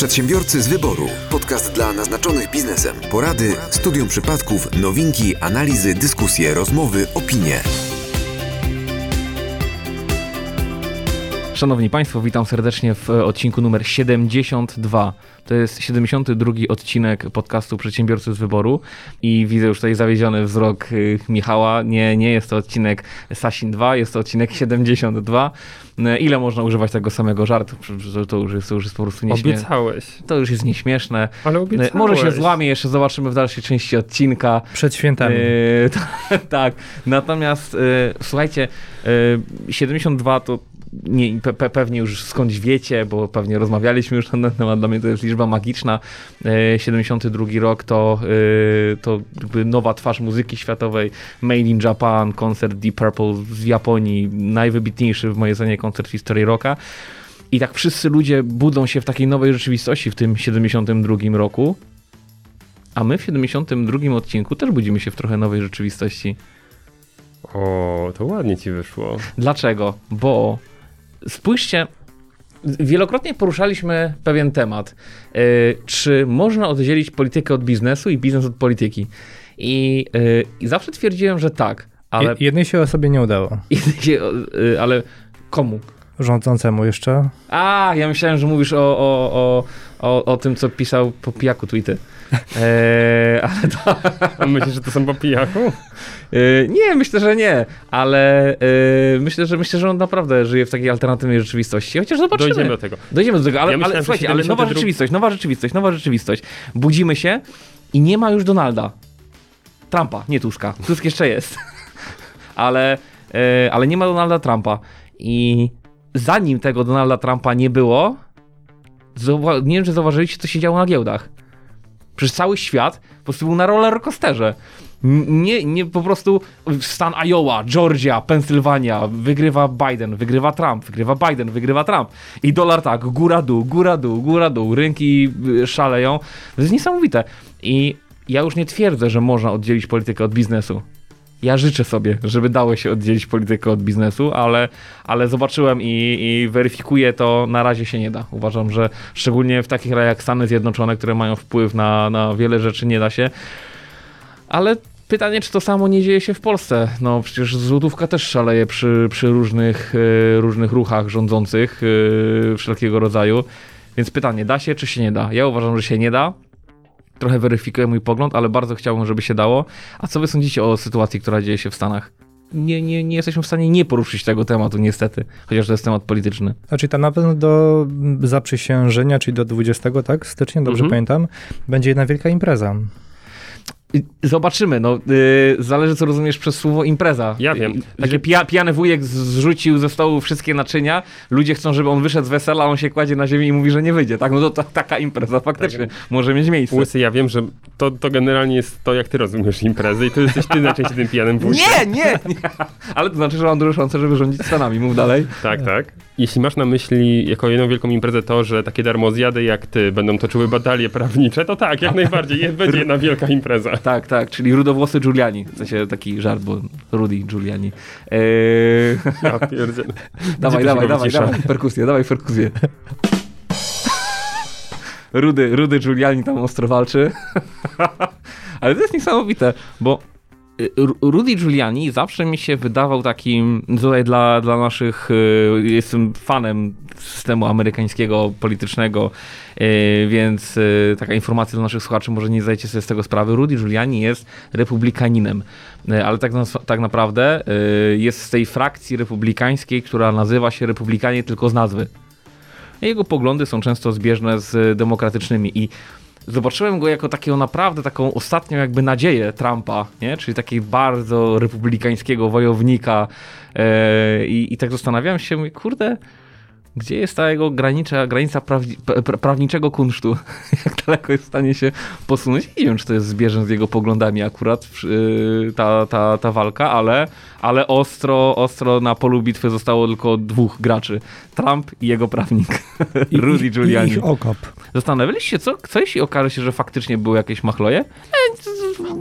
Przedsiębiorcy z wyboru. Podcast dla naznaczonych biznesem. Porady, studium przypadków, nowinki, analizy, dyskusje, rozmowy, opinie. Szanowni Państwo, witam serdecznie w odcinku numer 72. To jest 72 odcinek podcastu Przedsiębiorcy z Wyboru i widzę już tutaj zawiedziony wzrok y, Michała. Nie, nie jest to odcinek Sasin 2, jest to odcinek 72. Y, Ile można używać tego samego żartu? To- już jest, to już jest po prostu nieśmieszne. Obiecałeś. To już jest nieśmieszne. Ale obiecałeś. Może się złamie, jeszcze zobaczymy w dalszej części odcinka. Przed świętami. Yy, tak, natomiast yy, słuchajcie, yy, 72 to nie, pe, pe, pewnie już skądś wiecie, bo pewnie rozmawialiśmy już na ten temat, dla mnie to jest liczba magiczna. Yy, 72 rok to, yy, to nowa twarz muzyki światowej, Made in Japan, koncert Deep Purple z Japonii, najwybitniejszy w mojej ocenie koncert w historii rocka. I tak wszyscy ludzie budzą się w takiej nowej rzeczywistości w tym 72 roku. A my w 72 odcinku też budzimy się w trochę nowej rzeczywistości. O, to ładnie ci wyszło. Dlaczego? Bo spójrzcie, wielokrotnie poruszaliśmy pewien temat. Yy, czy można oddzielić politykę od biznesu i biznes od polityki? I, yy, i zawsze twierdziłem, że tak, ale, Je- Jednej się osobie nie udało. yy, ale komu? Rządzącemu jeszcze. A, ja myślałem, że mówisz o, o, o, o, o tym, co pisał po pijaku tweety. Eee, ale to, A myślisz, że to są po pijaku? Yy, nie, myślę, że nie, ale yy, myślę, że myślę, że on naprawdę żyje w takiej alternatywnej rzeczywistości. Chociaż zobaczymy. Dojdziemy do tego. Dojdziemy do tego, ale, Ja myślałem, ale słuchajcie, ale nowa 72 rzeczywistość, nowa rzeczywistość, nowa rzeczywistość. Budzimy się i nie ma już Donalda. Trumpa, nie Tuska. Tusk jeszcze jest. ale, yy, ale nie ma Donalda Trumpa. I zanim tego Donalda Trumpa nie było, zauwa- nie wiem, czy zauważyliście, co się działo na giełdach. Przecież cały świat po prostu był na rollercoasterze. Nie, nie po prostu stan Iowa, Georgia, Pensylwania, wygrywa Biden, wygrywa Trump, wygrywa Biden, wygrywa Trump. I dolar tak, góra dół, góra dół, góra dół, rynki y, szaleją. To jest niesamowite. I ja już nie twierdzę, że można oddzielić politykę od biznesu. Ja życzę sobie, żeby dało się oddzielić politykę od biznesu, ale, ale zobaczyłem i, i weryfikuję to, na razie się nie da. Uważam, że szczególnie w takich krajach jak Stany Zjednoczone, które mają wpływ na, na wiele rzeczy, nie da się. Ale pytanie, czy to samo nie dzieje się w Polsce? No przecież złotówka też szaleje przy, przy różnych, e, różnych ruchach rządzących e, wszelkiego rodzaju. Więc pytanie, da się czy się nie da? Ja uważam, że się nie da. Trochę weryfikuję mój pogląd, ale bardzo chciałbym, żeby się dało. A co wy sądzicie o sytuacji, która dzieje się w Stanach? Nie, nie, nie jesteśmy w stanie nie poruszyć tego tematu, niestety, chociaż to jest temat polityczny. Znaczy tam na pewno do zaprzysiężenia, czyli do 20, tak? Stycznia, dobrze Mhm. pamiętam, będzie jedna wielka impreza. Zobaczymy, no, yy, zależy co rozumiesz przez słowo impreza. Ja wiem. I- Takie pija, pijany wujek zrzucił ze stołu wszystkie naczynia, ludzie chcą, żeby on wyszedł z wesela, on się kładzie na ziemi i mówi, że nie wyjdzie, tak? No to ta, taka impreza faktycznie może mieć miejsce. Łysy, ja wiem, że to, to generalnie jest to, jak ty rozumiesz imprezy i to jesteś ty najczęściej tym pijanym wójtem. Nie, nie, nie. Ale to znaczy, że mam dużo szansę, żeby rządzić Stanami. Mów dalej. Tak, tak. Jeśli masz na myśli jako jedną wielką imprezę to, że takie darmozjady jak ty będą toczyły batalie prawnicze, to tak, jak najbardziej. Jest, będzie jedna wielka impreza. Tak, tak, czyli rudowłosy Giuliani. W sensie taki żart, bo Rudy Giuliani. Eee, Ja pierdzielę. dawaj, dawaj, dawaj, dawaj, perkusję, dawaj perkusję. Rudy, Rudy Giuliani tam ostro walczy. Ale to jest niesamowite, bo Rudy Giuliani zawsze mi się wydawał takim, tutaj dla, dla naszych, y, jestem fanem systemu amerykańskiego, politycznego, y, więc y, taka informacja dla naszych słuchaczy, może nie zdajecie sobie z tego sprawy. Rudy Giuliani jest republikaninem, y, ale tak, tak naprawdę y, jest z tej frakcji republikańskiej, która nazywa się Republikanie tylko z nazwy. Jego poglądy są często zbieżne z demokratycznymi i zobaczyłem go jako takiego naprawdę taką ostatnią jakby nadzieję Trumpa, nie? czyli takiego bardzo republikańskiego wojownika e, i, i tak zastanawiałem się, mówię, kurde, gdzie jest ta jego granica, granica prawni, pra, prawniczego kunsztu? Jak daleko jest w stanie się posunąć? Nie wiem, czy to jest zbieżne z jego poglądami akurat yy, ta, ta, ta walka, ale, ale ostro, ostro na polu bitwy zostało tylko dwóch graczy. Trump i jego prawnik, Rudy Giuliani. I ich okop. Zastanawialiście się, co, co jeśli okaże się, że faktycznie były jakieś machloje?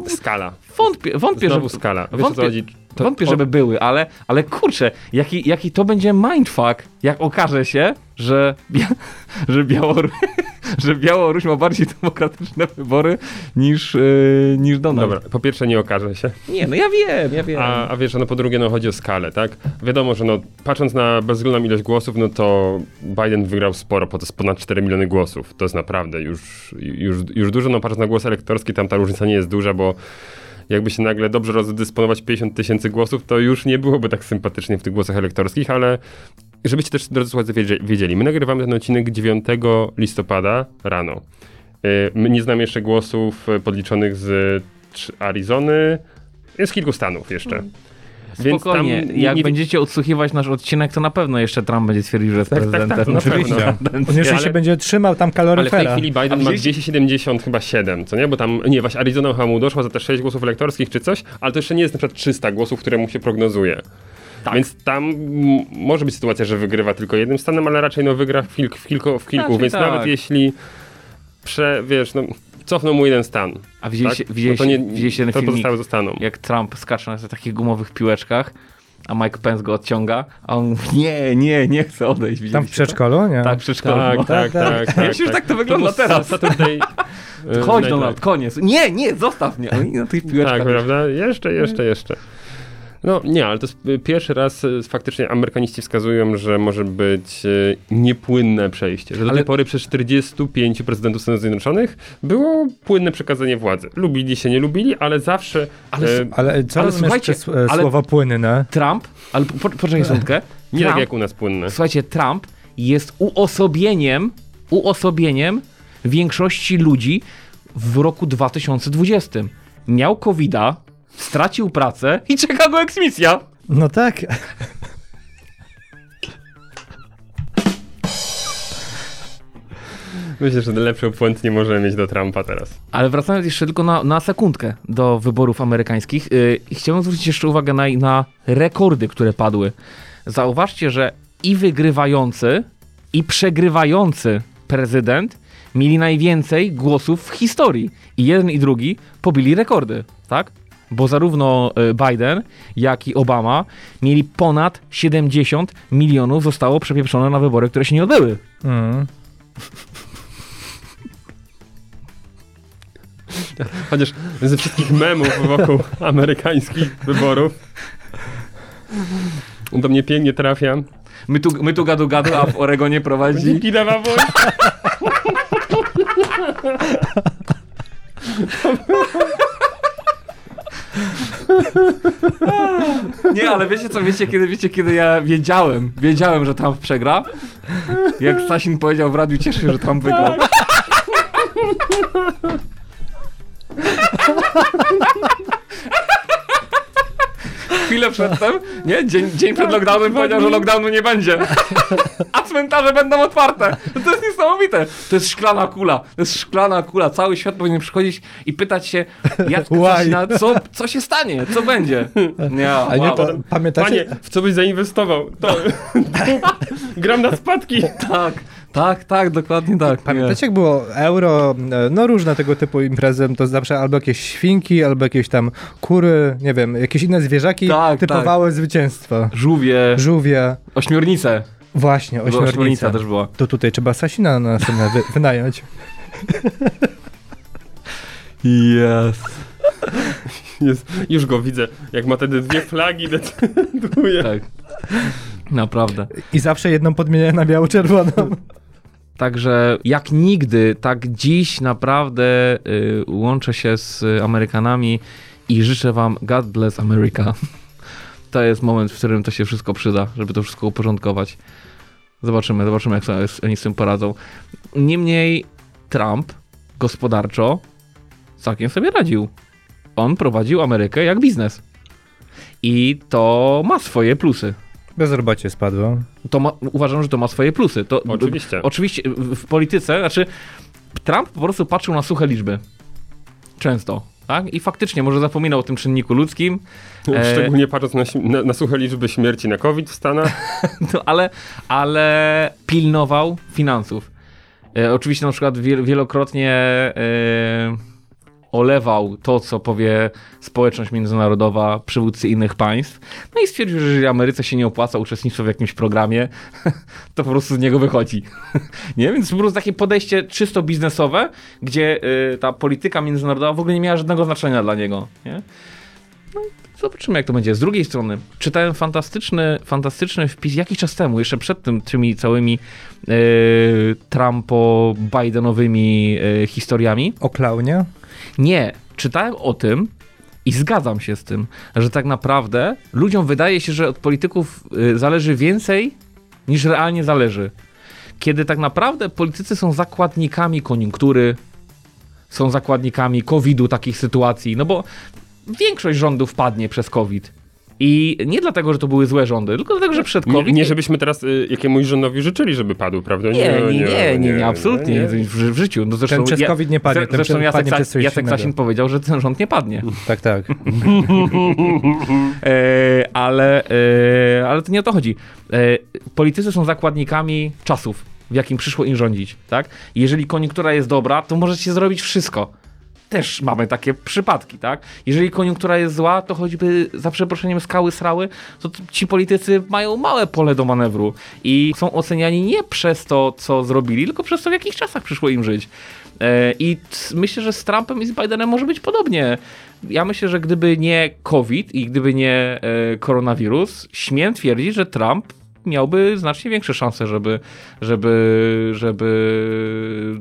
Skala. Wątpię, wątpię, Znowu że... skala. Wiesz Wątpię? To- wątpię żeby były, ale, ale kurczę, jaki, jaki to będzie mindfuck, jak okaże się, że, bia, że, Białor, że Białoruś ma bardziej demokratyczne wybory niż, yy, niż Donald. Dobra, po pierwsze nie okaże się. Nie, no ja wiem, ja wiem. A, a wiesz, no po drugie, no chodzi o skalę, tak? Wiadomo, że no, patrząc na bezwzględną ilość głosów, no to Biden wygrał sporo, po to jest ponad 4 miliony głosów. To jest naprawdę już, już, już dużo, no patrząc na głos elektorski, tam ta różnica nie jest duża, bo jakby się nagle dobrze rozdysponować 50 tysięcy głosów, to już nie byłoby tak sympatycznie w tych głosach elektorskich, ale żebyście też, drodzy słuchacze, wiedzie- wiedzieli, my nagrywamy ten odcinek 9 listopada rano. Y, My nie znamy jeszcze głosów podliczonych z Arizony, z kilku stanów jeszcze. Więc tam Spokojnie, jak nie- będziecie odsłuchiwać nasz odcinek, to na pewno jeszcze Trump będzie twierdził, że jest Tak, tak, prezydentem. tak, na Oczywiście. On jeszcze ale- się będzie trzymał tam Ale w tej kaloryfera. chwili Biden ma widzieliście- 270 chyba 7, co nie? Bo tam, nie, właśnie Arizona chyba mu doszła za te 6 głosów elektorskich czy coś, ale to jeszcze nie jest na przykład 300 głosów, które mu się prognozuje. Tak. Więc tam może być sytuacja, że wygrywa tylko jednym stanem, ale raczej no wygra w, kilk, w, kilku, w kilku, Raczej więc tak. nawet jeśli prze, wiesz, no, cofną mu jeden stan, A widzieliście, tak? widzieliście, no to nie, widzieliście ten to filmik, pozostałe zostaną. jak Trump skacze na takich gumowych piłeczkach, a Mike Pence go odciąga, a on mówi, nie, nie, nie chcę odejść. Tam w to? przedszkolu, nie? Tak, w przedszkolu. Tak, no. tak, tak, tak, tak. tak. Wiesz, już tak to wygląda był teraz. Saturday, e, Chodź Donald, koniec. Nie, nie, zostaw mnie. Oni na tych piłeczkach. Tak, prawda? Jeszcze, jeszcze, jeszcze. No nie, ale to jest y, pierwszy raz y, faktycznie Amerykaniści wskazują, że może być y, niepłynne przejście. Że do Ale- tej pory przez 45 prezydentów Stanów Zjednoczonych było płynne przekazanie władzy. Lubili się, nie lubili, ale zawsze... Ale e, Ale co Ale rozumiesz przez e, słowo płynne? Trump, ale po, poczekaj sekundkę. nie tak Trump, jak u nas płynne. Słuchajcie, Trump jest uosobieniem, uosobieniem większości ludzi w roku 2020. Miał covid stracił pracę i czeka go eksmisja. No tak. Myślę, że lepszy płęd nie możemy mieć do Trumpa teraz. Ale wracając jeszcze tylko na, na sekundkę do wyborów amerykańskich, yy, chciałbym zwrócić jeszcze uwagę na, na rekordy, które padły. Zauważcie, że i wygrywający, i przegrywający prezydent mieli najwięcej głosów w historii. I jeden i drugi pobili rekordy, tak? Bo zarówno y, Biden, jak i Obama mieli ponad 70 milionów zostało przepieprzone na wybory, które się nie odbyły. Mm. Chociaż ze wszystkich memów wokół amerykańskich wyborów do mnie pięknie trafia. My tu, my tu gadu gadu, a w Oregonie prowadzi... Wojna. Nie, ale wiecie co, wiecie kiedy, wiecie kiedy ja wiedziałem, wiedziałem, że Trump przegra? Jak Sasin powiedział w radiu, cieszę się, że Trump wygrał. Chwilę przedtem, nie? Dzień, dzień przed lockdownem powiedział, że lockdownu nie będzie. A cmentarze będą otwarte. To jest niesamowite. To jest szklana kula. To jest szklana kula. Cały świat powinien przychodzić i pytać się, jak? Sasina, co, co się stanie? Co będzie? Nie, A nie to, pamiętacie? Panie, w co byś zainwestował? To gram na spadki. Tak, tak, tak, dokładnie tak. Pamiętacie jak było euro, e, no różne tego typu imprezy, to zawsze albo jakieś świnki, albo jakieś tam kury, nie wiem, jakieś inne zwierzaki Tak, typowały zwycięstwo. Nie. Żółwie, Żółwie, ośmiornice. właśnie, Ośmiornica. ośmiornica. też była. To tutaj trzeba Sasina na następne wy, wynająć. Yes. Jest, już go widzę, jak ma te dwie flagi, decyduje. Tak. Naprawdę. I zawsze jedną podmienię na biało-czerwoną. Także jak nigdy, tak dziś naprawdę y, łączę się z Amerykanami i życzę wam God bless America. To jest moment, w którym to się wszystko przyda, żeby to wszystko uporządkować. Zobaczymy, zobaczymy, jak oni z tym poradzą. Niemniej Trump gospodarczo całkiem sobie radził. On prowadził Amerykę jak biznes. I to ma swoje plusy. Bezrobocie spadło. To ma, uważam, że to ma swoje plusy. To, Oczywiście. Oczywiście w, polityce, znaczy Trump po prostu patrzył na suche liczby. Często. Tak? I faktycznie może zapominał o tym czynniku ludzkim, E, Szczególnie patrząc na, na, na suche liczby śmierci na COVID w Stanach. no, ale, ale pilnował finansów. E, oczywiście na przykład wiel, wielokrotnie e, olewał to, co powie społeczność międzynarodowa, przywódcy innych państw. No i stwierdził, że jeżeli Ameryce się nie opłaca uczestnictwo w jakimś programie, to po prostu z niego wychodzi. nie? Więc po prostu takie podejście czysto biznesowe, gdzie y, ta polityka międzynarodowa w ogóle nie miała żadnego znaczenia dla niego. Nie? No, zobaczymy, jak to będzie. Z drugiej strony, czytałem fantastyczny, fantastyczny wpis jakiś czas temu, jeszcze przed tym, tymi całymi y, Trumpo-Bidenowymi y, historiami. O klaunie? Nie, czytałem o tym i zgadzam się z tym, że tak naprawdę ludziom wydaje się, że od polityków y, zależy więcej niż realnie zależy. Kiedy tak naprawdę politycy są zakładnikami koniunktury, są zakładnikami COVID-u, takich sytuacji, no bo większość rządów padnie przez COVID. I nie dlatego, że to były złe rządy, tylko dlatego, że przed COVID... Nie, nie żebyśmy teraz y, jakiemuś rządowi życzyli, żeby padł, prawda? Nie, nie, nie, nie, nie, absolutnie, nie. W, w życiu. No zresztą, ten przez COVID nie padnie, zresztą, zresztą ten Jacek, padnie Sa Jacek Sasin powiedział, że ten rząd nie padnie. Tak, tak. e, ale, e, ale to nie o to chodzi. E, politycy są zakładnikami czasów, w jakim przyszło im rządzić, tak? Jeżeli koniunktura jest dobra, to możecie zrobić wszystko też mamy takie przypadki, tak? Jeżeli koniunktura jest zła, to choćby za przeproszeniem skały srały, to ci politycy mają małe pole do manewru i są oceniani nie przez to, co zrobili, tylko przez to, w jakich czasach przyszło im żyć. I myślę, że z Trumpem i z Bidenem może być podobnie. Ja myślę, że gdyby nie COVID i gdyby nie koronawirus, śmiem twierdzić, że Trump miałby znacznie większe szanse, żeby, żeby, żeby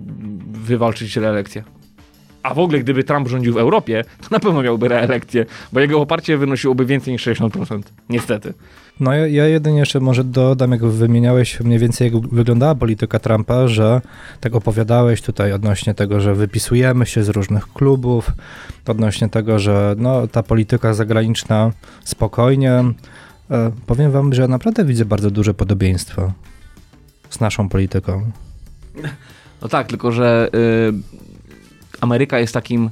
wywalczyć reelekcję. A w ogóle, gdyby Trump rządził w Europie, to na pewno miałby reelekcję, bo jego oparcie wynosiłoby więcej niż 60%. Niestety. No ja, ja jedynie jeszcze może dodam, jak wymieniałeś mniej więcej, jak wyglądała polityka Trumpa, że tak opowiadałeś tutaj odnośnie tego, że wypisujemy się z różnych klubów, odnośnie tego, że no, ta polityka zagraniczna spokojnie. E, powiem wam, że naprawdę widzę bardzo duże podobieństwo z naszą polityką. No tak, tylko że y, Ameryka jest takim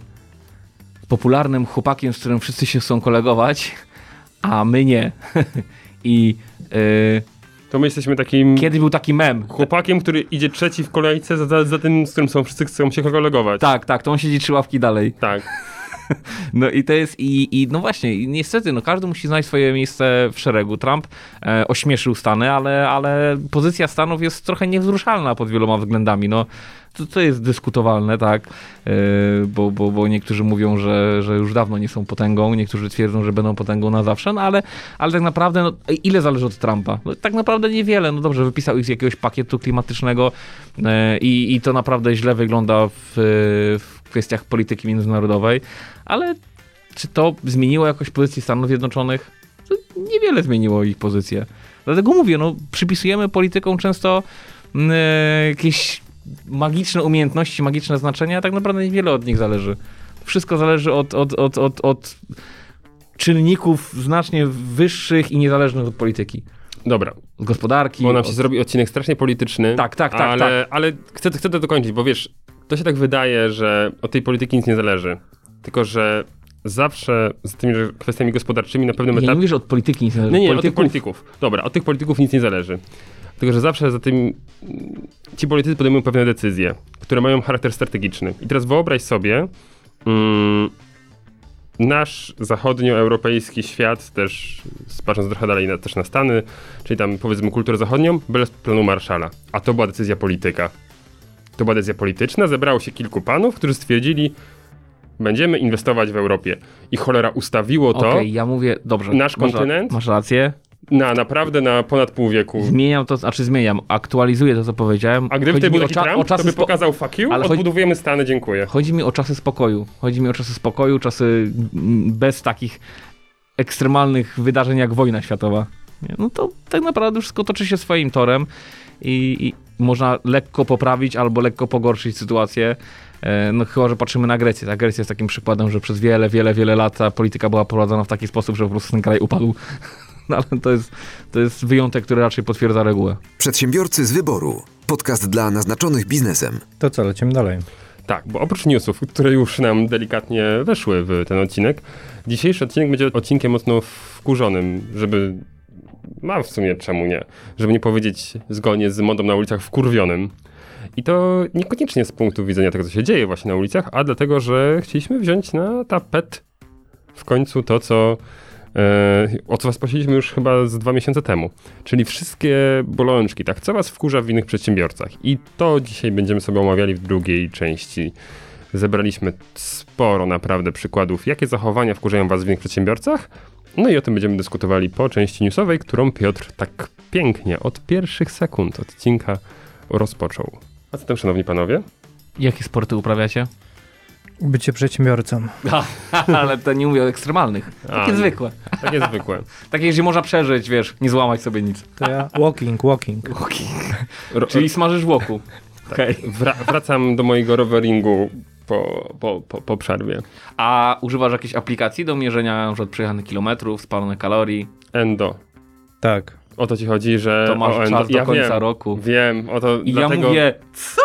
popularnym chłopakiem, z którym wszyscy się chcą kolegować, a my nie. I yy, to my jesteśmy takim. Kiedy był taki mem? Chłopakiem, który idzie trzeci w kolejce za, za tym, z którym są wszyscy chcą się kolegować. Tak, tak, to on siedzi trzy ławki dalej. Tak. No i to jest, i, i no właśnie, niestety, no każdy musi znaleźć swoje miejsce w szeregu. Trump e, ośmieszył Stany, ale, ale pozycja Stanów jest trochę niewzruszalna pod wieloma względami. No, to, to jest dyskutowalne, tak, e, bo, bo, bo niektórzy mówią, że, że już dawno nie są potęgą, niektórzy twierdzą, że będą potęgą na zawsze, no ale, ale tak naprawdę, no, ile zależy od Trumpa? No, tak naprawdę niewiele. No dobrze, wypisał ich z jakiegoś pakietu klimatycznego e, i, i to naprawdę źle wygląda w, w kwestiach polityki międzynarodowej, ale czy to zmieniło jakoś pozycję Stanów Zjednoczonych? Niewiele zmieniło ich pozycję. Dlatego mówię, no, przypisujemy politykom często yy, jakieś magiczne umiejętności, magiczne znaczenia, a tak naprawdę niewiele od nich zależy. Wszystko zależy od, od, od, od, od czynników znacznie wyższych i niezależnych od polityki. Dobra. Gospodarki. Bo nam się od... zrobi odcinek strasznie polityczny. Tak, tak, tak. Ale, tak. ale chcę, chcę to dokończyć, bo wiesz, to się tak wydaje, że od tej polityki nic nie zależy. Tylko, że zawsze z tymi kwestiami gospodarczymi na pewnym etapie... Nie mówisz od polityki nic nie zależy. Nie, nie, od tych polityków. Dobra, od tych polityków nic nie zależy. Tylko, że zawsze za tym ci politycy podejmują pewne decyzje, które mają charakter strategiczny. I teraz wyobraź sobie mm, nasz zachodnioeuropejski świat, też patrząc trochę dalej na, też na Stany, czyli tam powiedzmy kulturę zachodnią, bez planu Marszala. A to była decyzja polityka. To była decyzja polityczna, zebrało się kilku panów, którzy stwierdzili, będziemy inwestować w Europie. I cholera ustawiło to. Okej, okay, ja mówię, dobrze. Nasz masz, kontynent. Masz rację. Na naprawdę na ponad pół wieku. Zmieniam to, znaczy zmieniam, aktualizuję to, co powiedziałem. A gdyby był taki Trump, to by pokazał fuck you, ale odbudowujemy chodzi... Stany, dziękuję. Chodzi mi o czasy spokoju. Chodzi mi o czasy spokoju, czasy bez takich ekstremalnych wydarzeń jak wojna światowa. No to tak naprawdę wszystko toczy się swoim torem i, i można lekko poprawić albo lekko pogorszyć sytuację. E, no chyba, że patrzymy na Grecję. Ta Grecja jest takim przykładem, że przez wiele, wiele, wiele lat ta polityka była prowadzona w taki sposób, że po prostu ten kraj upadł. No ale to jest, to jest wyjątek, który raczej potwierdza regułę. Przedsiębiorcy z wyboru. Podcast dla naznaczonych biznesem. To co, lecimy dalej. Tak, bo oprócz newsów, które już nam delikatnie weszły w ten odcinek, dzisiejszy odcinek będzie odcinkiem mocno wkurzonym, żeby mam w sumie czemu nie, żeby nie powiedzieć zgodnie z modą na ulicach wkurwionym. I to niekoniecznie z punktu widzenia tego, co się dzieje właśnie na ulicach, a dlatego, że chcieliśmy wziąć na tapet w końcu to, co e, o co was prosiliśmy już chyba z dwa miesiące temu. Czyli wszystkie bolączki, tak? Co was wkurza w innych przedsiębiorcach? I to dzisiaj będziemy sobie omawiali w drugiej części. Zebraliśmy sporo naprawdę przykładów, jakie zachowania wkurzają was w innych przedsiębiorcach. No i o tym będziemy dyskutowali po części newsowej, którą Piotr tak pięknie od pierwszych sekund odcinka rozpoczął. A zatem, szanowni panowie, Jakie sporty uprawiacie? Bycie przedsiębiorcą. ale to nie mówię o ekstremalnych. Takie A, zwykłe. takie zwykłe. Takie, gdzie można przeżyć, wiesz, nie złamać sobie nic. To ja walking, walking. Ro- Czyli smażysz włoku. Okej. Wra- wracam do mojego roveringu po, po, po, po przerwie. A używasz jakiejś aplikacji do mierzenia na przykład przejechanych kilometrów, spalonych kalorii? Endo. Tak. O to ci chodzi, że... To masz o endo. czas do ja końca wiem, roku. Wiem, o to I dlatego... ja mówię, co?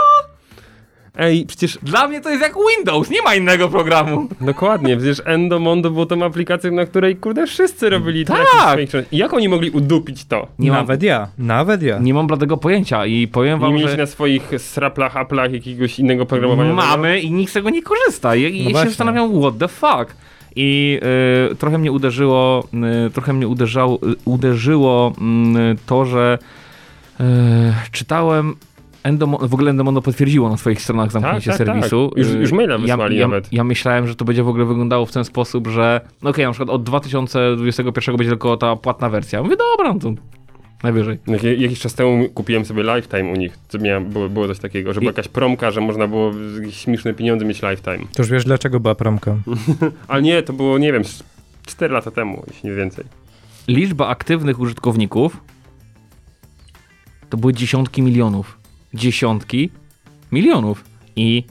Ej, przecież Dla mnie to jest jak Windows, nie ma innego programu. dokładnie, przecież Endomondo było tą aplikacją, na której kurde wszyscy robili Tak. I jak oni mogli udupić to? Nie mam, nawet ja, nawet ja. nie mam bladego pojęcia i powiem Nie wam, mieliście że na swoich sraplach, aplach jakiegoś innego programowania? mamy i nikt z tego nie korzysta. I, i No się właśnie. zastanawiam, what the fuck. I y, trochę mnie uderzyło, y, trochę mnie uderzało, y, uderzyło y, to, że y, czytałem Endomo- w ogóle Endomondo potwierdziło na swoich stronach zamknięcie tak, tak. serwisu. Już- Y, już maila wysłali ja, nawet. Ja myślałem, że to będzie w ogóle wyglądało w ten sposób, że no okej, na przykład od 2021 będzie tylko ta płatna wersja. Mówię, dobra, no to najwyżej. Jak- Jakiś czas temu kupiłem sobie Lifetime u nich. Co miałem, było, było coś takiego, że była I- jakaś promka, że można było jakieś śmieszne pieniądze mieć Lifetime. To już wiesz, dlaczego była promka. Ale nie, to było, nie wiem, 4 lata temu, jeśli nie więcej. liczba aktywnych użytkowników to były dziesiątki milionów. Dziesiątki milionów. I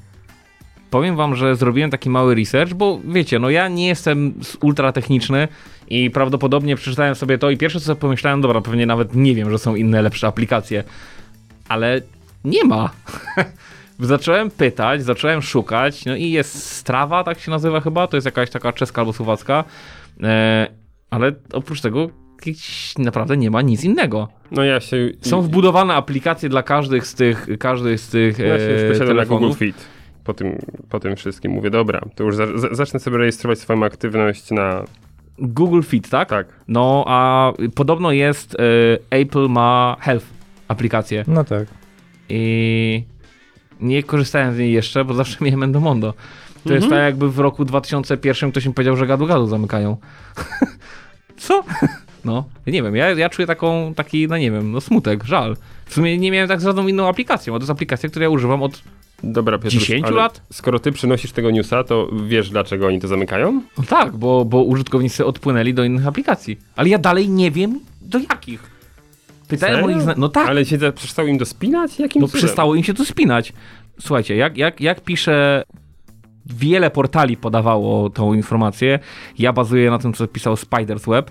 powiem wam, że zrobiłem taki mały research, bo wiecie, no ja nie jestem s- ultra techniczny i prawdopodobnie przeczytałem sobie to i pierwsze co pomyślałem, dobra, pewnie nawet nie wiem, że są inne lepsze aplikacje, ale nie ma. Zacząłem pytać, zacząłem szukać, no i jest Strava, tak się nazywa chyba, to jest jakaś taka czeska albo słowacka, e, ale oprócz tego naprawdę nie ma nic innego. No ja się... Są wbudowane aplikacje dla każdych z tych, każdych z tych Ja się już e, na Google telefonów. Fit. Po tym, po tym wszystkim mówię, dobra, to już za, zacznę sobie rejestrować swoją aktywność na... Google Fit, tak? Tak. No, a podobno jest, e, Apple ma Health aplikację No tak. i nie korzystałem z niej jeszcze, bo zawsze miałem Endomondo. To jest tak jakby w roku 2001 ktoś mi powiedział, że gadu gadu zamykają. Co? No, nie wiem, ja, ja czuję taką, taki, no nie wiem, no smutek, żal. W sumie nie miałem tak z żadną inną aplikacją, a to jest aplikacja, którą ja używam od Dobra, Piotr, 10 ale lat? skoro ty przynosisz tego newsa, to wiesz, dlaczego oni to zamykają? No tak, bo, bo użytkownicy odpłynęli do innych aplikacji. Ale ja dalej nie wiem do jakich. Pytałem moich zna- No tak, Ale się za- przestało im dospinać? Jakim no cudem? przestało im się to spinać. Słuchajcie, jak, jak, jak pisze. Wiele portali podawało tą informację. Ja bazuję na tym, co pisał Spider's Web.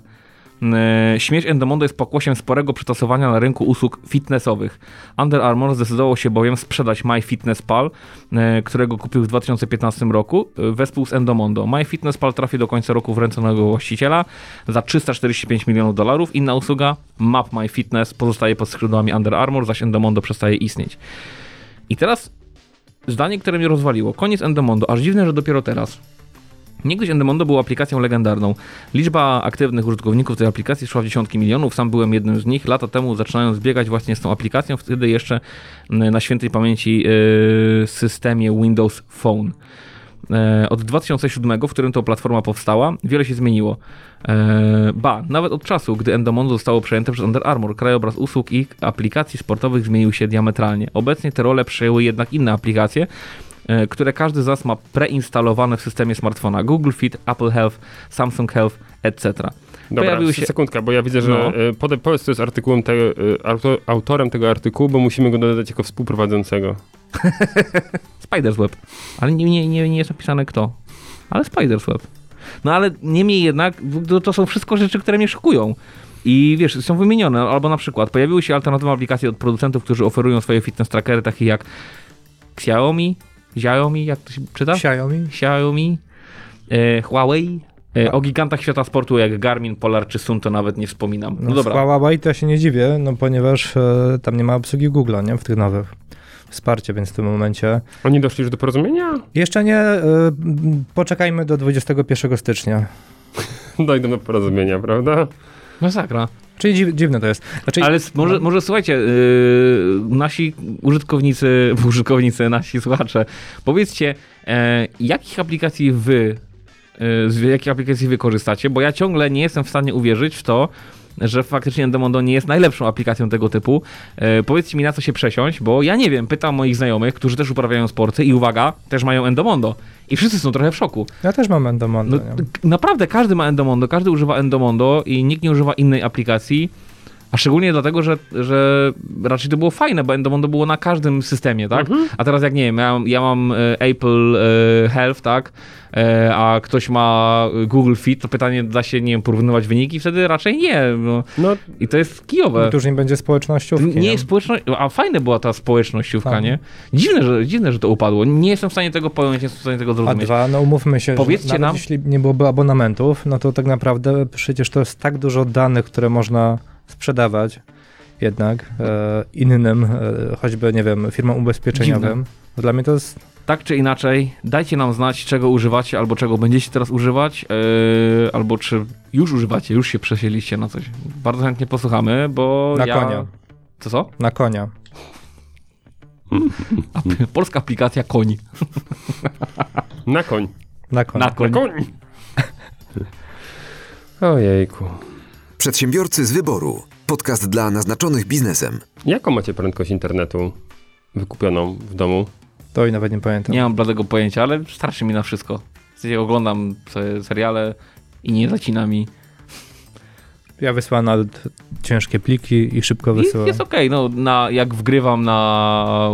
Yy, Śmierć Endomondo jest pokłosiem sporego przytasowania na rynku usług fitnessowych. Under Armour zdecydował się bowiem sprzedać MyFitnessPal, yy, którego kupił w 2015 roku yy, wespół z Endomondo. MyFitnessPal trafi do końca roku w ręce nowego właściciela za 345 milionów dolarów. Inna usługa, Map My Fitness, pozostaje pod skrzydłami Under Armour, zaś Endomondo przestaje istnieć. I teraz zdanie, które mnie rozwaliło. Koniec Endomondo, aż dziwne, że dopiero teraz. Niegdyś Endomondo było aplikacją legendarną. Liczba aktywnych użytkowników tej aplikacji szła w dziesiątki milionów, sam byłem jednym z nich. Lata temu zaczynając zbiegać właśnie z tą aplikacją, wtedy jeszcze mm, na świętej pamięci yy, systemie Windows Phone. E, Od 2007, w którym to platforma powstała, wiele się zmieniło. E, Ba, nawet od czasu, gdy Endomondo zostało przejęte przez Under Armour, krajobraz usług i aplikacji sportowych zmienił się diametralnie. Obecnie te role przejęły jednak inne aplikacje, e, które każdy z nas ma preinstalowane w systemie smartfona. Google Fit, Apple Health, Samsung Health, etc. Dobra, Pojawiły się- sekundka, bo ja widzę, że No. pode, powiedz, co jest artykułem te, auto, autorem tego artykułu, bo musimy go dodać jako współprowadzącego. Spider's Web. Ale nie, nie, nie, nie jest napisane kto. Ale Spider's Web. No ale niemniej jednak to, to są wszystko rzeczy, które mnie szokują. I wiesz, są wymienione, albo na przykład pojawiły się alternatywne aplikacje od producentów, którzy oferują swoje fitness trackery, takie jak Xiaomi, Xiaomi, jak to się czyta? Xiaomi? Xiaomi, e, Huawei. E, o gigantach świata sportu jak Garmin, Polar czy Sun to nawet nie wspominam. No, No, dobra. Huawei to ja się nie dziwię, no ponieważ e, tam nie ma obsługi Google'a, nie? W tych nowych. wsparcie, więc w tym momencie Oni doszli już do porozumienia? jeszcze nie, y, poczekajmy do 21 stycznia. Dojdą do porozumienia, prawda? Masakra. Czyli dziw, dziwne to jest. Znaczy, Ale może, może słuchajcie, yy, nasi użytkownicy, użytkownicy, nasi słuchacze, powiedzcie, e, jakich aplikacji wy, e, z jakich aplikacji wy korzystacie, bo ja ciągle nie jestem w stanie uwierzyć w to, że faktycznie Endomondo nie jest najlepszą aplikacją tego typu. E, powiedzcie mi, na co się przesiąść, bo ja nie wiem, pytam moich znajomych, którzy też uprawiają sporty i uwaga, też mają Endomondo. I wszyscy są trochę w szoku. Ja też mam Endomondo. No, naprawdę każdy ma Endomondo, każdy używa Endomondo i nikt nie używa innej aplikacji. A szczególnie dlatego, że, że raczej to było fajne, bo Endomondo było na każdym systemie, tak? A teraz jak nie wiem, ja, mam- ja mam e, Apple e, Health, tak? E, a ktoś ma Google Fit, to pytanie da się, nie wiem, porównywać wyniki? Wtedy raczej nie. No. No, I to jest kijowe. Tu już nie będzie społecznościówki. Nie jest społeczność, a fajna była ta społecznościówka, Tak. nie? Dziwne że, dziwne, że to upadło. Nie jestem w stanie tego pojąć, nie jestem w stanie tego A zrozumieć. dwa, no umówmy się, Powiedzcie nam- jeśli nie byłoby abonamentów, no to tak naprawdę przecież to jest tak dużo danych, które można sprzedawać jednak e, innym, e, choćby, nie wiem, firmom ubezpieczeniowym. Dla mnie to jest Tak czy inaczej, dajcie nam znać, czego używacie, albo czego będziecie teraz używać, yy, albo czy już używacie, już się przesieliście na coś. Bardzo chętnie posłuchamy, bo na ja... konia. Co, co? Na konia. Polska aplikacja koń. na koń. Na konia. Na koń. Na koń! Ojejku. Przedsiębiorcy z wyboru. Podcast dla naznaczonych biznesem. Jaką macie prędkość internetu wykupioną w domu? To i nawet nie pamiętam. Nie mam bladego pojęcia, ale starszy mi na wszystko. W sensie oglądam sobie seriale i nie zacina mi. Ja wysyłam nawet ciężkie pliki i szybko I wysyłam. jest okej, no na, jak wgrywam na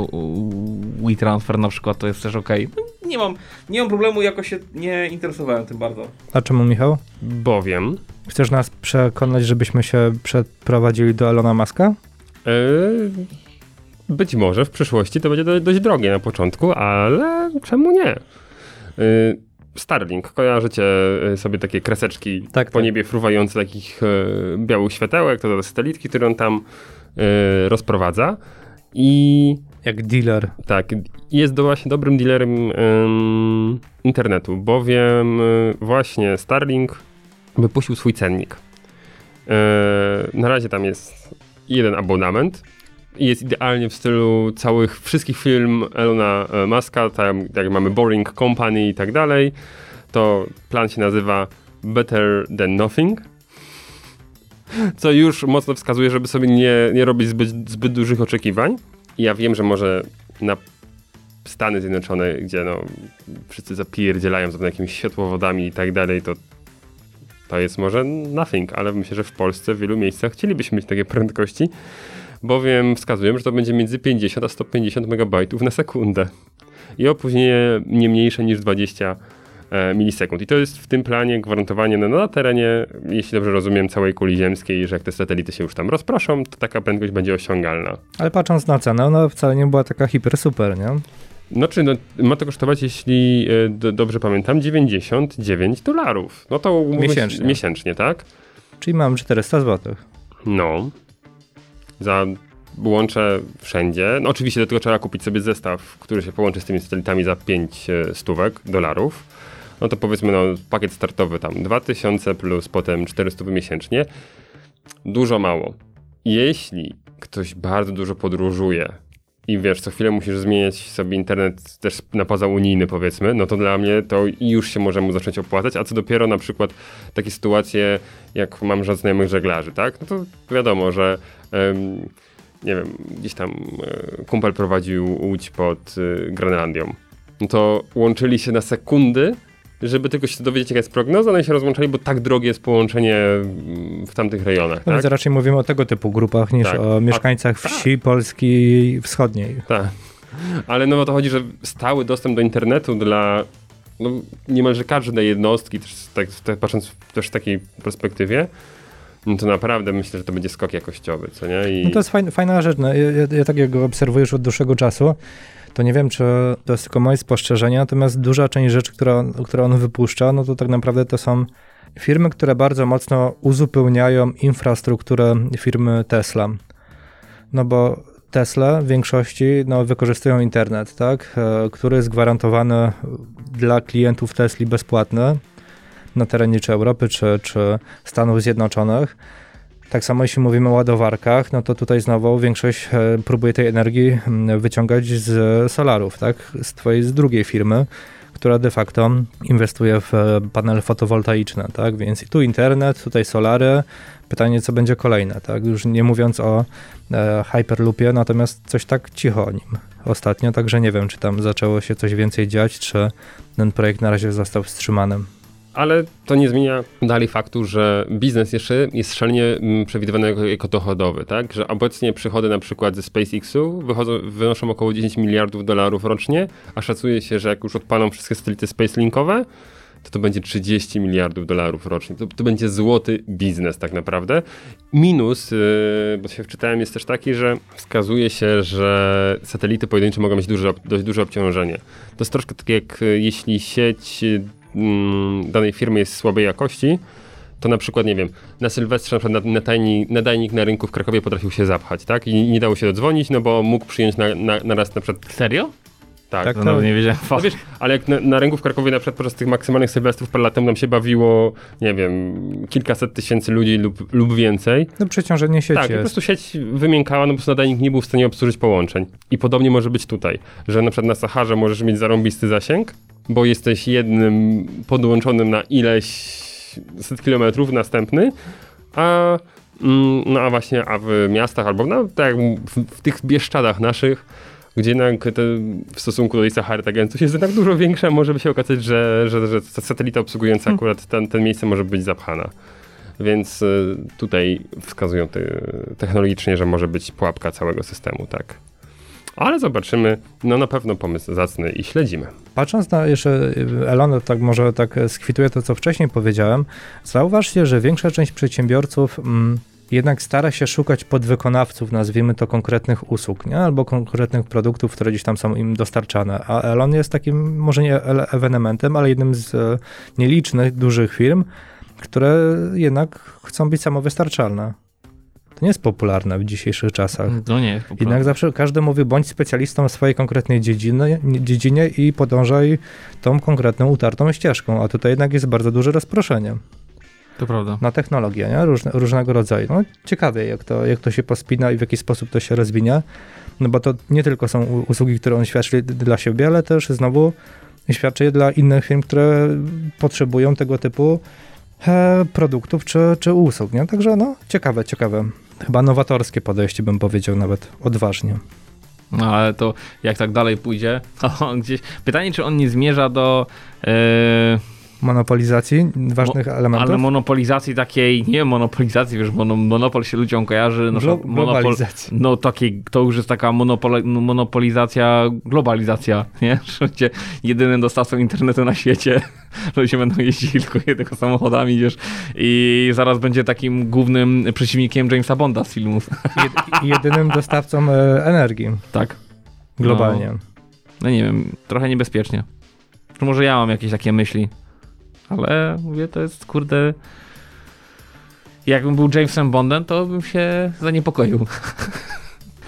WeTransfer na przykład, to jest też okej. No, Nie, mam, nie mam problemu, jakoś się nie interesowałem tym bardzo. A czemu, Michał? Bowiem Chcesz nas przekonać, żebyśmy się przeprowadzili do Elona Muska? Yy, być może w przyszłości to będzie do, dość drogie na początku, ale czemu nie? Yy, Starlink, kojarzycie yy, sobie takie kreseczki Tak, po tak. niebie fruwające takich yy, białych światełek, to te satelitki, które on tam yy, rozprowadza i Jak dealer. tak, jest do, właśnie dobrym dealerem ym, internetu, bowiem właśnie Starlink wypuścił swój cennik. Yy, na razie tam jest jeden abonament i jest idealnie w stylu całych wszystkich film Elona e, Muska, tam jak mamy Boring Company i tak dalej, to plan się nazywa Better Than Nothing. Co już mocno wskazuje, żeby sobie nie, nie robić zbyt, zbyt dużych oczekiwań. I ja wiem, że może na Stany Zjednoczone, gdzie no, wszyscy zapierdzielają za jakimiś światłowodami i tak dalej, to to jest może nothing, ale myślę, że w Polsce w wielu miejscach chcielibyśmy mieć takie prędkości, bowiem wskazują, że to będzie między 50 a 150 megabajtów na sekundę i opóźnienie nie mniejsze niż 20 e, milisekund. I to jest w tym planie gwarantowanie no, na terenie, jeśli dobrze rozumiem, całej kuli ziemskiej, że jak te satelity się już tam rozproszą, to taka prędkość będzie osiągalna. Ale patrząc na cenę, ona wcale nie była taka hiper super, nie? No czy no, ma to kosztować, jeśli do, dobrze pamiętam, 99 dolarów. No to Miesięcznie. Miesięcznie, tak? Czyli mam 400 zł. No. Za łącze wszędzie. No oczywiście do tego trzeba kupić sobie zestaw, który się połączy z tymi satelitami za 5 e, stówek dolarów. No to powiedzmy, no pakiet startowy tam 2000 plus potem 400 miesięcznie. Dużo mało. Jeśli ktoś bardzo dużo podróżuje i wiesz, co chwilę musisz zmieniać sobie internet też na pozaunijny powiedzmy, no to dla mnie to już się może mu zacząć opłacać, a co dopiero na przykład takie sytuacje, jak mam znajomych żeglarzy, tak? No to wiadomo, że nie wiem, gdzieś tam e, kumpel prowadził łódź pod e, Grenlandią. No to łączyli się na sekundy, żeby tylko się dowiedzieć, jaka jest prognoza, no i się rozłączali, bo tak drogie jest połączenie mm, w tamtych rejonach, No tak? więc raczej mówimy o tego typu grupach niż Tak. o mieszkańcach wsi Polski wschodniej. Tak. Ale no o to chodzi, że stały dostęp do internetu dla no, niemalże każdej jednostki, też, tak, tak, patrząc też w takiej perspektywie, no to naprawdę myślę, że to będzie skok jakościowy, co nie? I No to jest fajna, fajna rzecz. No, ja, ja, tak jak go obserwuję już od dłuższego czasu, to nie wiem, czy to jest tylko moje spostrzeżenie, natomiast duża część rzeczy, która, które on wypuszcza, no to tak naprawdę to są firmy, które bardzo mocno uzupełniają infrastrukturę firmy Tesla. No bo Tesla w większości no, wykorzystują internet, tak, e, który jest gwarantowany dla klientów Tesli bezpłatny na terenie czy Europy, czy, czy Stanów Zjednoczonych. Tak samo jeśli mówimy o ładowarkach, no to tutaj znowu większość e, próbuje tej energii mm, wyciągać z solarów, tak, z twojej, z drugiej firmy, która de facto inwestuje w e, panele fotowoltaiczne, tak, więc i tu internet, tutaj solary, pytanie co będzie kolejne, tak, już nie mówiąc o e, Hyperloopie, natomiast coś tak cicho o nim. Ostatnio, także nie wiem, czy tam zaczęło się coś więcej dziać, czy ten projekt na razie został wstrzymany ale to nie zmienia dalej faktu, że biznes jeszcze jest szalenie mm, przewidywany jako, jako dochodowy, tak? Że obecnie przychody na przykład ze SpaceXu wychodzą, wynoszą około 10 miliardów dolarów rocznie, a szacuje się, że jak już odpalą wszystkie satelity spacelinkowe, to to będzie 30 miliardów dolarów rocznie. To, to będzie złoty biznes tak naprawdę. Minus, yy, bo się wczytałem, jest też taki, że wskazuje się, że satelity pojedyncze mogą mieć duże, dość duże obciążenie. To jest troszkę tak jak yy, jeśli sieć danej firmy jest słabej jakości, to na przykład, nie wiem, na Sylwestrze na przykład nadajnik, nadajnik na rynku w Krakowie potrafił się zapchać, tak? I nie dało się dodzwonić, no bo mógł przyjąć na, na, na raz na przykład... Serio? Tak, Tak, no, no, nie wiedziałem. no wiesz, ale jak na, na rynku w Krakowie na przykład podczas tych maksymalnych Sylwestrów parę lat temu nam się bawiło, nie wiem, kilkaset tysięcy ludzi lub, lub więcej. No przeciążenie sieci Tak, po jest. prostu sieć wymiękała, no po prostu nadajnik nie był w stanie obsłużyć połączeń. I podobnie może być tutaj, że na przykład na Saharze możesz mieć zarąbisty zasięg, bo jesteś jednym podłączonym na ileś set kilometrów następny, a mm, no a właśnie, a w miastach albo no, tak w, w tych Bieszczadach naszych, gdzie jednak te, w stosunku do tej Sahary ta gęstość jest jednak dużo większa, może by się okazać, że, że, że ta satelita obsługująca akurat ten, ten miejsce może być zapchana. Więc y, tutaj wskazują te, technologicznie, że może być pułapka całego systemu, tak. Ale zobaczymy. No na pewno pomysł zacny i śledzimy. Patrząc na jeszcze Elon, tak może tak skwituję to, co wcześniej powiedziałem, zauważcie, że większa część przedsiębiorców mm, jednak stara się szukać podwykonawców, nazwijmy to konkretnych usług, nie? albo konkretnych produktów, które gdzieś tam są im dostarczane. A Elon jest takim, może nie ewenementem, ale jednym z e, nielicznych dużych firm, które jednak chcą być samowystarczalne. To nie jest popularne w dzisiejszych czasach. No nie, po Jednak zawsze każdy mówi, bądź specjalistą w swojej konkretnej dziedziny, dziedzinie i podążaj tą konkretną, utartą ścieżką. A tutaj jednak jest bardzo duże rozproszenie To prawda. na technologię, nie? Różne, różnego rodzaju. No, ciekawie, jak to, jak to się pospina i w jaki sposób to się rozwinie. No bo to nie tylko są usługi, które on świadczy dla siebie, ale też znowu świadczy je dla innych firm, które potrzebują tego typu e, produktów czy, czy usług. Nie? Także no, ciekawe, ciekawe. Chyba nowatorskie podejście, bym powiedział nawet odważnie. No ale to jak tak dalej pójdzie, to gdzieś... Pytanie, czy on nie zmierza do... e, Monopolizacji ważnych elementów. ale monopolizacji takiej, nie monopolizacji, wiesz, mono, monopol się ludziom kojarzy, no, Glo- monopol, globalizacji. no takiej, to już jest taka monopol, monopolizacja, globalizacja, nie? Że jedynym dostawcą internetu na świecie, ludzie będą jeździli tylko jednego samochodami, wiesz, i zaraz będzie takim głównym przeciwnikiem Jamesa Bonda z filmów, Jed, jedynym dostawcą e, energii tak? globalnie. No nie wiem, trochę niebezpiecznie. Czy może ja mam jakieś takie myśli, ale mówię, to jest kurde. Jakbym był Jamesem Bondem, to bym się zaniepokoił.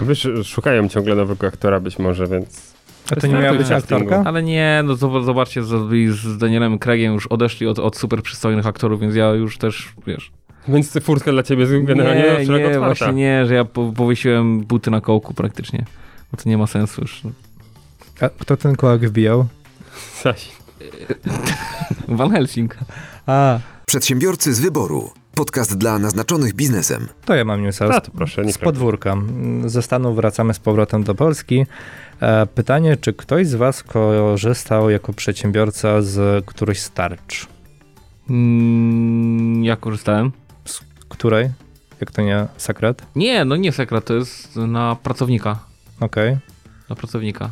Wiesz, szukają ciągle nowego aktora być może, więc... A to nie miała być aktorka? Ale nie, no to zobaczcie, z Danielem Craigiem, już odeszli od, od super przystojnych aktorów, więc ja już też, wiesz... Więc furtka dla ciebie jest generalnie nie, szeroko nie, otwarta. właśnie nie, że ja po, powiesiłem buty na kołku praktycznie. Bo to nie ma sensu już. A kto ten kołak wbijał? Zaś. Van Helsing. A, Przedsiębiorcy z wyboru. Podcast dla naznaczonych biznesem. to ja mam newsa. A, to proszę, nie Z podwórka. Ze Stanów wracamy z powrotem do Polski. E, Pytanie, czy ktoś z Was korzystał jako przedsiębiorca z którejś z tarcz? Mm, ja korzystałem. Której? Jak to nie sekret? Nie, no nie sekret, to jest na pracownika. Okej. Na pracownika.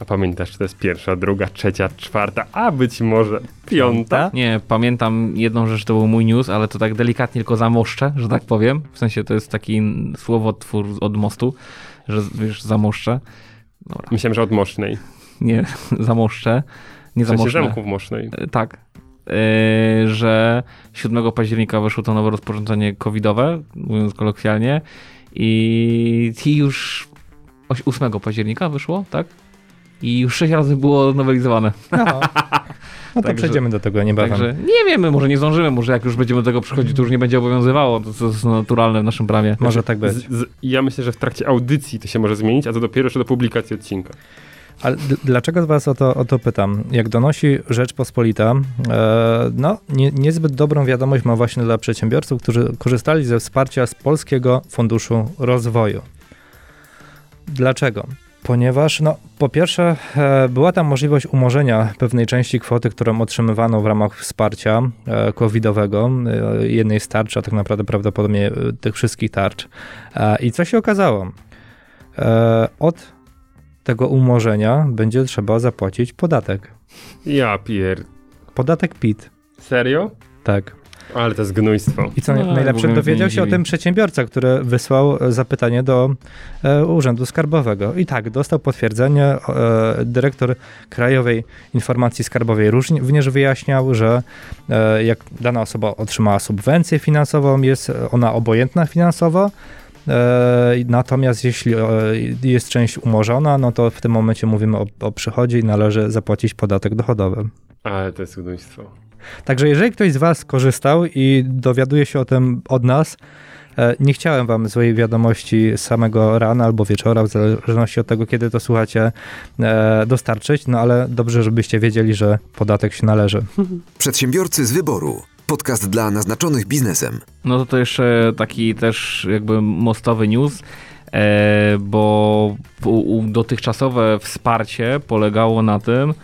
A pamiętasz, czy to jest pierwsza, druga, trzecia, czwarta, a być może piąta? Nie, pamiętam jedną rzecz, to był mój news, ale to tak delikatnie tylko zamoszczę, że tak powiem. W sensie to jest taki słowotwór od mostu, że wiesz, zamoszczę. Dobra, Myślałem, że od Mosznej. nie, zamoszczę. Nie W sensie zamoszczę. zamków Mosznej. E, Tak. E, że 7 października weszło to nowe rozporządzenie covidowe, mówiąc kolokwialnie, i ci już oś- 8 października wyszło, tak? I już 6 razy było nowelizowane. No, no to Także- przejdziemy do tego niebawem. Także nie wiemy, może nie zdążymy, może jak już będziemy do tego przychodzić, to już nie będzie obowiązywało, to, to jest naturalne w naszym prawie. Może tak być. Z, z, ja myślę, że w trakcie audycji to się może zmienić, a to dopiero jeszcze do publikacji odcinka. Ale d- dlaczego z was o to, o to pytam? Jak donosi Rzeczpospolita, e, no nie, niezbyt dobrą wiadomość ma właśnie dla przedsiębiorców, którzy korzystali ze wsparcia z Polskiego Funduszu Rozwoju. Dlaczego? Ponieważ, no, po pierwsze, e, była tam możliwość umorzenia pewnej części kwoty, którą otrzymywano w ramach wsparcia e, covidowego, e, jednej z tarcz, a tak naprawdę prawdopodobnie tych wszystkich tarcz. I co się okazało? Od tego umorzenia będzie trzeba zapłacić podatek. Ja pier... Podatek PIT. Serio? Tak. Ale to jest gnójstwo. I co No, najlepsze, dowiedział się o tym przedsiębiorca, który wysłał e, zapytanie do e, Urzędu Skarbowego. I tak, dostał potwierdzenie. E, dyrektor Krajowej Informacji Skarbowej również wyjaśniał, że e, jak dana osoba otrzymała subwencję finansową, jest ona obojętna finansowo. E, natomiast jeśli e, jest część umorzona, no to w tym momencie mówimy o, o przychodzie i należy zapłacić podatek dochodowy. Ale to jest gnójstwo. Także jeżeli ktoś z Was korzystał i dowiaduje się o tym od nas, e, nie chciałem Wam złej wiadomości z samego rana albo wieczora, w zależności od tego, kiedy to słuchacie, e, dostarczyć, no ale dobrze, żebyście wiedzieli, że podatek się należy. Przedsiębiorcy z wyboru. Podcast dla naznaczonych biznesem. No to to jeszcze taki też jakby mostowy news, e, bo dotychczasowe wsparcie polegało na tym,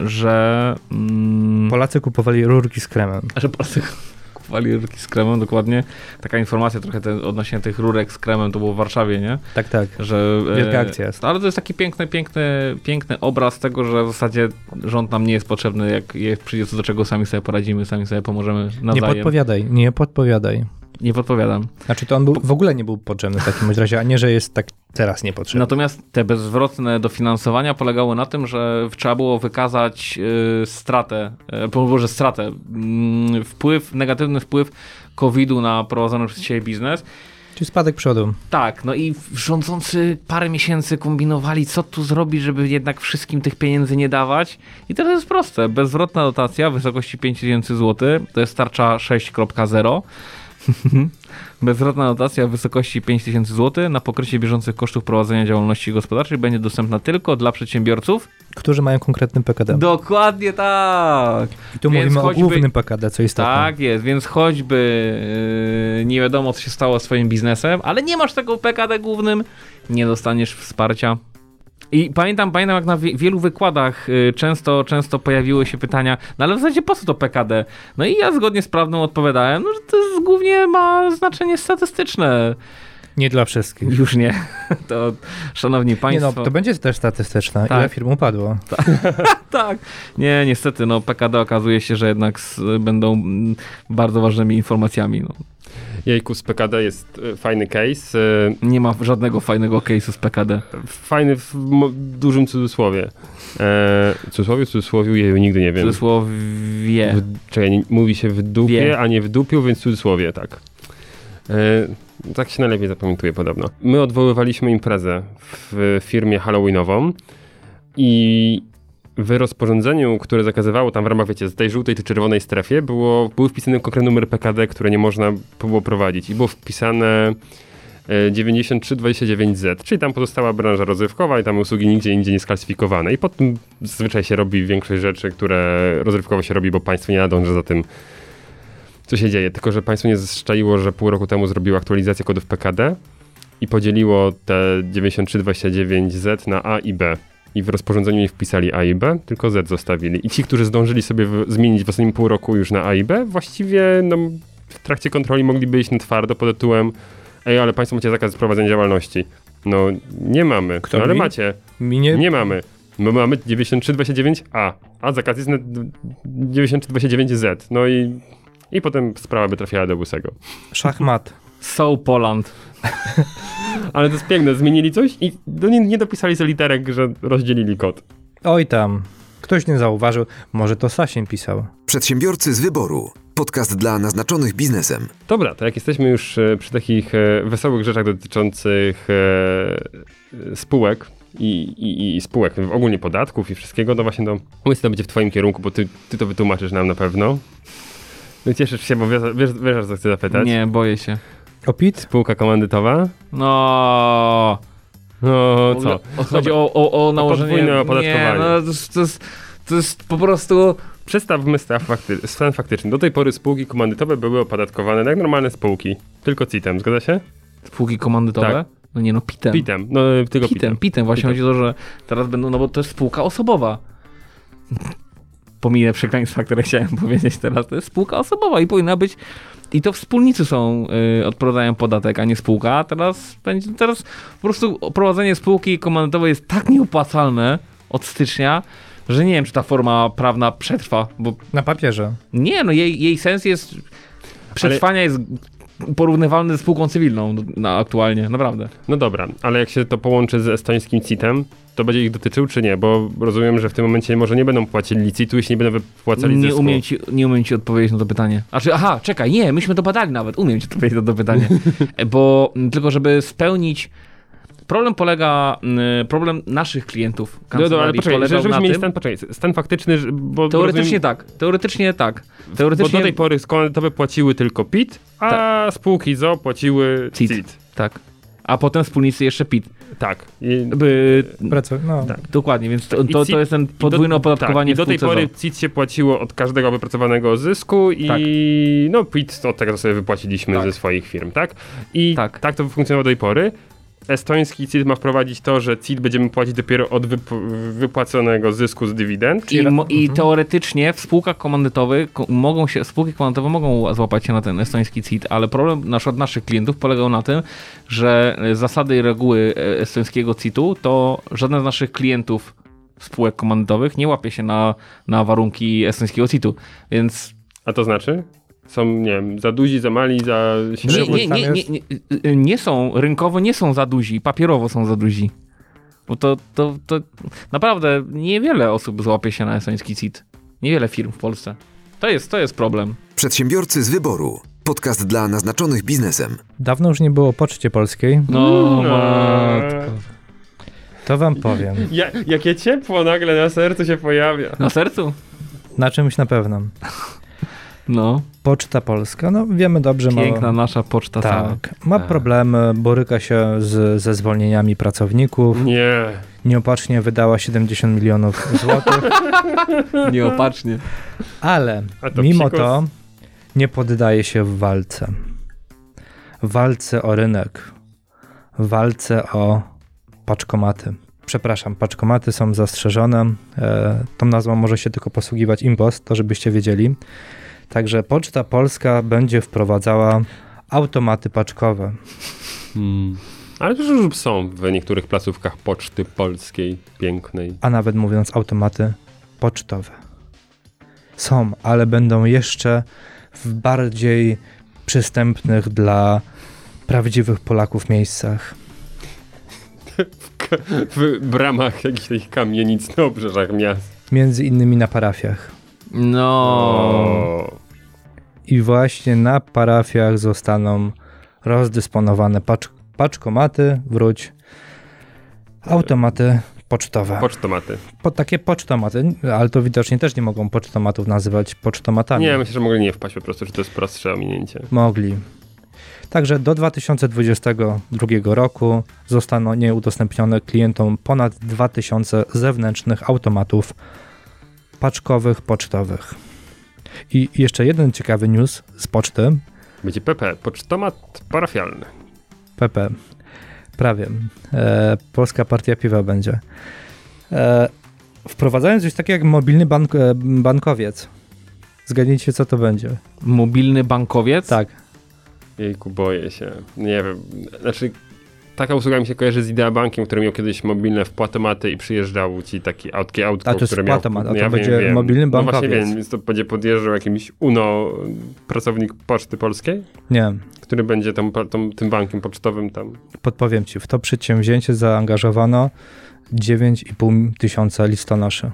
że... Mm, Polacy kupowali rurki z kremem. że Polacy kupowali rurki z kremem, dokładnie. Taka informacja trochę te, odnośnie tych rurek z kremem, to było w Warszawie, nie? Tak, tak. Że, e, Wielka akcja jest. Ale to jest taki piękny, piękny, piękny obraz tego, że w zasadzie rząd nam nie jest potrzebny, jak jak przyjdzie co do czego, sami sobie poradzimy, sami sobie pomożemy Nie nawzajem. podpowiadaj, nie podpowiadaj. Nie podpowiadam. Znaczy to on był, w ogóle nie był potrzebny w takim razie, a nie, że jest tak teraz niepotrzebny. Natomiast te bezwzrotne dofinansowania polegały na tym, że trzeba było wykazać y, stratę, y, po- Boże, stratę, mm, wpływ, negatywny wpływ COVID-u na prowadzony przez siebie biznes. Czyli spadek przodu. Tak, no i rządzący parę miesięcy kombinowali, co tu zrobić, żeby jednak wszystkim tych pieniędzy nie dawać. I to jest proste. Bezwzrotna dotacja w wysokości 5000 zł, to jest tarcza 6.0. Bezwzrotna dotacja w wysokości 5000 zł na pokrycie bieżących kosztów prowadzenia działalności gospodarczej będzie dostępna tylko dla przedsiębiorców. Którzy mają konkretny PKD. Dokładnie tak. I tu więc mówimy choćby- o głównym PKD, co istotne. Tak jest, więc choćby yy, nie wiadomo, co się stało z swoim biznesem, ale nie masz tego PKD głównym, nie dostaniesz wsparcia. I pamiętam, pamiętam jak na wie, wielu wykładach y, często, często pojawiły się pytania, no ale w zasadzie po co to PKD? No i ja zgodnie z prawdą odpowiadałem, no, że to jest, głównie ma znaczenie statystyczne. Nie dla wszystkich. Już nie. To, szanowni Nie państwo... no, to będzie też statystyczne. Tak. Ile firm upadło? Tak. Nie, niestety, no PKD okazuje się, że jednak s- będą mm, bardzo ważnymi informacjami. No. Jejku, z PKD jest e, fajny case. e, Nie ma żadnego fajnego case'u z PKD. Fajny w dużym cudzysłowie. E, cudzysłowie, cudzysłowiu, jeju, nigdy nie wiem. cudzysłowie. W, czekaj, mówi się w dupie, Wie. a nie w dupiu, więc cudzysłowie, tak. E, tak się najlepiej zapamiętuje podobno. My odwoływaliśmy imprezę w firmie halloweenową i w rozporządzeniu, które zakazywało tam w ramach, wiecie, z tej żółtej czy czerwonej strefie, było, był wpisany konkretny numer PKD, które nie można było prowadzić i było wpisane e, 9329Z, czyli tam pozostała branża rozrywkowa i tam usługi nigdzie indziej nie sklasyfikowane. I pod tym zazwyczaj się robi większość rzeczy, które rozrywkowo się robi, bo państwo nie nadąży za tym, co się dzieje. Tylko, że państwo nie zszczaiło, że pół roku temu zrobiło aktualizację kodów PKD i podzieliło te 9329Z na A i B. I w rozporządzeniu nie wpisali A i B, tylko Z zostawili. I ci, którzy zdążyli sobie w, zmienić w ostatnim pół roku już na A i B, właściwie no, w trakcie kontroli mogliby iść na twardo pod tytułem Ej, ale państwo macie zakaz prowadzenia działalności. No, nie mamy. Kto no, ale mówi? macie. Minie... Nie mamy. My mamy 9329A, a zakaz jest na 9329Z. No i, i potem sprawa by trafiała do łysego. Szachmat. So Poland. Ale to jest piękne, zmienili coś i do, nie, nie dopisali sobie literek, że rozdzielili kod. Oj tam. Ktoś nie zauważył. Może to Sasien pisał. Przedsiębiorcy z wyboru. podcast dla naznaczonych biznesem. Dobra, to jak jesteśmy już e, przy takich e, wesołych rzeczach dotyczących e, spółek i, i, i spółek, ogólnie podatków i wszystkiego, to właśnie to myślę, to będzie w twoim kierunku, bo ty, ty to wytłumaczysz nam na pewno. No cieszysz się, bo wiesz, wiesz, wiesz co chcę zapytać. Nie, boję się. O PIT? Spółka komandytowa? No. No co? Chodzi o, o, o nałożenie... podwójne opodatkowanie. Nie, no to, jest- to, jest, to jest po prostu... Przedstawmy stan, fakty, stan faktyczny. Do tej pory spółki komandytowe były opodatkowane jak normalne spółki, tylko CIT-em, zgadza się? Spółki komandytowe? Tak. No nie no, pitem. PIT-em, no tylko Pitem, PIT-em. pitem. Właśnie Pitem. chodzi o to, że teraz będą, no bo to jest spółka osobowa. Pominę przekleństwa, które chciałem powiedzieć teraz. To jest spółka osobowa i powinna być. I to wspólnicy są, y, odprowadzają podatek, a nie spółka. A teraz będzie, teraz po prostu prowadzenie spółki komandytowej jest tak nieopłacalne od stycznia, że nie wiem, czy ta forma prawna przetrwa, bo Na papierze. nie, no jej, jej sens jest, przetrwania jest porównywalny ze spółką cywilną no, aktualnie, naprawdę. No dobra, ale jak się to połączy z estońskim CIT-em, to będzie ich dotyczył czy nie? Bo rozumiem, że w tym momencie może nie będą płacili CIT-u, jeśli nie będą wypłacali Nie zysku. umiem, ci, nie umiem ci odpowiedzieć na to pytanie. Znaczy, aha, czekaj, nie, myśmy to badali nawet. Umiem ci odpowiedzieć na to pytanie. Bo tylko, żeby spełnić. Problem polega, m, problem naszych klientów. No, no, ale kancelarii poczekaj, polegał żebyśmy na mieli tym, stan, poczekaj, stan faktyczny, że- bo Teoretycznie rozumiem, tak, teoretycznie tak. bo Teoretycznie do tej pory komandytowe płaciły tylko PIT, a spółki ZO płaciły CIT. CIT. tak. A potem wspólnicy jeszcze PIT. Tak. I, By, Pracuj, no. Tak. dokładnie, więc to, I to, to jest ten podwójne opodatkowanie tak, I do tej pory. CIT się płaciło od każdego wypracowanego zysku i Tak. no PIT od tego sobie wypłaciliśmy Tak. ze swoich firm, tak? I Tak. tak, to funkcjonowało do tej pory. Estoński CIT ma wprowadzić to, że CIT będziemy płacić dopiero od wyp- wypłaconego zysku z dywidend. I, mo, Mhm. I teoretycznie w spółkach komandytowych ko- mogą się, spółki komandytowe mogą złapać się na ten estoński CIT, ale problem na przykład naszych klientów polegał na tym, że e, zasady i reguły e, estońskiego CIT-u to żaden z naszych klientów spółek komandytowych nie łapie się na, na warunki estońskiego CIT-u, więc A to znaczy? Są, nie wiem, za duzi, za mali, za nie, nie, nie, nie, nie, są, rynkowo nie są za duzi, papierowo są za duzi. Bo to, to, to naprawdę niewiele osób złapie się na estoński CIT. Niewiele firm w Polsce. To jest, to jest problem. Przedsiębiorcy z wyboru. Podcast dla naznaczonych biznesem. Dawno już nie było Poczcie Polskiej. No, No. matko. To wam powiem. Ja, jakie ciepło nagle na sercu się pojawia. Na sercu? Na czymś na pewno. No, Poczta Polska, no wiemy dobrze, ma, piękna nasza poczta tak, ma problemy, boryka się z, ze zwolnieniami pracowników. Nie. Nieopatrznie wydała 70 milionów złotych, Nieopatrznie. ale to mimo psikus? to nie poddaje się w walce. W walce o rynek. W walce o paczkomaty. Przepraszam, paczkomaty są zastrzeżone. E, tą nazwą może się tylko posługiwać Impost, to żebyście wiedzieli. Także Poczta Polska będzie wprowadzała automaty paczkowe. Hmm. Ale to już są w niektórych placówkach poczty polskiej, pięknej. a nawet mówiąc automaty pocztowe. Są, ale będą jeszcze w bardziej przystępnych dla prawdziwych Polaków miejscach. W bramach jakichś kamienic na obrzeżach miast. Między innymi na parafiach. No. O. I właśnie na parafiach zostaną rozdysponowane pacz paczkomaty, wróć, automaty pocztowe. Pocztomaty. Po, takie pocztomaty, ale to widocznie też nie mogą pocztomatów nazywać pocztomatami. Nie, myślę, że mogli nie wpaść po prostu, że to jest prostsze ominięcie. Mogli. Także do 2022 roku zostaną nieudostępnione klientom ponad 2000 zewnętrznych automatów paczkowych, pocztowych. I jeszcze jeden ciekawy news z poczty. Będzie PP, pocztomat parafialny. PP. Prawie. E, Polska Partia Piwa będzie. E, wprowadzając coś takiego jak mobilny bank, e, bankowiec. Zgadnijcie, co to będzie. Mobilny bankowiec? Tak. Jejku, boję się. Nie wiem. Znaczy, taka usługa mi się kojarzy z Idea Bankiem, który miał kiedyś mobilne wpłatomaty i przyjeżdżał ci taki autki autko, A to jest które miał... wpłatomat, a to ja będzie mobilny No właśnie bankowiec. wiem, więc to będzie podjeżdżał jakimś UNO pracownik Poczty Polskiej, Nie. który będzie tam, tam, tym bankiem pocztowym tam. Podpowiem ci, w to przedsięwzięcie zaangażowano 9,5 tysiąca listonoszy.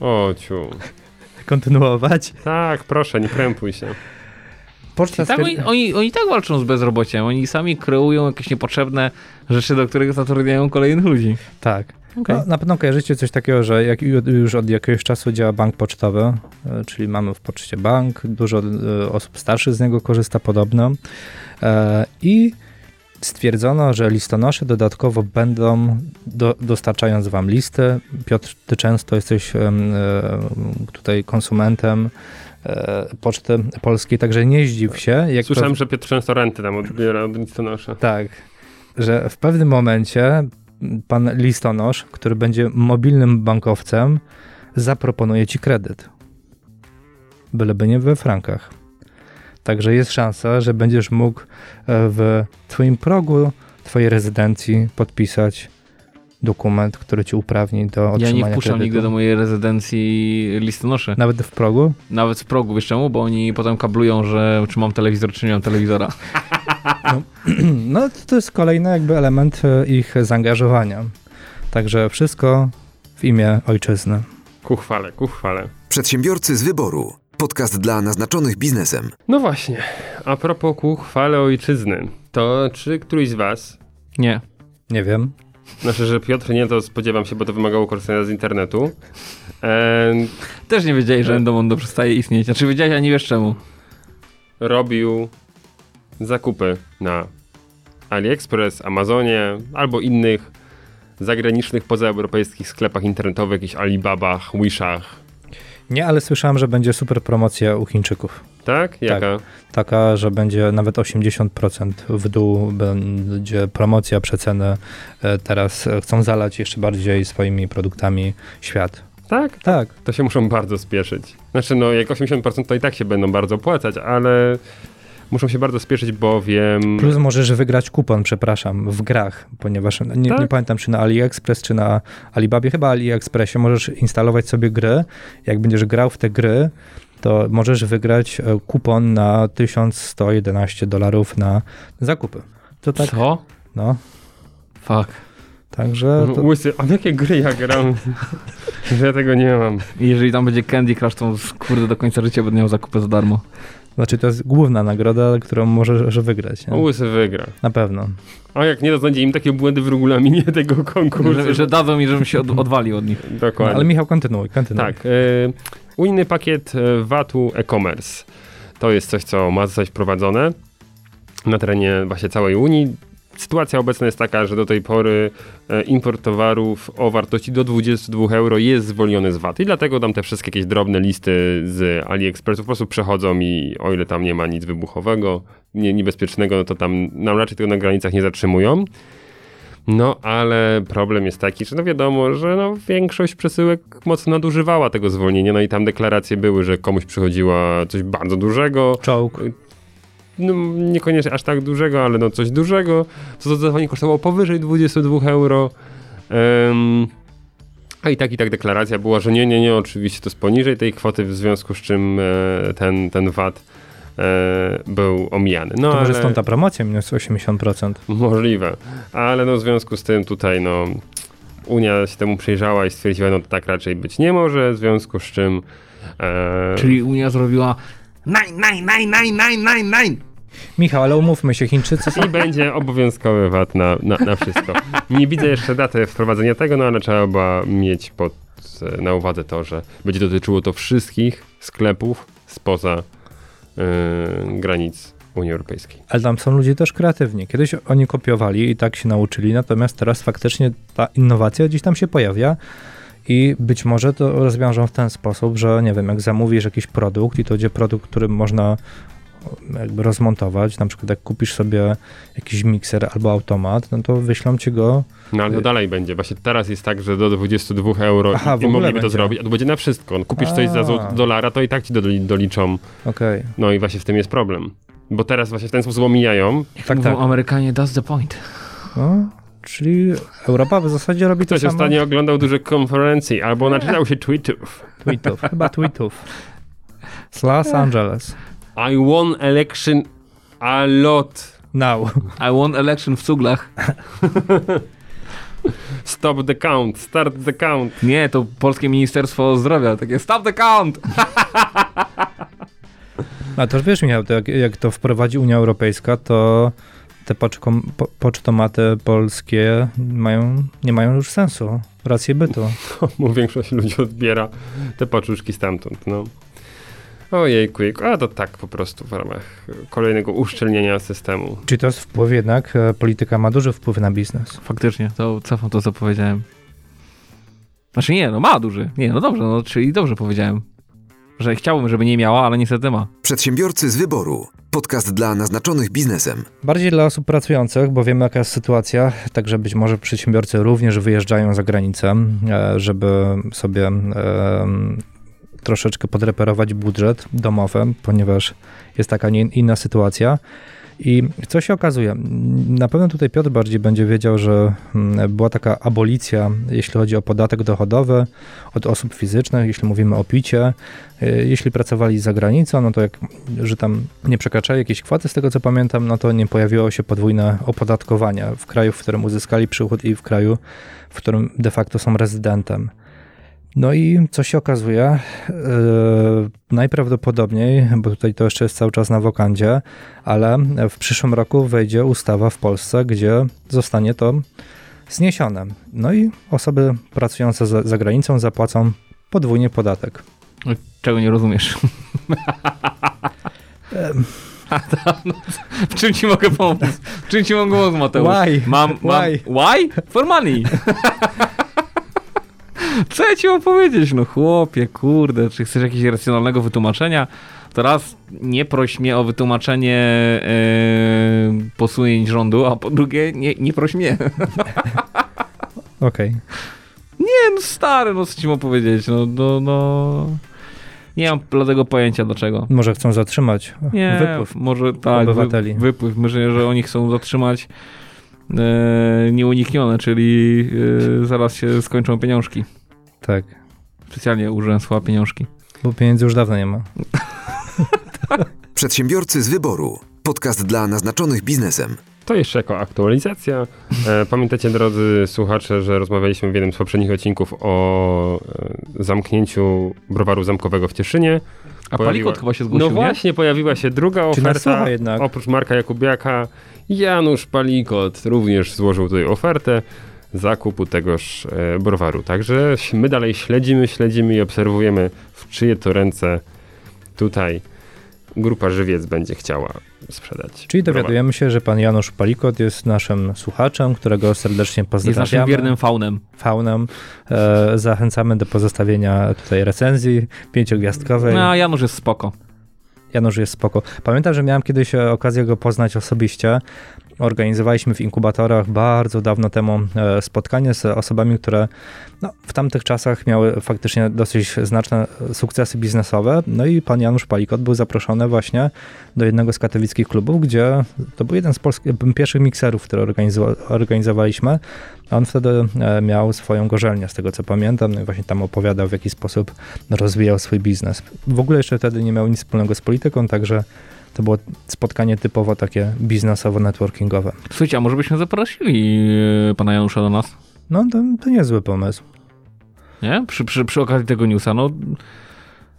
O ciu. kontynuować. Tak, proszę, nie krępuj się. I tak oni, oni, oni tak walczą z bezrobociem. Oni sami kreują jakieś niepotrzebne rzeczy, do których zatrudniają kolejnych ludzi. Tak. Okay. No, na pewno kojarzycie coś takiego, że jak już od jakiegoś czasu działa bank pocztowy, e, czyli mamy w poczcie bank, dużo e, osób starszych z niego korzysta podobno. E, I stwierdzono, że listonosze dodatkowo będą, do, dostarczając wam listy, Piotr, ty często jesteś tutaj konsumentem Poczty Polskiej, także nie zdziw się. Jak Słyszałem, to... że Piotr często renty tam odbiera od listonosza. Tak, że w pewnym momencie pan listonosz, który będzie mobilnym bankowcem, zaproponuje ci kredyt. Byleby nie we frankach. Także jest szansa, że będziesz mógł e, w twoim progu twojej rezydencji podpisać dokument, który ci uprawni do otrzymania Ja nie wpuszczam kredytu. nigdy do mojej rezydencji listonoszy. Nawet w progu? Nawet w progu, wiesz czemu? Bo oni potem kablują, że czy mam telewizor, czy nie mam telewizora. No, no to jest kolejny jakby element e, ich zaangażowania. Także wszystko w imię ojczyzny. Ku chwale, ku chwale. Przedsiębiorcy z wyboru. Podcast dla naznaczonych biznesem. No właśnie, a propos ku chwale ojczyzny, to czy któryś z was... Nie. Nie wiem. Znaczy, że Piotr nie, to spodziewam się, bo to wymagało korzystania z internetu. And Też nie wiedziałeś, że Endomondo przestaje istnieć. Znaczy wiedziałeś, a nie wiesz czemu. robił zakupy na AliExpress, Amazonie albo innych zagranicznych, pozaeuropejskich sklepach internetowych, jakichś Alibabach, Wishach. Nie, ale słyszałem, że będzie super promocja u Chińczyków. Tak? Jaka? Taka, że będzie nawet 80% w dół, będzie promocja, przeceny. E, Teraz e, chcą zalać jeszcze bardziej swoimi produktami świat. Tak? Tak. To się muszą bardzo spieszyć. Znaczy, no jak 80% to i tak się będą bardzo opłacać, ale muszą się bardzo spieszyć, bowiem... Plus możesz wygrać kupon, przepraszam, w grach, ponieważ nie, Tak? nie pamiętam, czy na AliExpress, czy na Alibabie, chyba AliExpressie możesz instalować sobie gry. Jak będziesz grał w te gry, to możesz wygrać e, kupon na 1111 dolarów na zakupy. To tak, Co? no. Fuck. Także to, Łysy, a w jakie gry ja gram? że ja tego nie mam. I jeżeli tam będzie Candy Crush, to kurde do końca życia będę miał zakupy za darmo. Znaczy to jest główna nagroda, którą możesz wygrać. Nie? Łysy wygra. Na pewno. A jak nie, to znajdzie im takie błędy w regulaminie tego konkursu. Że, że dadzą mi, żebym się od, odwalił od nich. No, Dokładnie. ale Michał, kontynuuj, kontynuuj. Tak. E, unijny pakiet e, VAT-u e-commerce. To jest coś, co ma zostać wprowadzone na terenie właśnie całej Unii. Sytuacja obecna jest taka, że do tej pory e, import towarów o wartości do 22 euro jest zwolniony z VAT i dlatego tam te wszystkie jakieś drobne listy z AliExpressu po prostu przechodzą i o ile tam nie ma nic wybuchowego, nie, niebezpiecznego, no to tam nam raczej tego na granicach nie zatrzymują. No, ale problem jest taki, że no wiadomo, że no większość przesyłek mocno nadużywała tego zwolnienia, no i tam deklaracje były, że komuś przychodziła coś bardzo dużego, Czołg. No niekoniecznie aż tak dużego, ale no coś dużego, co zdecydowanie kosztowało powyżej 22 euro. Em, a i tak, i tak deklaracja była, że nie, nie, nie, oczywiście to jest poniżej tej kwoty, w związku z czym e, ten, ten VAT e, był omijany. No, To może ale- stąd ta promocja minus 80%. Możliwe, ale no w związku z tym tutaj no Unia się temu przyjrzała i stwierdziła, no tak raczej być nie może, w związku z czym e, Czyli Unia zrobiła nine, nine, nine, nine, nine, nine, nine. Michał, ale umówmy się, Chińczycy są i będzie obowiązkowy VAT na, na, na wszystko. Nie widzę jeszcze daty wprowadzenia tego, no ale trzeba mieć pod, e, na uwadze to, że będzie dotyczyło to wszystkich sklepów spoza e, granic Unii Europejskiej. Ale tam są ludzie też kreatywni. Kiedyś oni kopiowali i tak się nauczyli, natomiast teraz faktycznie ta innowacja gdzieś tam się pojawia i być może to rozwiążą w ten sposób, że nie wiem, jak zamówisz jakiś produkt i to będzie produkt, który można jakby rozmontować, na przykład jak kupisz sobie jakiś mikser albo automat, no to wyślą ci go, No ale to Y- dalej będzie. Właśnie teraz jest tak, że do 22 euro Aha, i, i mogliby to będzie. zrobić, a to będzie na wszystko. No, kupisz coś za zł- dolara, to i tak ci doli- doliczą. okej, No i właśnie w tym jest problem. Bo teraz właśnie w ten sposób omijają. tak, Mówią tak, Amerykanie, that's the point. no, czyli Europa w zasadzie robi to Ktoś samo. ostatnio oglądał duże konferencji albo naczytał się tweetów. Tweetów, chyba tweetów. Z Los Angeles. I won election a lot. Now. I want election w cuglach. Stop the count, start the count. Nie, to Polskie Ministerstwo Zdrowia, takie stop the count! A to wiesz, Michał, to jak, jak to wprowadzi Unia Europejska, to te poczkom, po, pocztomaty polskie mają, nie mają już sensu. Rację bytu. Mu większość ludzi odbiera te paczuszki stamtąd, no. Ojejku, jejku, a to tak po prostu w ramach kolejnego uszczelnienia systemu. Czyli to jest wpływ jednak, e, polityka ma duży wpływ na biznes. Faktycznie, to cofam to, co powiedziałem. Znaczy nie, no ma duży. Nie, no dobrze, no czyli dobrze powiedziałem. Że chciałbym, żeby nie miała, ale niestety ma. Przedsiębiorcy z wyboru. Podcast dla naznaczonych biznesem. Bardziej dla osób pracujących, bo wiemy jaka jest sytuacja, także być może przedsiębiorcy również wyjeżdżają za granicę, e, żeby sobie troszeczkę podreperować budżet domowy, ponieważ jest taka inna sytuacja. I co się okazuje? Na pewno tutaj Piotr bardziej będzie wiedział, że mm, była taka abolicja, jeśli chodzi o podatek dochodowy od osób fizycznych, jeśli mówimy o picie. Y, jeśli pracowali za granicą, no to jak, że tam nie przekraczali jakiejś kwoty, z tego co pamiętam, no to nie pojawiło się podwójne opodatkowanie w kraju, w którym uzyskali przychód i w kraju, w którym de facto są rezydentem. No i co się okazuje, yy, najprawdopodobniej, bo tutaj to jeszcze jest cały czas na wokandzie, ale w przyszłym roku wejdzie ustawa w Polsce, gdzie zostanie to zniesione. No i osoby pracujące za, za granicą zapłacą podwójnie podatek. Czego nie rozumiesz? w czym ci mogę pomóc? W czym ci mogę pomóc, Mateusz? Why? Mam, mam, Why? Why? For money. Co ja ci mam powiedzieć? No chłopie, kurde, czy chcesz jakiegoś racjonalnego wytłumaczenia? To raz nie proś mnie o wytłumaczenie yy, posunięć rządu, a po drugie nie, nie proś mnie. Okej. Nie, no stary, no co ci mam powiedzieć? No, no, no... Nie mam bladego pojęcia dlaczego. Może chcą zatrzymać Nie, wypływ. może tak, obywateli. Wy, wypływ. Myślę, że oni chcą zatrzymać e, nieuniknione, czyli e, zaraz się skończą pieniążki. Tak, Specjalnie użyłem słowa pieniążki. bo pieniędzy już dawno nie ma. Przedsiębiorcy z wyboru. Podcast dla naznaczonych biznesem. To jeszcze jako aktualizacja. E, pamiętacie, drodzy słuchacze, że rozmawialiśmy w jednym z poprzednich odcinków o e, zamknięciu browaru zamkowego w Cieszynie. A Pojawiła- Palikot chyba się zgłosił, No właśnie, pojawiła się druga oferta. Oprócz Marka Jakubiaka, Janusz Palikot również złożył tutaj ofertę zakupu tegoż e, browaru. Także my dalej śledzimy, śledzimy i obserwujemy, w czyje to ręce tutaj grupa Żywiec będzie chciała sprzedać. Czyli browar. dowiadujemy się, że pan Janusz Palikot jest naszym słuchaczem, którego serdecznie nie? Jest naszym pozdrawiamy. wiernym faunem. faunem. E, zachęcamy do pozostawienia tutaj recenzji pięciogwiazdkowej. No, a Janusz jest spoko. Janusz jest spoko. Pamiętam, że miałem kiedyś okazję go poznać osobiście. Organizowaliśmy w inkubatorach bardzo dawno temu e, spotkanie z osobami, które no, w tamtych czasach miały faktycznie dosyć znaczne sukcesy biznesowe. No i pan Janusz Palikot był zaproszony właśnie do jednego z katowickich klubów, gdzie to był jeden z polskich, pierwszych mikserów, które organizowa- organizowaliśmy. On wtedy e, miał swoją gorzelnię, z tego co pamiętam, no i właśnie tam opowiadał, w jaki sposób rozwijał swój biznes. W ogóle jeszcze wtedy nie miał nic wspólnego z polityką, także to było spotkanie typowo takie biznesowo-networkingowe. Słuchajcie, a może byśmy zaprosili e, pana Janusza do nas? No to, to niezły pomysł. Nie? Przy, przy, przy okazji tego newsa, no...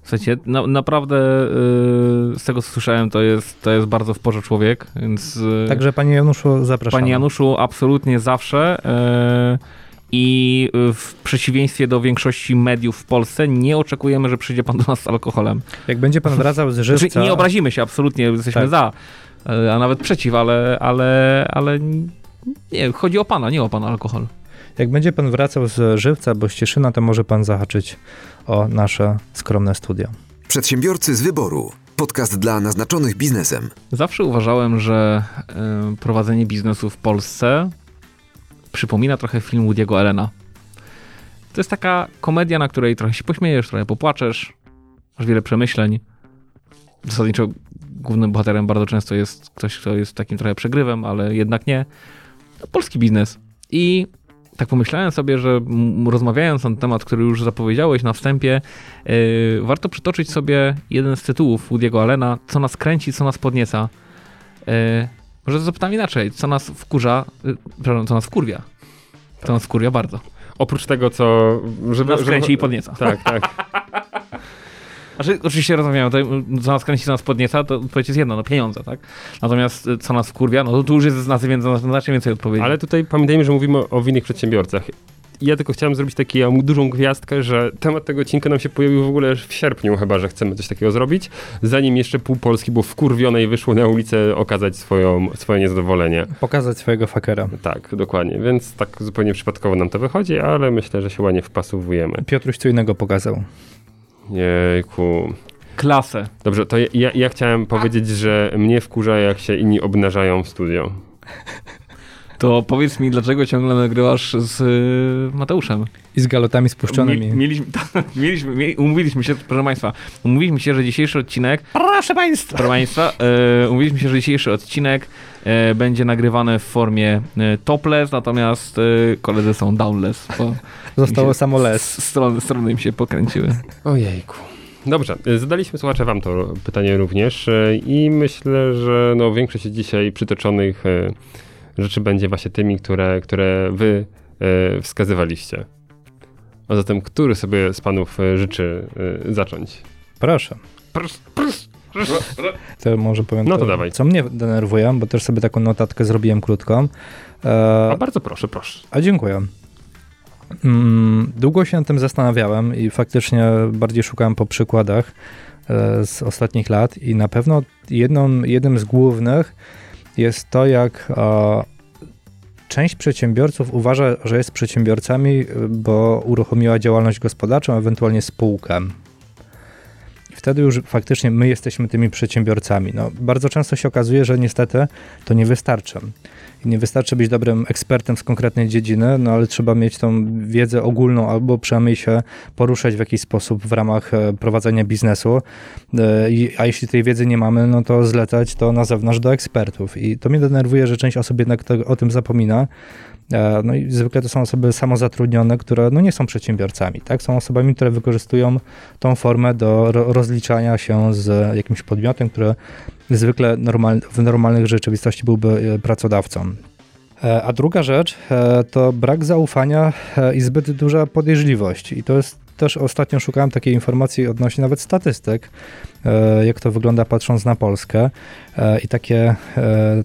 Słuchajcie, na, naprawdę e, z tego co słyszałem, to jest, to jest bardzo w porze człowiek, więc... e, Także panie Januszu, zapraszam. Panie Januszu, absolutnie zawsze. e, I w przeciwieństwie do większości mediów w Polsce, nie oczekujemy, że przyjdzie pan do nas z alkoholem. Jak będzie pan wracał z Znaczy, żywca... nie obrazimy się, absolutnie jesteśmy Tak. za, e, a nawet przeciw, ale, ale, ale nie, chodzi o pana, nie o pana alkohol. Jak będzie pan wracał z żywca albo z Cieszyna, to może pan zahaczyć o nasze skromne studio. Przedsiębiorcy z wyboru. Podcast dla naznaczonych biznesem. Zawsze uważałem, że e, prowadzenie biznesu w Polsce przypomina trochę film Woody'ego Allena. To jest taka komedia, na której trochę się pośmiejesz, trochę popłaczesz, masz wiele przemyśleń. Zasadniczo głównym bohaterem bardzo często jest ktoś, kto jest takim trochę przegrywem, ale jednak nie. No, polski biznes. I tak pomyślałem sobie, że rozmawiając na temat, który już zapowiedziałeś na wstępie, yy, warto przytoczyć sobie jeden z tytułów Woody'ego Allena, co nas kręci, co nas podnieca. Yy, może zapytam inaczej, co nas wkurza, yy, przepraszam, co nas wkurwia. To nas wkurwia bardzo. Oprócz tego, co... Żeby, Nas kręci i podnieca. Tak, tak. Znaczy, oczywiście rozmawiamy, to, co nas kręci, co nas podnieca, to odpowiedź jest jedno, no pieniądze, tak? Natomiast y, co nas wkurwia, no to tu już jest znacznie więcej, znacznie więcej odpowiedzi. Ale tutaj pamiętajmy, że mówimy o winnych przedsiębiorcach. Ja tylko chciałem zrobić taką dużą gwiazdkę, że temat tego odcinka nam się pojawił w ogóle w sierpniu, chyba, że chcemy coś takiego zrobić, zanim jeszcze pół Polski było wkurwione i wyszło na ulicę okazać swoją, swoje niezadowolenie. Pokazać swojego fakera. Tak, dokładnie, więc tak zupełnie przypadkowo nam to wychodzi, ale myślę, że się ładnie wpasowujemy. Piotruś co innego pokazał. Jejku. Klasę. Dobrze, to ja, ja, ja chciałem powiedzieć, że mnie wkurza, jak się inni obnażają w studio. To powiedz mi, dlaczego ciągle nagrywasz z y, Mateuszem? I z galotami spuszczonymi. Mi, mieliśmy, tak, mieliśmy, mieli, umówiliśmy się, proszę Państwa, umówiliśmy się, że dzisiejszy odcinek... Proszę Państwa! Proszę Państwa, e, umówiliśmy się, że dzisiejszy odcinek e, będzie nagrywany w formie e, topless, natomiast e, koledzy są downless, bo Zostało samo les. Strony, strony im się pokręciły. Ojejku. Dobrze, y, zadaliśmy słuchacze wam to pytanie również y, i myślę, że no, większość dzisiaj przytoczonych y, rzeczy będzie właśnie tymi, które, które wy y, wskazywaliście. A zatem, który sobie z panów y, życzy y, zacząć? Proszę. To może powiem No to dawaj. co mnie denerwuje, bo też sobie taką notatkę zrobiłem krótką. E, A bardzo proszę, proszę. A dziękuję. Mm, Długo się nad tym zastanawiałem i faktycznie bardziej szukałem po przykładach e, z ostatnich lat i na pewno jedną, jednym z głównych jest to, jak e, część przedsiębiorców uważa, że jest przedsiębiorcami, e, bo uruchomiła działalność gospodarczą, ewentualnie spółkę. Wtedy już faktycznie my jesteśmy tymi przedsiębiorcami. No, bardzo często się okazuje, że niestety to nie wystarczy. Nie wystarczy być dobrym ekspertem z konkretnej dziedziny, no ale trzeba mieć tą wiedzę ogólną albo przynajmniej się poruszać w jakiś sposób w ramach e, prowadzenia biznesu. E, A jeśli tej wiedzy nie mamy, no to zlecać to na zewnątrz do ekspertów. I to mnie denerwuje, że część osób jednak to, o tym zapomina. E, No i zwykle to są osoby samozatrudnione, które no nie są przedsiębiorcami, tak? Są osobami, które wykorzystują tą formę do ro- rozliczania się z jakimś podmiotem, który zwykle normal, w normalnych rzeczywistości byłby e, pracodawcą. E, A druga rzecz e, to brak zaufania i zbyt duża podejrzliwość. I to jest też ostatnio szukałem takiej informacji odnośnie nawet statystyk, jak to wygląda patrząc na Polskę. I takie,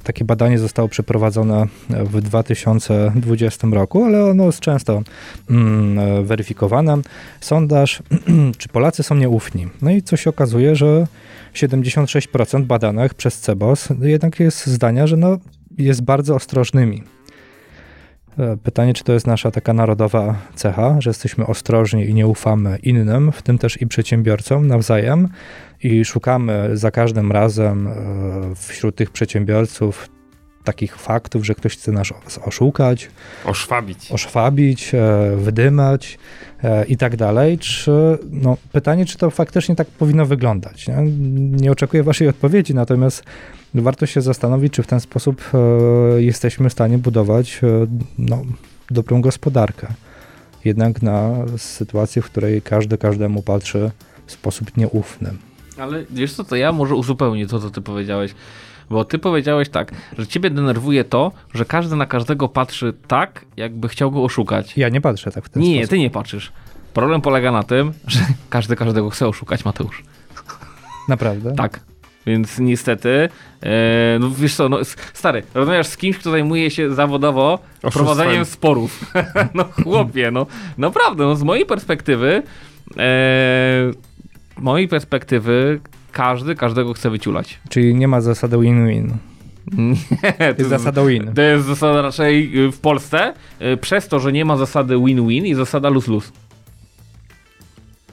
takie badanie zostało przeprowadzone w 2020 roku, ale ono jest często mm, weryfikowane. Sondaż, czy Polacy są nieufni. No i co się okazuje, że 76% badanych przez CEBOS jednak jest zdania, że no, jest bardzo ostrożnymi. E, Pytanie, czy to jest nasza taka narodowa cecha, że jesteśmy ostrożni i nie ufamy innym, w tym też i przedsiębiorcom nawzajem i szukamy za każdym razem e, wśród tych przedsiębiorców takich faktów, że ktoś chce nas oszukać, Oszwabić. oszwabić, e, wydymać i tak dalej. Czy, no, pytanie, czy to faktycznie tak powinno wyglądać? Nie, nie oczekuję waszej odpowiedzi, natomiast warto się zastanowić, czy w ten sposób e, jesteśmy w stanie budować e, no, dobrą gospodarkę. Jednak na sytuację, w której każdy każdemu patrzy w sposób nieufny. Ale wiesz co, to ja może uzupełnię to, co ty powiedziałeś. Bo ty powiedziałeś tak, że ciebie denerwuje to, że każdy na każdego patrzy tak, jakby chciał go oszukać. Ja nie patrzę tak w ten Nie, sposób. ty nie patrzysz. Problem polega na tym, że każdy każdego chce oszukać, Mateusz. Naprawdę? Tak. Więc niestety, e, no wiesz co, no, stary, rozmawiasz z kimś, kto zajmuje się zawodowo Oszustwem. prowadzeniem sporów. no chłopie, no naprawdę, no z mojej perspektywy, e, mojej perspektywy każdy każdego chce wyciulać. Czyli nie ma zasady win-win. Nie, to Jest zasada win. To jest zasada raczej y, w Polsce, y, przez to, że nie ma zasady win-win i zasada lose-lose.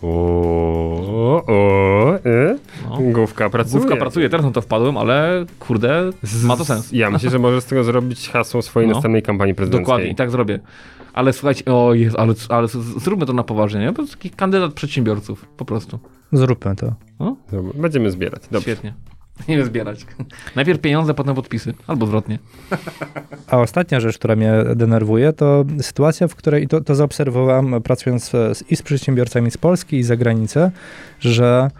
O, o, e? No. Główka pracuje. Główka pracuje, teraz na to wpadłem, ale kurde, ma to sens. Ja myślę, że możesz z tego zrobić hasło swojej No. następnej kampanii prezydenckiej. Dokładnie, i tak zrobię. Ale słuchajcie, o Jezu, ale, ale zróbmy to na poważnie, nie? Po prostu taki kandydat przedsiębiorców, po prostu. Zróbmy to. Będziemy zbierać. Dobrze. Świetnie. Nie wiem zbierać. Najpierw pieniądze, potem podpisy. Albo odwrotnie. A ostatnia rzecz, która mnie denerwuje, to sytuacja, w której, to, to zaobserwowałem pracując z, i z przedsiębiorcami z Polski i z zagranicy, że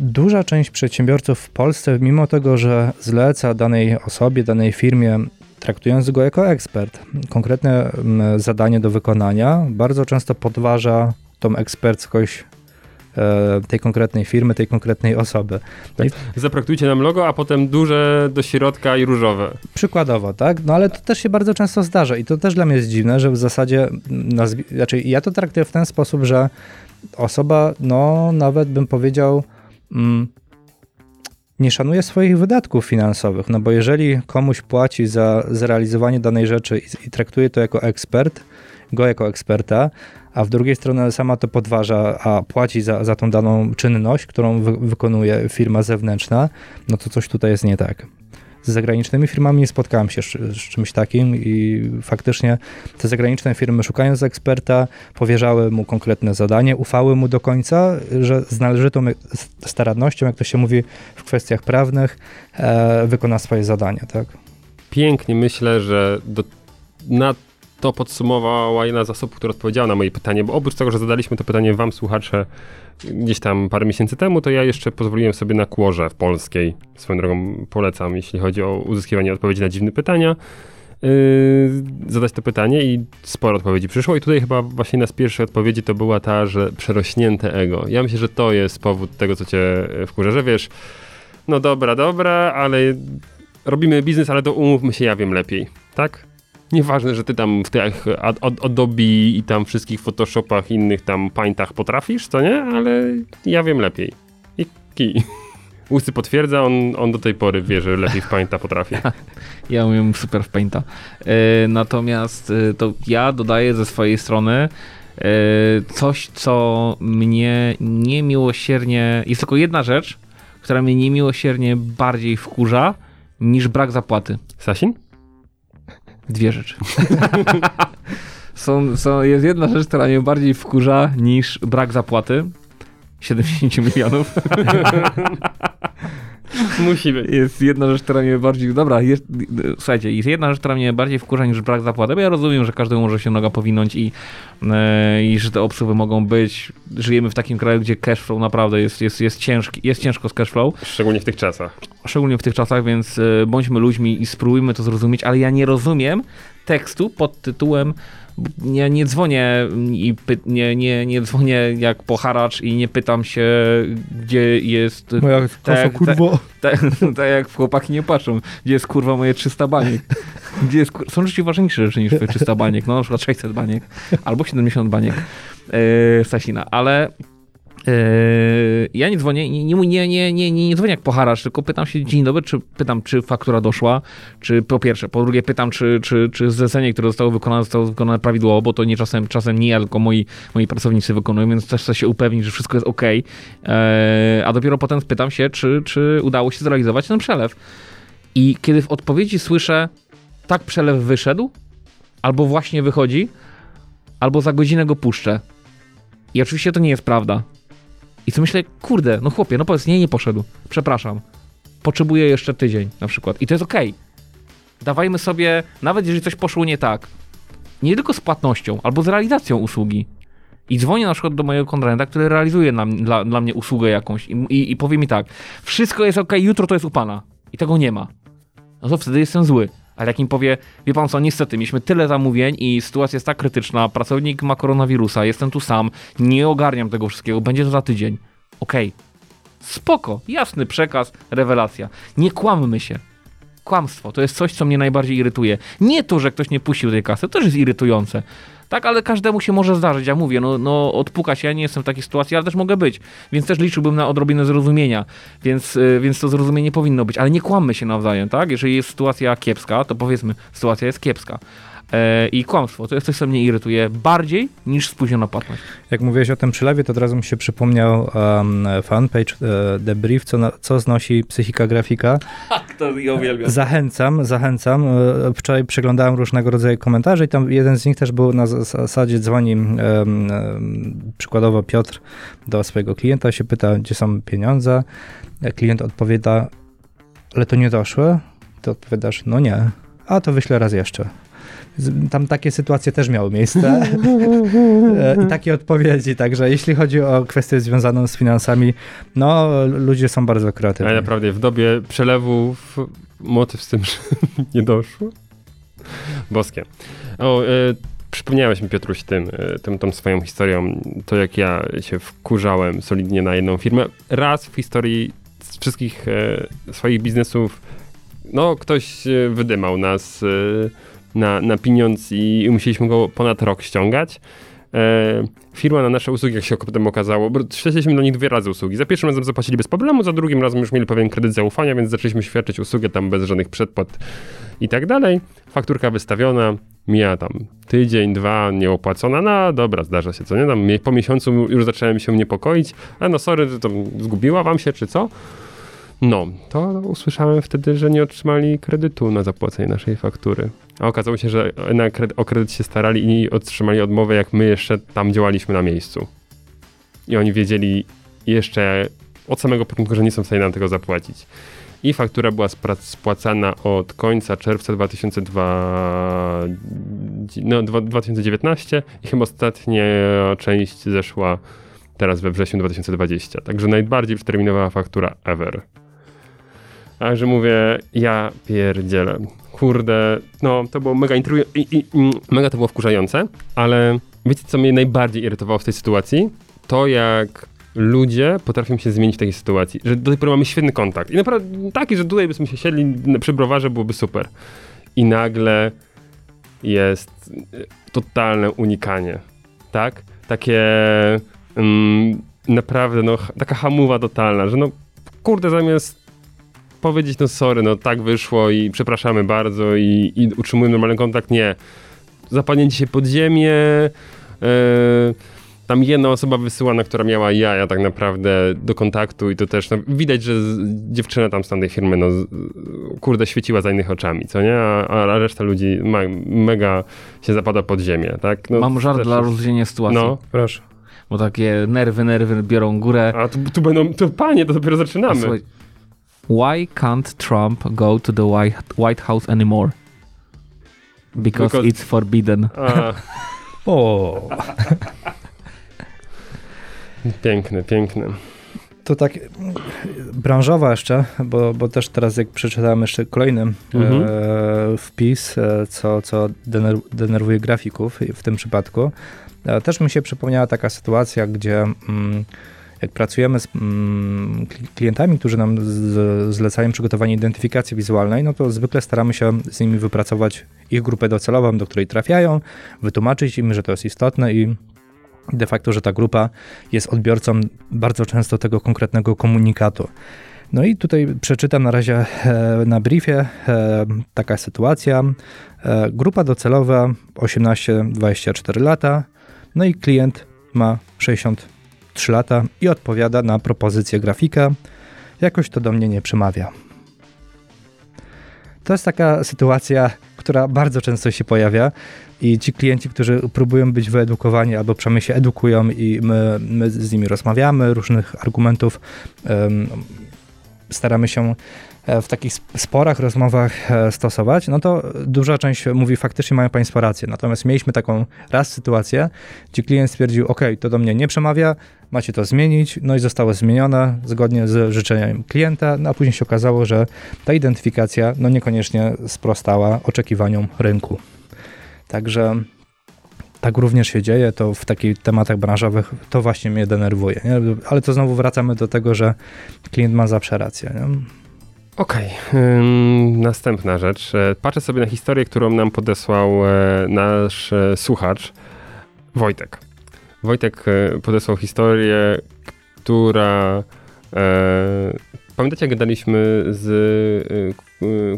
duża część przedsiębiorców w Polsce, mimo tego, że zleca danej osobie, danej firmie traktując go jako ekspert. Konkretne mm, zadanie do wykonania bardzo często podważa tą eksperckość tej konkretnej firmy, tej konkretnej osoby. No i Zaprojektujcie nam logo, a potem duże do środka i różowe. Przykładowo, tak? No ale to też się bardzo często zdarza i to też dla mnie jest dziwne, że w zasadzie, nazwi- znaczy ja to traktuję w ten sposób, że osoba, no nawet bym powiedział, mm, nie szanuje swoich wydatków finansowych, no bo jeżeli komuś płaci za zrealizowanie danej rzeczy i, i traktuje to jako ekspert, go jako eksperta, a w drugiej stronie sama to podważa, a płaci za, za tą daną czynność, którą wy, wykonuje firma zewnętrzna, no to coś tutaj jest nie tak. Z zagranicznymi firmami nie spotkałem się z, z czymś takim i faktycznie te zagraniczne firmy szukając eksperta powierzały mu konkretne zadanie, ufały mu do końca, że z należytą starannością, jak to się mówi w kwestiach prawnych, e, wykona swoje zadanie, tak? Pięknie myślę, że do, na to podsumowała jedna z osób, która odpowiedziała na moje pytanie, bo oprócz tego, że zadaliśmy to pytanie wam, słuchacze, gdzieś tam parę miesięcy temu, to ja jeszcze pozwoliłem sobie na kłorze w polskiej. Swoją drogą polecam, jeśli chodzi o uzyskiwanie odpowiedzi na dziwne pytania. Yy, zadać to pytanie i sporo odpowiedzi przyszło i tutaj chyba właśnie jedna z pierwszych odpowiedzi to była ta, że przerośnięte ego. Ja myślę, że to jest powód tego, co cię wkurza, że wiesz, no dobra, dobra, ale robimy biznes, ale to umówmy się, ja wiem lepiej, tak? Nieważne, że ty tam w tych Ad- Ad- Adobe i tam wszystkich Photoshopach, innych tam paintach potrafisz, co nie? Ale ja wiem lepiej. I kij. Łysy potwierdza, on, on do tej pory wie, że lepiej w painta potrafi. Ja umiem super w Painta. E, natomiast e, to ja dodaję ze swojej strony e, coś, co mnie niemiłosiernie... Jest tylko jedna rzecz, która mnie niemiłosiernie bardziej wkurza niż brak zapłaty. Sasin? Dwie rzeczy. są, są, jest jedna rzecz, która mnie bardziej wkurza niż brak zapłaty. 70 milionów. Musi być. Jest jedna rzecz, która mnie bardziej. Dobra, jest, słuchajcie, jest jedna rzecz, która mnie bardziej wkurza niż brak zapłaty, bo ja rozumiem, że każdemu może się noga powinąć i, e, i że te obsługi mogą być. Żyjemy w takim kraju, gdzie cashflow naprawdę jest, jest, jest, ciężki, jest ciężko z cashflow. Szczególnie w tych czasach. Szczególnie w tych czasach, więc e, bądźmy ludźmi i spróbujmy to zrozumieć, ale ja nie rozumiem tekstu pod tytułem nie, nie dzwonię i py, nie, nie, nie dzwonię jak po haracz i nie pytam się, gdzie jest. Moja tak, kasa, kurwo. Tak ta, jak chłopaki nie patrzą, gdzie jest kurwa moje 300 baniek. Gdzie jest, są rzeczy ważniejsze rzeczy niż twoje 300 baniek, no na przykład 600 baniek albo 70 baniek yy, Sasina, ale ja nie dzwonię, nie, nie, nie, nie, nie, dzwonię jak po haracz, tylko pytam się dzień dobry, czy pytam, czy faktura doszła, czy po pierwsze, po drugie pytam, czy, czy, czy zlecenie, które zostało wykonane, zostało wykonane prawidłowo, bo to nie czasem, czasem nie ja, tylko moi, moi pracownicy wykonują, więc też chcę się upewnić, że wszystko jest ok, yy, a dopiero potem pytam się, czy, czy udało się zrealizować ten przelew. I kiedy w odpowiedzi słyszę, tak przelew wyszedł, albo właśnie wychodzi, albo za godzinę go puszczę. I oczywiście to nie jest prawda. I co myślę, kurde, no chłopie, no powiedz, nie, nie poszedł. Przepraszam. Potrzebuję jeszcze tydzień na przykład. I to jest okej. Dawajmy sobie, nawet jeżeli coś poszło nie tak, nie tylko z płatnością, albo z realizacją usługi. I dzwonię na przykład do mojego kontrahenta, który realizuje dla, dla mnie usługę jakąś i, i, i powie mi tak, wszystko jest ok, jutro to jest u pana. I tego nie ma. No to wtedy jestem zły. Ale jak im powie, wie pan co, niestety, mieliśmy tyle zamówień i sytuacja jest tak krytyczna, pracownik ma koronawirusa, jestem tu sam, nie ogarniam tego wszystkiego, będzie to za tydzień. Okej. Spoko, jasny przekaz, rewelacja. Nie kłammy się. Kłamstwo to jest coś, co mnie najbardziej irytuje. Nie to, że ktoś nie puścił tej kasy, to też jest irytujące. Tak, ale każdemu się może zdarzyć. Ja mówię, no, no odpuka się, ja nie jestem w takiej sytuacji, ale też mogę być. Więc też liczyłbym na odrobinę zrozumienia. Więc, y, więc to zrozumienie powinno być. Ale nie kłammy się nawzajem, tak? Jeżeli jest sytuacja kiepska, to powiedzmy, sytuacja jest kiepska. E, I kłamstwo to jest coś, co mnie irytuje bardziej niż spóźniona płatność. Jak mówiłeś o tym przylewie, to od razu mi się przypomniał um, fanpage e, The Brief, co, na, co znosi psychika grafika. Tak, to ja uwielbiam. Zachęcam, zachęcam. E, Wczoraj przeglądałem różnego rodzaju komentarze i tam jeden z nich też był na zas- zasadzie dzwoni em, przykładowo Piotr do swojego klienta, się pyta, gdzie są pieniądze. Klient odpowiada, ale to nie doszły? Ty odpowiadasz, no nie. A to wyślę raz jeszcze. Tam takie sytuacje też miały miejsce E, i takie odpowiedzi, także jeśli chodzi o kwestię związaną z finansami, no ludzie są bardzo kreatywni. Ale naprawdę w dobie przelewów motyw z tym, że nie doszło. Boskie. O, e, przypomniałeś mi Piotruś tym, e, tym, tą swoją historią, to jak ja się wkurzałem solidnie na jedną firmę. Raz w historii z wszystkich e, swoich biznesów, no ktoś wydymał nas e, na, na pieniądz i musieliśmy go ponad rok ściągać. E, firma na nasze usługi, jak się potem okazało, bo do nich dwie razy usługi. Za pierwszym razem zapłacili bez problemu, za drugim razem już mieli pewien kredyt zaufania, więc zaczęliśmy świadczyć usługę tam bez żadnych przedpłat i tak dalej. Fakturka wystawiona, mija tam tydzień, dwa, nieopłacona, no dobra, zdarza się, co nie? Tam po miesiącu już zacząłem się niepokoić, ale no sorry, że to zgubiła wam się, czy co? No, to usłyszałem wtedy, że nie otrzymali kredytu na zapłacenie naszej faktury. A okazało się, że na kredyt, o kredyt się starali i otrzymali odmowę, jak my jeszcze tam działaliśmy na miejscu. I oni wiedzieli jeszcze od samego początku, że nie są w stanie nam tego zapłacić. I faktura była spłacana od końca czerwca 2002, no, 2019 i chyba ostatnia część zeszła teraz we wrześniu 2020. Także najbardziej przeterminowana faktura ever. Także mówię, ja pierdzielę. Kurde, no to było mega intrygujące, mega to było wkurzające, ale wiecie co mnie najbardziej irytowało w tej sytuacji? To jak ludzie potrafią się zmienić w takiej sytuacji, że do tej pory mamy świetny kontakt i naprawdę taki, że tutaj byśmy się siedli przy browarze, byłoby super. I nagle jest y, totalne unikanie, tak? Takie um, naprawdę, no, taka hamuwa totalna, że no, kurde, zamiast powiedzieć, no sorry, no tak wyszło i przepraszamy bardzo i, i utrzymujemy normalny kontakt, nie. Zapadnięcie się pod ziemię, yy, tam jedna osoba wysyłana, która miała jaja tak naprawdę do kontaktu i to też, no, widać, że dziewczyna tam z tamtej firmy, no kurde, świeciła za innych oczami, co nie? A, a reszta ludzi ma, mega się zapada pod ziemię, tak? No, Mam żart dla rozluźnienia sytuacji. No, proszę. Bo takie nerwy, nerwy biorą górę. A tu, tu będą, to panie, to dopiero zaczynamy. Słuchaj, why can't Trump go to the White, White House anymore? Because, Because... it's forbidden. o. Piękne, piękne. To tak branżowa jeszcze, bo, bo też teraz jak przeczytałem jeszcze kolejny mhm. e, wpis, e, co, co dener, denerwuje grafików w tym przypadku, e, też mi się przypomniała taka sytuacja, gdzie mm, jak pracujemy z mm, klientami, którzy nam zlecają przygotowanie identyfikacji wizualnej, no to zwykle staramy się z nimi wypracować ich grupę docelową, do której trafiają, wytłumaczyć im, że to jest istotne i de facto, że ta grupa jest odbiorcą bardzo często tego konkretnego komunikatu. No i tutaj przeczytam na razie e, na briefie e, taka sytuacja. E, grupa docelowa 18-24 lata, no i klient ma 63 lata i odpowiada na propozycję grafika. Jakoś to do mnie nie przemawia. To jest taka sytuacja, która bardzo często się pojawia i ci klienci, którzy próbują być wyedukowani albo przynajmniej się edukują i my, my z nimi rozmawiamy, różnych argumentów um, staramy się w takich sporach, rozmowach e, stosować, no to duża część mówi faktycznie mają Państwo rację. Natomiast mieliśmy taką raz sytuację, gdzie klient stwierdził, ok, to do mnie nie przemawia, macie to zmienić, no i zostało zmienione zgodnie z życzeniem klienta, no a później się okazało, że ta identyfikacja no niekoniecznie sprostała oczekiwaniom rynku. Także tak również się dzieje, to w takich tematach branżowych to właśnie mnie denerwuje. Nie? Ale to znowu wracamy do tego, że klient ma zawsze rację. Nie? Okej, okay. następna rzecz. E, patrzę sobie na historię, którą nam podesłał e, nasz e, słuchacz Wojtek. Wojtek podesłał historię, która Pamiętacie, jak gadaliśmy z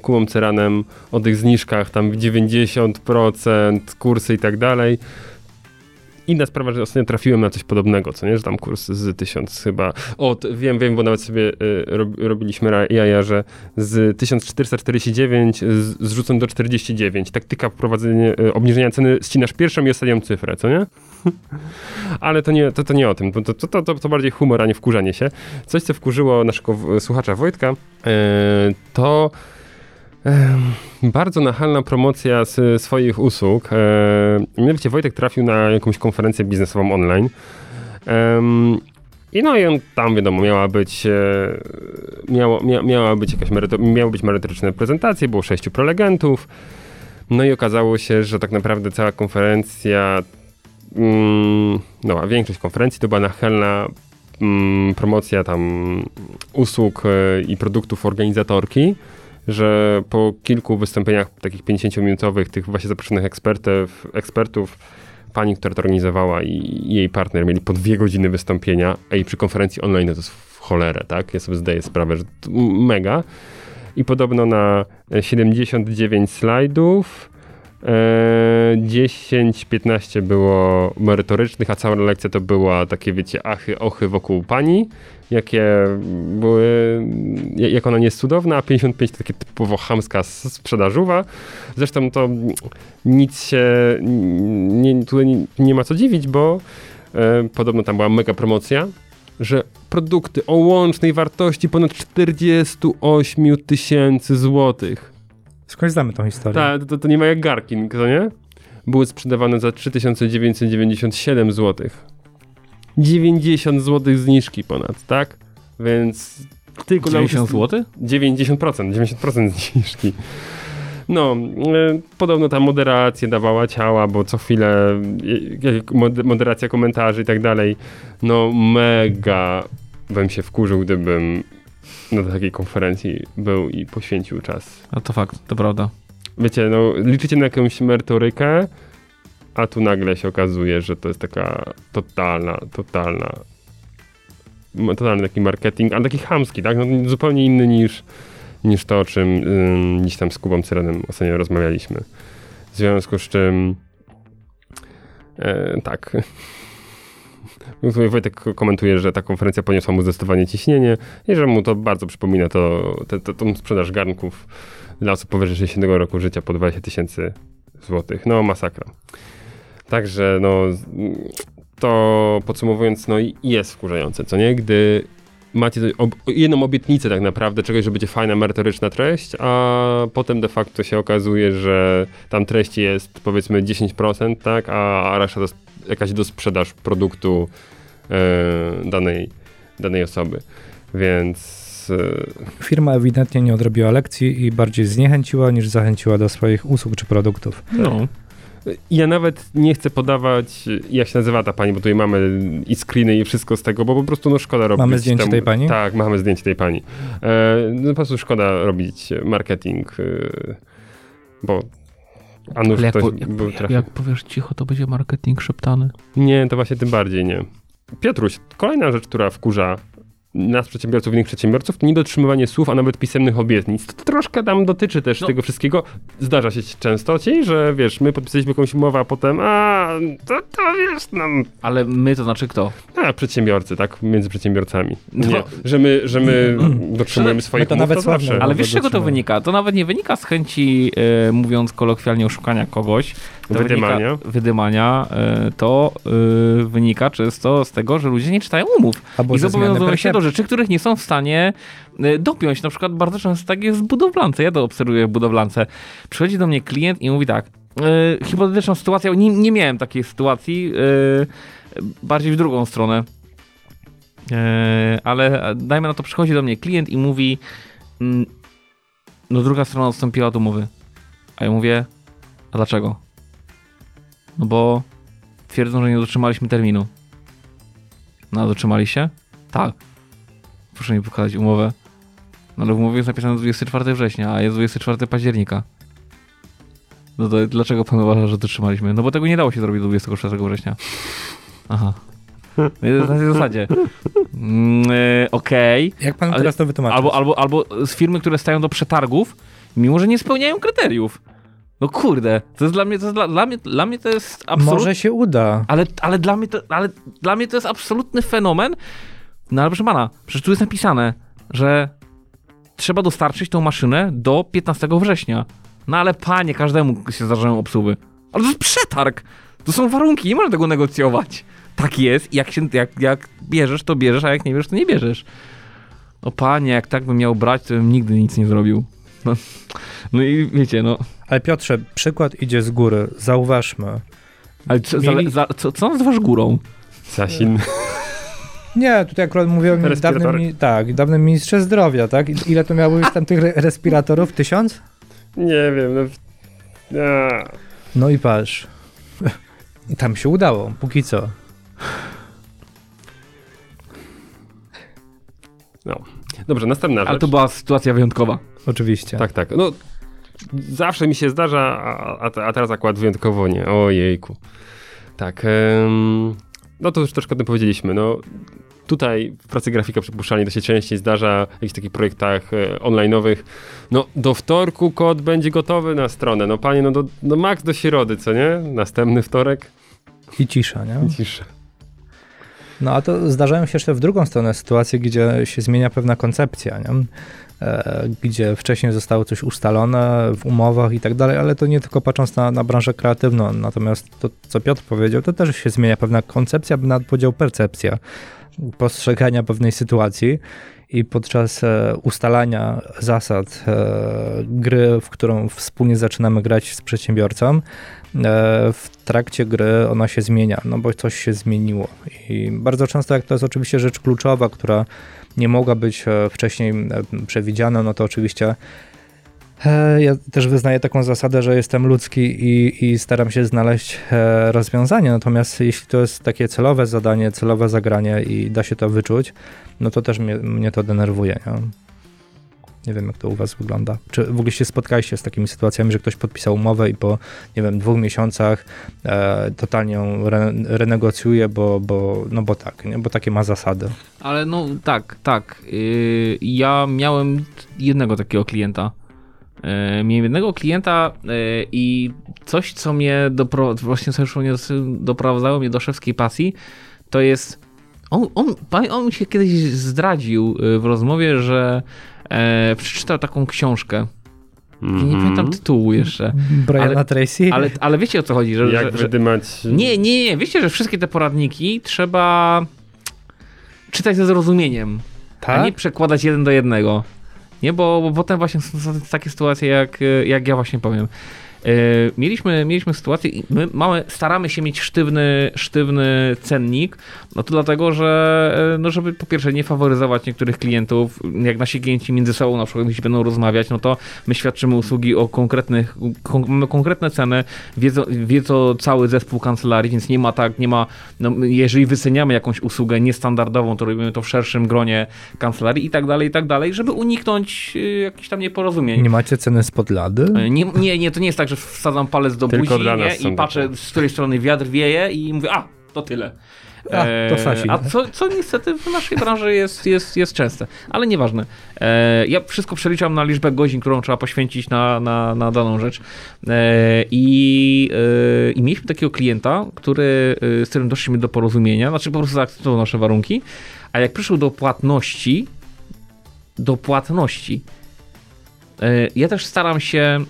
Kubą Ceranem o tych zniżkach, tam 90%, kursy i tak dalej. Inna sprawa, że ostatnio trafiłem na coś podobnego, co nie, że tam kurs z 1000 chyba, o, wiem, wiem, bo nawet sobie y, robiliśmy jaja, że z 1449 z, zrzucą do 49. Taktyka wprowadzenia, y, obniżenia ceny, ścinasz pierwszą i ostatnią cyfrę, co nie? Ale to nie, to, to nie o tym, to, to, to, to, bardziej humor, a nie wkurzanie się. Coś, co wkurzyło naszego słuchacza Wojtka, yy, to bardzo nachalna promocja z swoich usług. Mianowicie Wojtek trafił na jakąś konferencję biznesową online. I no i on tam, wiadomo, miała być, e, miało, mia, miała być jakaś meryto, miały być merytoryczne prezentacje, było sześciu prelegentów. No i okazało się, że tak naprawdę cała konferencja, mm, no a większość konferencji to była nachylna mm, promocja tam usług e, i produktów organizatorki, że po kilku wystąpieniach takich 50-minutowych tych właśnie zaproszonych ekspertów, ekspertów pani, która to organizowała i jej partner mieli po dwie godziny wystąpienia, a i przy konferencji online to jest w cholerę, tak? Ja sobie zdaję sprawę, że to mega. I podobno na 79 slajdów 10-15 było merytorycznych, a cała lekcja to była takie, wiecie, achy, ochy wokół pani, jakie były, jak ona nie jest cudowna, a 55 to takie typowo chamska sprzedażuwa. Zresztą to nic się, nie, tutaj nie, nie ma co dziwić, bo e, podobno tam była mega promocja, że produkty o łącznej wartości ponad 48 tysięcy złotych. Skąd znamy tą historię? Tak, to, to nie ma jak Garkin, to nie? Były sprzedawane za 3997 złotych. 90 zł zniżki ponad, tak? Więc tylko 90 zł? 90%, 90% zniżki. No, y, podobno ta moderacja dawała ciała, bo co chwilę y, moderacja komentarzy i tak dalej. No, mega bym się wkurzył, gdybym na takiej konferencji był i poświęcił czas. A to fakt, to prawda. Wiecie, no, liczycie na jakąś merytorykę, a tu nagle się okazuje, że to jest taka totalna, totalna, totalny taki marketing, a taki chamski, tak? No, zupełnie inny niż, niż to, o czym yy, dziś tam z Kubą Cyrenem ostatnio rozmawialiśmy. W związku z czym e, tak. Wojtek komentuje, że ta konferencja poniosła mu zdecydowanie ciśnienie i że mu to bardzo przypomina to, te, tą sprzedaż garnków dla osób powyżej 60 roku życia po 20 tysięcy złotych. No masakra. Także no, to podsumowując, no jest wkurzające, co nie? Gdy macie ob jedną obietnicę tak naprawdę, czegoś, że będzie fajna, merytoryczna treść, a potem de facto się okazuje, że tam treść jest powiedzmy 10%, tak, a, a reszta to jakaś dosprzedaż produktu e, danej, danej osoby. Więc e, Firma ewidentnie nie odrobiła lekcji i bardziej zniechęciła niż zachęciła do swoich usług czy produktów. No. Ja nawet nie chcę podawać, jak się nazywa ta pani, bo tutaj mamy i screeny i wszystko z tego, bo po prostu no szkoda robić. Mamy zdjęcie tam, tej pani? Tak, mamy zdjęcie tej pani. E, no po prostu szkoda robić marketing, e, bo a nuż jak, ktoś po, jak, jak powiesz cicho, to będzie marketing szeptany. Nie, to właśnie tym bardziej nie. Piotruś, kolejna rzecz, która wkurza nas, przedsiębiorców, innych przedsiębiorców, to niedotrzymywanie słów, a nawet pisemnych obietnic. To troszkę tam dotyczy też no. tego wszystkiego. Zdarza się często ci, że wiesz, my podpisaliśmy jakąś umowę, a potem a, to, to wiesz, nam... Ale my to znaczy kto? A, przedsiębiorcy, tak, między przedsiębiorcami. No. Nie, że my, że my dotrzymujemy swoich to umów, nawet to zawsze. Ale wiesz, z czego to wynika? To nawet nie wynika z chęci, e, mówiąc kolokwialnie, oszukania kogoś. To wydymania. Wynika, wydymania. E, to e, wynika często z tego, że ludzie nie czytają umów. Albo I zobowiązują się do rzeczy, których nie są w stanie e, dopiąć. Na przykład bardzo często tak jest w budowlance. Ja to obserwuję w budowlance. Przychodzi do mnie klient i mówi tak, yy, hipotetyczną sytuację, nie, nie miałem takiej sytuacji, yy, bardziej w drugą stronę. Yy, ale dajmy na to, przychodzi do mnie klient i mówi, yy, no druga strona odstąpiła od umowy. A ja mówię, a dlaczego? No bo twierdzą, że nie dotrzymaliśmy terminu. No, a dotrzymaliście? Tak proszę mi pokazać umowę. No ale w umowie jest napisane 24 września, a jest 24 października. No to dlaczego pan uważa, że dotrzymaliśmy? No bo tego nie dało się zrobić do 24 września. Aha. Na tej zasadzie. Mm, e, Okej. Okay. Jak pan teraz to wytłumaczy? Albo, albo, albo z firmy, które stają do przetargów, mimo że nie spełniają kryteriów. No kurde, to jest dla mnie, to jest dla, dla, mnie, dla mnie to jest absolutnie... Może się uda. Ale, ale, dla mnie to, ale dla mnie to jest absolutny fenomen, no ale proszę pana, przecież tu jest napisane, że trzeba dostarczyć tą maszynę do 15 września. No ale panie, każdemu się zdarzają obsługi. Ale to jest przetarg! To są warunki, nie można tego negocjować. Tak jest, jak, się, jak, jak bierzesz, to bierzesz, a jak nie bierzesz, to nie bierzesz. No panie, jak tak bym miał brać, to bym nigdy nic nie zrobił. No, no i wiecie, no. Ale Piotrze, przykład idzie z góry, zauważmy. Ale co, Mieli... za, co, co nazywasz górą? Sasin. Nie, tutaj akurat mówię o dawnym, tak, dawnym ministrze zdrowia, tak? Ile to miało już tam tych respiratorów? Tysiąc? Nie wiem. No, A, No i patrz. Tam się udało, póki co. no. Dobrze, następna Ale rzecz. to była sytuacja wyjątkowa. Oczywiście. Tak, tak. No, zawsze mi się zdarza, a, a, teraz akurat wyjątkowo nie. Ojejku. Tak. em, no to już troszkę o tym powiedzieliśmy. No, tutaj w pracy grafika przypuszczalnie to się częściej zdarza w jakichś takich projektach e, online'owych. No, do wtorku kod będzie gotowy na stronę. No panie, no, do, no max do środy, co nie? Następny wtorek. I cisza, nie? Cisza. No a to zdarzają się jeszcze w drugą stronę sytuacje, gdzie się zmienia pewna koncepcja, nie? E, gdzie wcześniej zostało coś ustalone w umowach i tak dalej, ale to nie tylko patrząc na, na branżę kreatywną, natomiast to, co Piotr powiedział, to też się zmienia pewna koncepcja, nawet powiedział percepcja postrzegania pewnej sytuacji i podczas e, ustalania zasad e, gry, w którą wspólnie zaczynamy grać z przedsiębiorcą, w trakcie gry ona się zmienia, no bo coś się zmieniło. I bardzo często, jak to jest oczywiście rzecz kluczowa, która nie mogła być e, wcześniej e, przewidziana, no to oczywiście e, ja też wyznaję taką zasadę, że jestem ludzki i, i staram się znaleźć rozwiązanie. Natomiast jeśli to jest takie celowe zadanie, celowe zagranie i da się to wyczuć, no to też mnie, mnie to denerwuje. Nie? Nie wiem, jak to u was wygląda. Czy w ogóle się spotkaliście z takimi sytuacjami, że ktoś podpisał umowę i po, nie wiem, dwóch miesiącach e, totalnie ją re, renegocjuje, bo, bo, no bo tak, nie? bo takie ma zasady. Ale no tak, tak. Yy, ja miałem jednego takiego klienta. Yy, miałem jednego klienta yy, i coś, co mnie dopro... właśnie już mnie doprowadzało mnie do szewskiej pasji, to jest. On, on, on się kiedyś zdradził yy, w rozmowie, że e, przeczytał taką książkę. Mhm. Nie pamiętam tytułu jeszcze. Briana Ale- Tracy? Ale, ale wiecie o co chodzi? Że, Jak że, że, wydymać... nie, nie, nie. Wiecie, że wszystkie te poradniki trzeba czytać ze zrozumieniem, a tak? nie przekładać jeden do jednego. Nie, bo, bo potem właśnie są są takie sytuacje, jak, jak ja właśnie powiem. E, mieliśmy, mieliśmy sytuację i my mamy, staramy się mieć sztywny, sztywny cennik, no to dlatego, że e, no żeby po pierwsze nie faworyzować niektórych klientów, jak nasi klienci między sobą na przykład jeśli będą rozmawiać, no to my świadczymy usługi o konkretnych, kon, mamy konkretne ceny, wiedzą, wie to cały zespół kancelarii, więc nie ma tak, nie ma, no, jeżeli wyceniamy jakąś usługę niestandardową, to robimy to w szerszym gronie kancelarii i tak dalej, i tak dalej, żeby uniknąć y, jakichś tam nieporozumień. Nie macie ceny spod lady? Nie, nie, nie, to nie jest tak, że wsadzam palec do Tylko buzi nie, i patrzę, z której strony wiatr wieje i mówię, a, to tyle. A, to Sasi. a co, co niestety w naszej branży jest, jest, jest częste, ale nieważne. E, ja wszystko przeliczam na liczbę godzin, którą trzeba poświęcić na, na, na daną rzecz. E, i, e, I mieliśmy takiego klienta, który, e, z którym doszliśmy do porozumienia, znaczy po prostu zaakceptował nasze warunki, a jak przyszło do płatności, do płatności, e, ja też staram się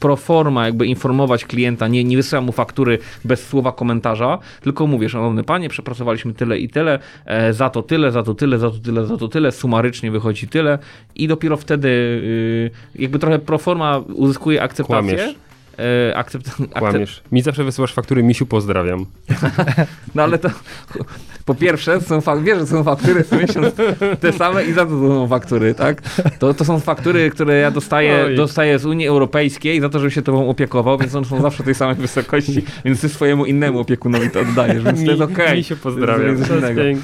pro forma jakby informować klienta, nie, nie wysyłam mu faktury bez słowa komentarza, tylko mówię, szanowny panie, przepracowaliśmy tyle i tyle, e, za to tyle, za to tyle, za to tyle, za to tyle, sumarycznie wychodzi tyle i dopiero wtedy y, jakby trochę pro forma uzyskuje akceptację. Kłamiesz. E, akcept, akcept, Kłamiesz. Mi zawsze wysyłasz faktury, misiu pozdrawiam. no ale to po pierwsze, są fak- wiesz, że są faktury co miesiąc te same i za to są faktury, tak? To, to są faktury, które ja dostaję, Oj. dostaję z Unii Europejskiej za to, żeby się tobą opiekował, więc one są zawsze tej samej wysokości, więc ty swojemu innemu opiekunowi to oddajesz, więc to jest okej. Misiu pozdrawiam. To jest To jest.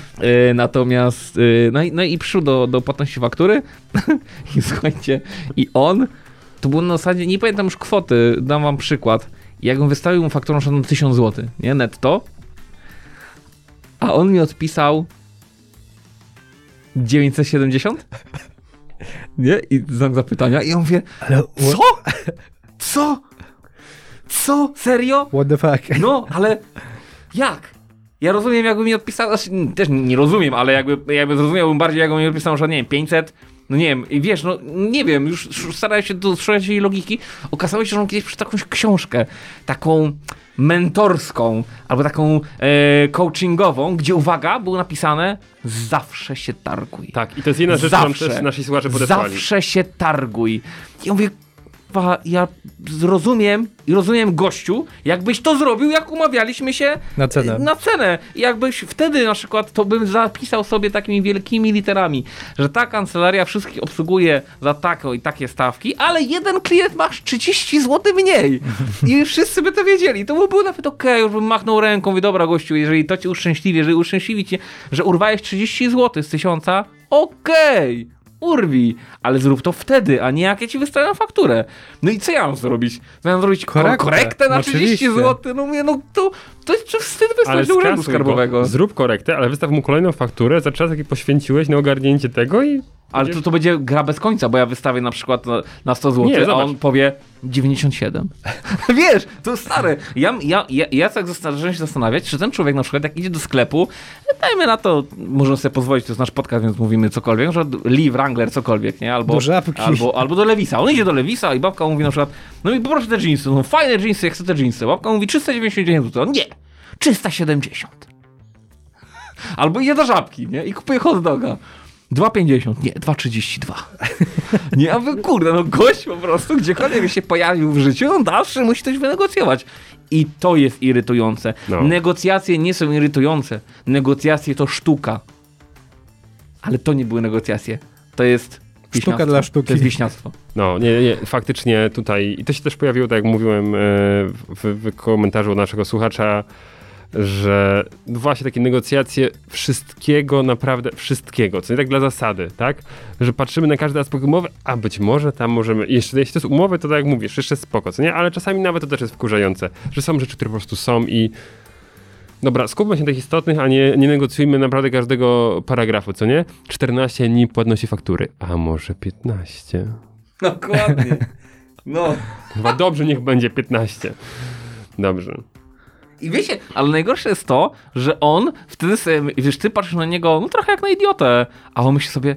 E, Natomiast, e, no i, no i przyszło do, do płatności faktury i słuchajcie, i on, to było na zasadzie, nie pamiętam już kwoty, dam wam przykład, jak on wystawił mu fakturą szanowną 1000 zł, nie, netto, a on mi odpisał 970? Nie? I znak zapytania i on wie, Ale co? Co? Co? Serio? what the fuck? No, ale jak? Ja rozumiem, jakby mi odpisał, znaczy, też nie rozumiem, ale jakby, jakby zrozumiałbym bardziej, jakby mi odpisał, że nie wiem, 500, no nie wiem, i wiesz, no nie wiem, już starałem się dostrzegać jej logiki, okazało się, że on kiedyś przeczytał jakąś książkę, taką mentorską, albo taką e, coachingową, gdzie, uwaga, było napisane, zawsze się targuj. Tak, i to jest jedna rzecz, którą też nasi słuchacze podesłali. Zawsze się targuj. I ja mówię, ja zrozumiem i rozumiem gościu, jakbyś to zrobił, jak umawialiśmy się Na cenę. na cenę. I jakbyś wtedy na przykład to bym zapisał sobie takimi wielkimi literami, że ta kancelaria wszystkich obsługuje za taką i takie stawki, ale jeden klient masz 30 zł mniej. I wszyscy by to wiedzieli. To by było nawet okej, już bym machnął ręką i dobra gościu, jeżeli to cię uszczęśliwi, jeżeli uszczęśliwi cię, że urwałeś 30 zł z tysiąca, okej. Urwij, ale zrób to wtedy, a nie jak ja ci wystawiam fakturę. No i co ja mam zrobić? Mam zrobić korektę, Korektę, na no 30 oczywiście. zł? No mówię, no to, to jest wstyd Ale wysłać do urzędu skarbowego. Go, zrób korektę, ale wystaw mu kolejną fakturę za czas, jaki poświęciłeś na ogarnięcie tego i... Ale to, to będzie gra bez końca, bo ja wystawię na przykład na, na 100 zł, Nie, a on powie 97. Wiesz, to stary. Ja, ja, ja, ja tak zacząłem się zastanawiać, czy ten człowiek na przykład jak idzie do sklepu, dajmy na to, możemy sobie pozwolić, to jest nasz podcast, więc mówimy cokolwiek, że Lee Wrangler cokolwiek, nie? Albo, albo, albo do Lewisa. On idzie do Lewisa i babka mówi na przykład, no i poproszę te jeansy, no fajne jeansy, jak chcę te jeansy. Babka mówi 399 zł. On nie, 370. Albo idzie do żabki, nie? I kupuje hot doga. 2,50, nie, 2,32. Nie, a wy kurde, no gość po prostu, gdziekolwiek się pojawił w życiu, on zawsze musi coś wynegocjować. I to jest irytujące. No. Negocjacje nie są irytujące. Negocjacje to sztuka. Ale to nie były negocjacje. To jest wieśniactwo. dla sztuki. To jest wieśniactwo. No, nie, nie, faktycznie tutaj, i to się też pojawiło, tak jak mówiłem e, w, w komentarzu naszego słuchacza, że właśnie takie negocjacje wszystkiego, naprawdę wszystkiego, co nie tak dla zasady, tak? Że patrzymy na każdy aspekt umowy, a być może tam możemy, jeszcze jeśli to jest umowy, to tak jak mówisz, jeszcze spoko, co nie? Ale czasami nawet to też jest wkurzające, że są rzeczy, które po prostu są i Dobra, skupmy się na tych istotnych, a nie, nie negocjujmy naprawdę każdego paragrafu, co nie? 14 dni płatności faktury, a może 15? Dokładnie. No. Chyba dobrze, niech będzie 15. Dobrze. I wiecie, ale najgorsze jest to, że on wtedy sobie, wiesz, ty patrzysz na niego, no trochę jak na idiotę, a on myśli sobie,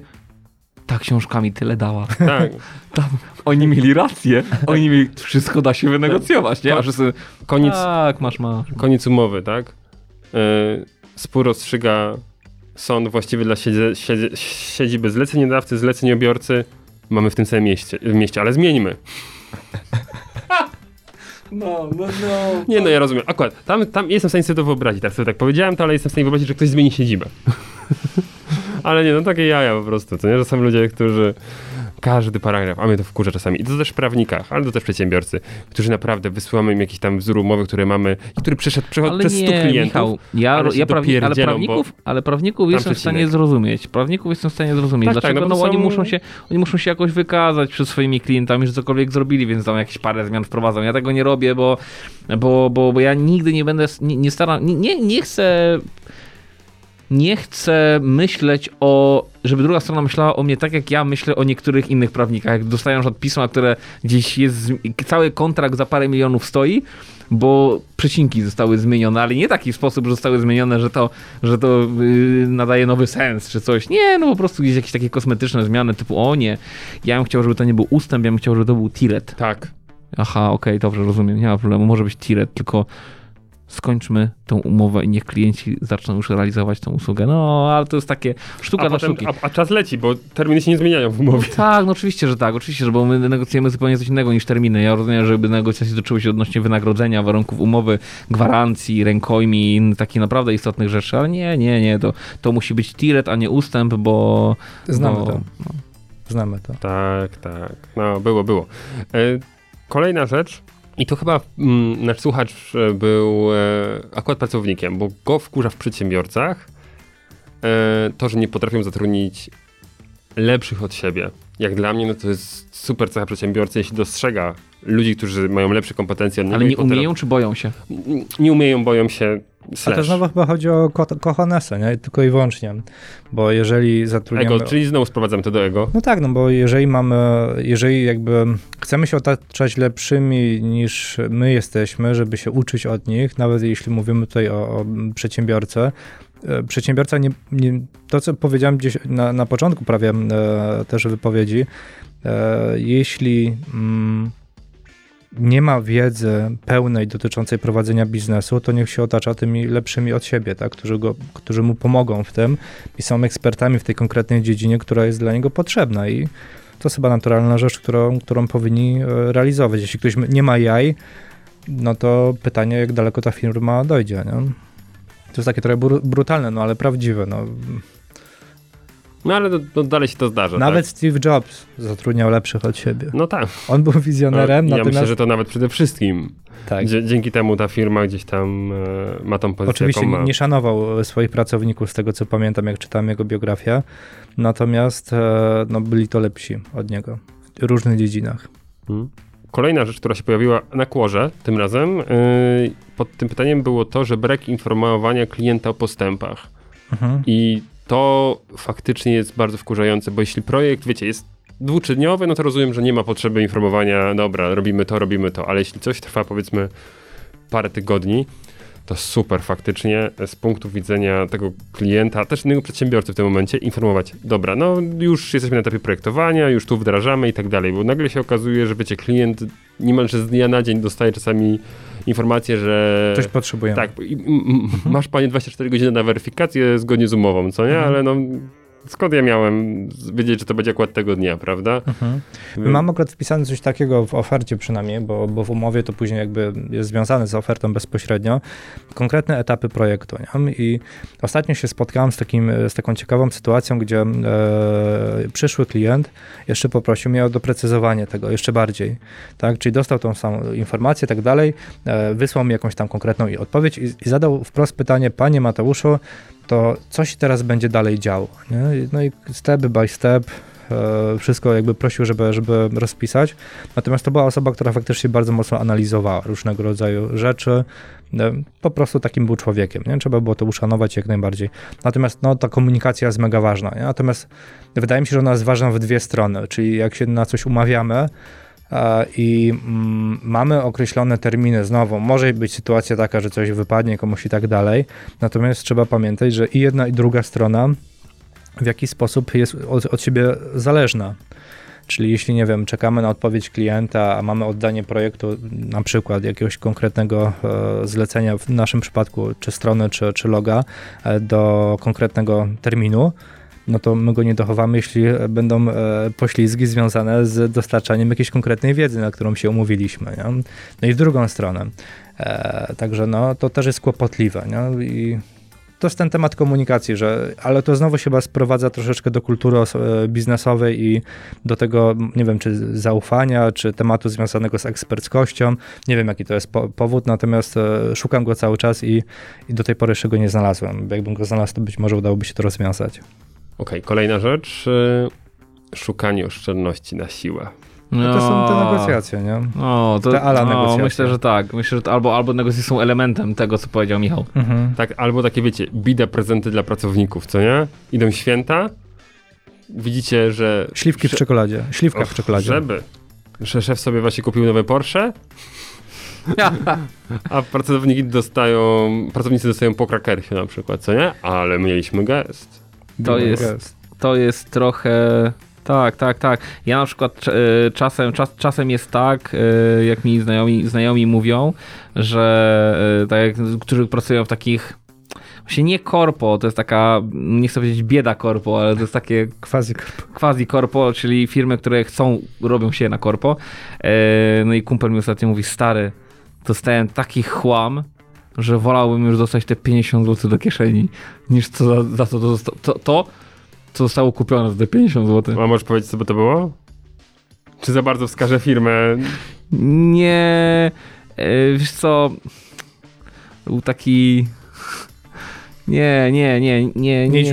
ta książka mi tyle dała. Tak. Tam, oni mieli rację. Oni mieli, wszystko da się wynegocjować, nie? A wszyscy, Koniec, tak, masz, masz. koniec umowy, tak? Yy, spór rozstrzyga sąd właściwy dla siedzie, siedzie, siedziby zleceniodawcy, zleceniobiorcy. Mamy w tym samym mieście, mieście, ale zmieńmy. No, no, no. Nie, no ja rozumiem. Akurat, tam, tam jestem w stanie sobie to wyobrazić. Teraz sobie tak powiedziałem to, ale jestem w stanie wyobrazić, że ktoś zmieni siedzibę. ale nie, no takie jaja po prostu, to nie? Że są ludzie, którzy każdy paragraf, a mnie to wkurza czasami. I to też w prawnikach, ale to też przedsiębiorcy, którzy naprawdę wysyłamy im jakiś tam wzór umowy, który mamy który przeszedł, Ale przez 100 nie, klientów. Michał, ja, ale ja prawni, ale prawników, ale prawników jestem w stanie zrozumieć. Prawników jestem w stanie zrozumieć. Tak, tak, Dlaczego? no no, bo bo oni, są- muszą się, oni muszą się jakoś wykazać przed swoimi klientami, że cokolwiek zrobili, więc tam jakieś parę zmian wprowadzą. Ja tego nie robię, bo, bo, bo, bo ja nigdy nie będę, nie, nie staram, nie, nie, nie chcę nie chcę myśleć o, żeby druga strona myślała o mnie tak, jak ja myślę o niektórych innych prawnikach. Jak dostają przykład pisma, które gdzieś jest, cały kontrakt za parę milionów stoi, bo przecinki zostały zmienione, ale nie taki sposób, że zostały zmienione, że to, że to yy, nadaje nowy sens czy coś. Nie, no po prostu gdzieś jakieś takie kosmetyczne zmiany typu, o nie, ja bym chciał, żeby to nie był ustęp, ja bym chciał, żeby to był tiret. Tak. Aha, okej, dobrze, rozumiem, nie ma problemu, może być tiret, tylko skończmy tą umowę i niech klienci zaczną już realizować tą usługę. No, ale to jest takie sztuka A, dla potem, sztuki. a, a czas leci, bo terminy się nie zmieniają w umowie. Tak, no oczywiście, że tak, oczywiście, że bo my negocjujemy zupełnie coś innego niż terminy. Ja rozumiem, żeby negocjacje toczyły się odnośnie wynagrodzenia, warunków umowy, gwarancji, rękojmi i takich naprawdę istotnych rzeczy, ale nie, nie, nie, to, to musi być tiret, a nie ustęp, bo... Znamy bo, to. Znamy to. Tak, tak. No, było, było. E, kolejna rzecz, i to chyba mm, nasz słuchacz e, był e, akurat pracownikiem, bo go wkurza w przedsiębiorcach e, to, że nie potrafią zatrudnić lepszych od siebie. Jak dla mnie, no to jest super cecha przedsiębiorcy, jeśli dostrzega ludzi, którzy mają lepsze kompetencje. Ale nie umieją czy boją się? Nie umieją, boją się. A Slash. to znowu chyba chodzi o ko kochonesę, nie? Tylko i wyłącznie. Bo jeżeli zatrudniamy... Ego, czyli znowu sprowadzamy to do ego. No tak, no bo jeżeli mamy, jeżeli jakby chcemy się otaczać lepszymi niż my jesteśmy, żeby się uczyć od nich, nawet jeśli mówimy tutaj o, o przedsiębiorcę, e, przedsiębiorca nie, nie, to co powiedziałem gdzieś na, na początku prawie e, też wypowiedzi, e, jeśli mm, nie ma wiedzy pełnej dotyczącej prowadzenia biznesu, to niech się otacza tymi lepszymi od siebie, tak? którzy, go, którzy mu pomogą w tym i są ekspertami w tej konkretnej dziedzinie, która jest dla niego potrzebna. I to jest chyba naturalna rzecz, którą, którą powinni e, realizować. Jeśli ktoś nie ma jaj, no to pytanie, jak daleko ta firma dojdzie, nie? To jest takie trochę bru brutalne, no ale prawdziwe, no. No ale no, no dalej się to zdarza. Nawet tak? Steve Jobs zatrudniał lepszych od siebie. No tak. On był wizjonerem, no, ja natomiast... myślę, że to nawet przede wszystkim. Tak. dzięki temu ta firma gdzieś tam e, ma tą pozycję. Oczywiście nie szanował swoich pracowników, z tego co pamiętam, jak czytałem jego biografię. Natomiast e, no, byli to lepsi od niego w różnych dziedzinach. Hmm. Kolejna rzecz, która się pojawiła na kłorze tym razem, yy, pod tym pytaniem było to, że brak informowania klienta o postępach. Mhm. I to faktycznie jest bardzo wkurzające, bo jeśli projekt, wiecie, jest dwuczyniowy, no to rozumiem, że nie ma potrzeby informowania, dobra, robimy to, robimy to, ale jeśli coś trwa powiedzmy parę tygodni, to super faktycznie z punktu widzenia tego klienta, też innego przedsiębiorcy w tym momencie, informować, dobra, no już jesteśmy na etapie projektowania, już tu wdrażamy i tak dalej, bo nagle się okazuje, że wiecie, klient niemalże z dnia na dzień dostaje czasami informację, że... Coś potrzebujemy. Tak, masz panie 24 godziny na weryfikację zgodnie z umową, co nie? Mhm. Ale no skąd ja miałem wiedzieć, że to będzie akurat tego dnia, prawda? Mhm. Mam akurat wpisane coś takiego w ofercie przynajmniej, bo, bo w umowie to później jakby jest związane z ofertą bezpośrednio. Konkretne etapy projektu. Nie? I ostatnio się spotkałem z, takim, z taką ciekawą sytuacją, gdzie e, przyszły klient jeszcze poprosił mnie o doprecyzowanie tego jeszcze bardziej. Tak? Czyli dostał tą samą informację i tak dalej, e, wysłał mi jakąś tam konkretną odpowiedź i, i zadał wprost pytanie, panie Mateuszu, to co się teraz będzie dalej działo. Nie? No i step by step e, wszystko jakby prosił, żeby, żeby rozpisać. Natomiast to była osoba, która faktycznie bardzo mocno analizowała różnego rodzaju rzeczy. E, po prostu takim był człowiekiem. Nie? Trzeba było to uszanować jak najbardziej. Natomiast no, ta komunikacja jest mega ważna. Nie? Natomiast wydaje mi się, że ona jest ważna w dwie strony. Czyli jak się na coś umawiamy, i mm, mamy określone terminy. Znowu, może być sytuacja taka, że coś wypadnie komuś i tak dalej. Natomiast trzeba pamiętać, że i jedna, i druga strona w jakiś sposób jest od, od siebie zależna. Czyli jeśli, nie wiem, czekamy na odpowiedź klienta, a mamy oddanie projektu, na przykład jakiegoś konkretnego e, zlecenia, w naszym przypadku, czy strony, czy, czy loga, e, do konkretnego terminu, no to my go nie dochowamy, jeśli będą e, poślizgi związane z dostarczaniem jakiejś konkretnej wiedzy, na którą się umówiliśmy. Nie? No i w drugą stronę. E, także no, to też jest kłopotliwe. Nie? I to jest ten temat komunikacji, że, ale to znowu się chyba sprowadza troszeczkę do kultury e, biznesowej i do tego, nie wiem, czy zaufania, czy tematu związanego z eksperckością. Nie wiem, jaki to jest po powód, natomiast e, szukam go cały czas i, i do tej pory jeszcze go nie znalazłem. Jakbym go znalazł, to być może udałoby się to rozwiązać. Okej, okay, kolejna rzecz. Y, szukanie oszczędności na siłę. No, to są te negocjacje, nie? No, to, te ala negocjacje. Myślę, że tak. Myślę, że to albo, albo negocjacje są elementem tego, co powiedział Michał. Mhm. Tak, albo takie, wiecie, bida prezenty dla pracowników, co nie? Idą święta, widzicie, że... Śliwki w czekoladzie. Śliwka Och, w czekoladzie. Żeby. Że szef sobie właśnie kupił nowe Porsche, a pracowniki dostają, pracownicy dostają po krakersie na przykład, co nie? Ale mieliśmy gest. To jest, to jest trochę... Tak, tak, tak. Ja na przykład e, czasem, czas, czasem jest tak, e, jak mi znajomi, znajomi mówią, że e, tak jak, którzy pracują w takich właśnie nie korpo, to jest taka, nie chcę powiedzieć bieda korpo, ale to jest takie quasi korpo, quasi korpo czyli firmy, które chcą, robią się na korpo. No i kumpel mi ostatnio mówi, stary, dostałem taki chłam, że wolałbym już dostać te 50 zł do kieszeni, niż co za, za to, to, to, to, co zostało kupione za te 50 zł. A możesz powiedzieć, co by to było? Czy za bardzo wskażę firmę? Nie, e, wiesz co, był taki... Nie, nie, nie, nie, nie, nie, nie,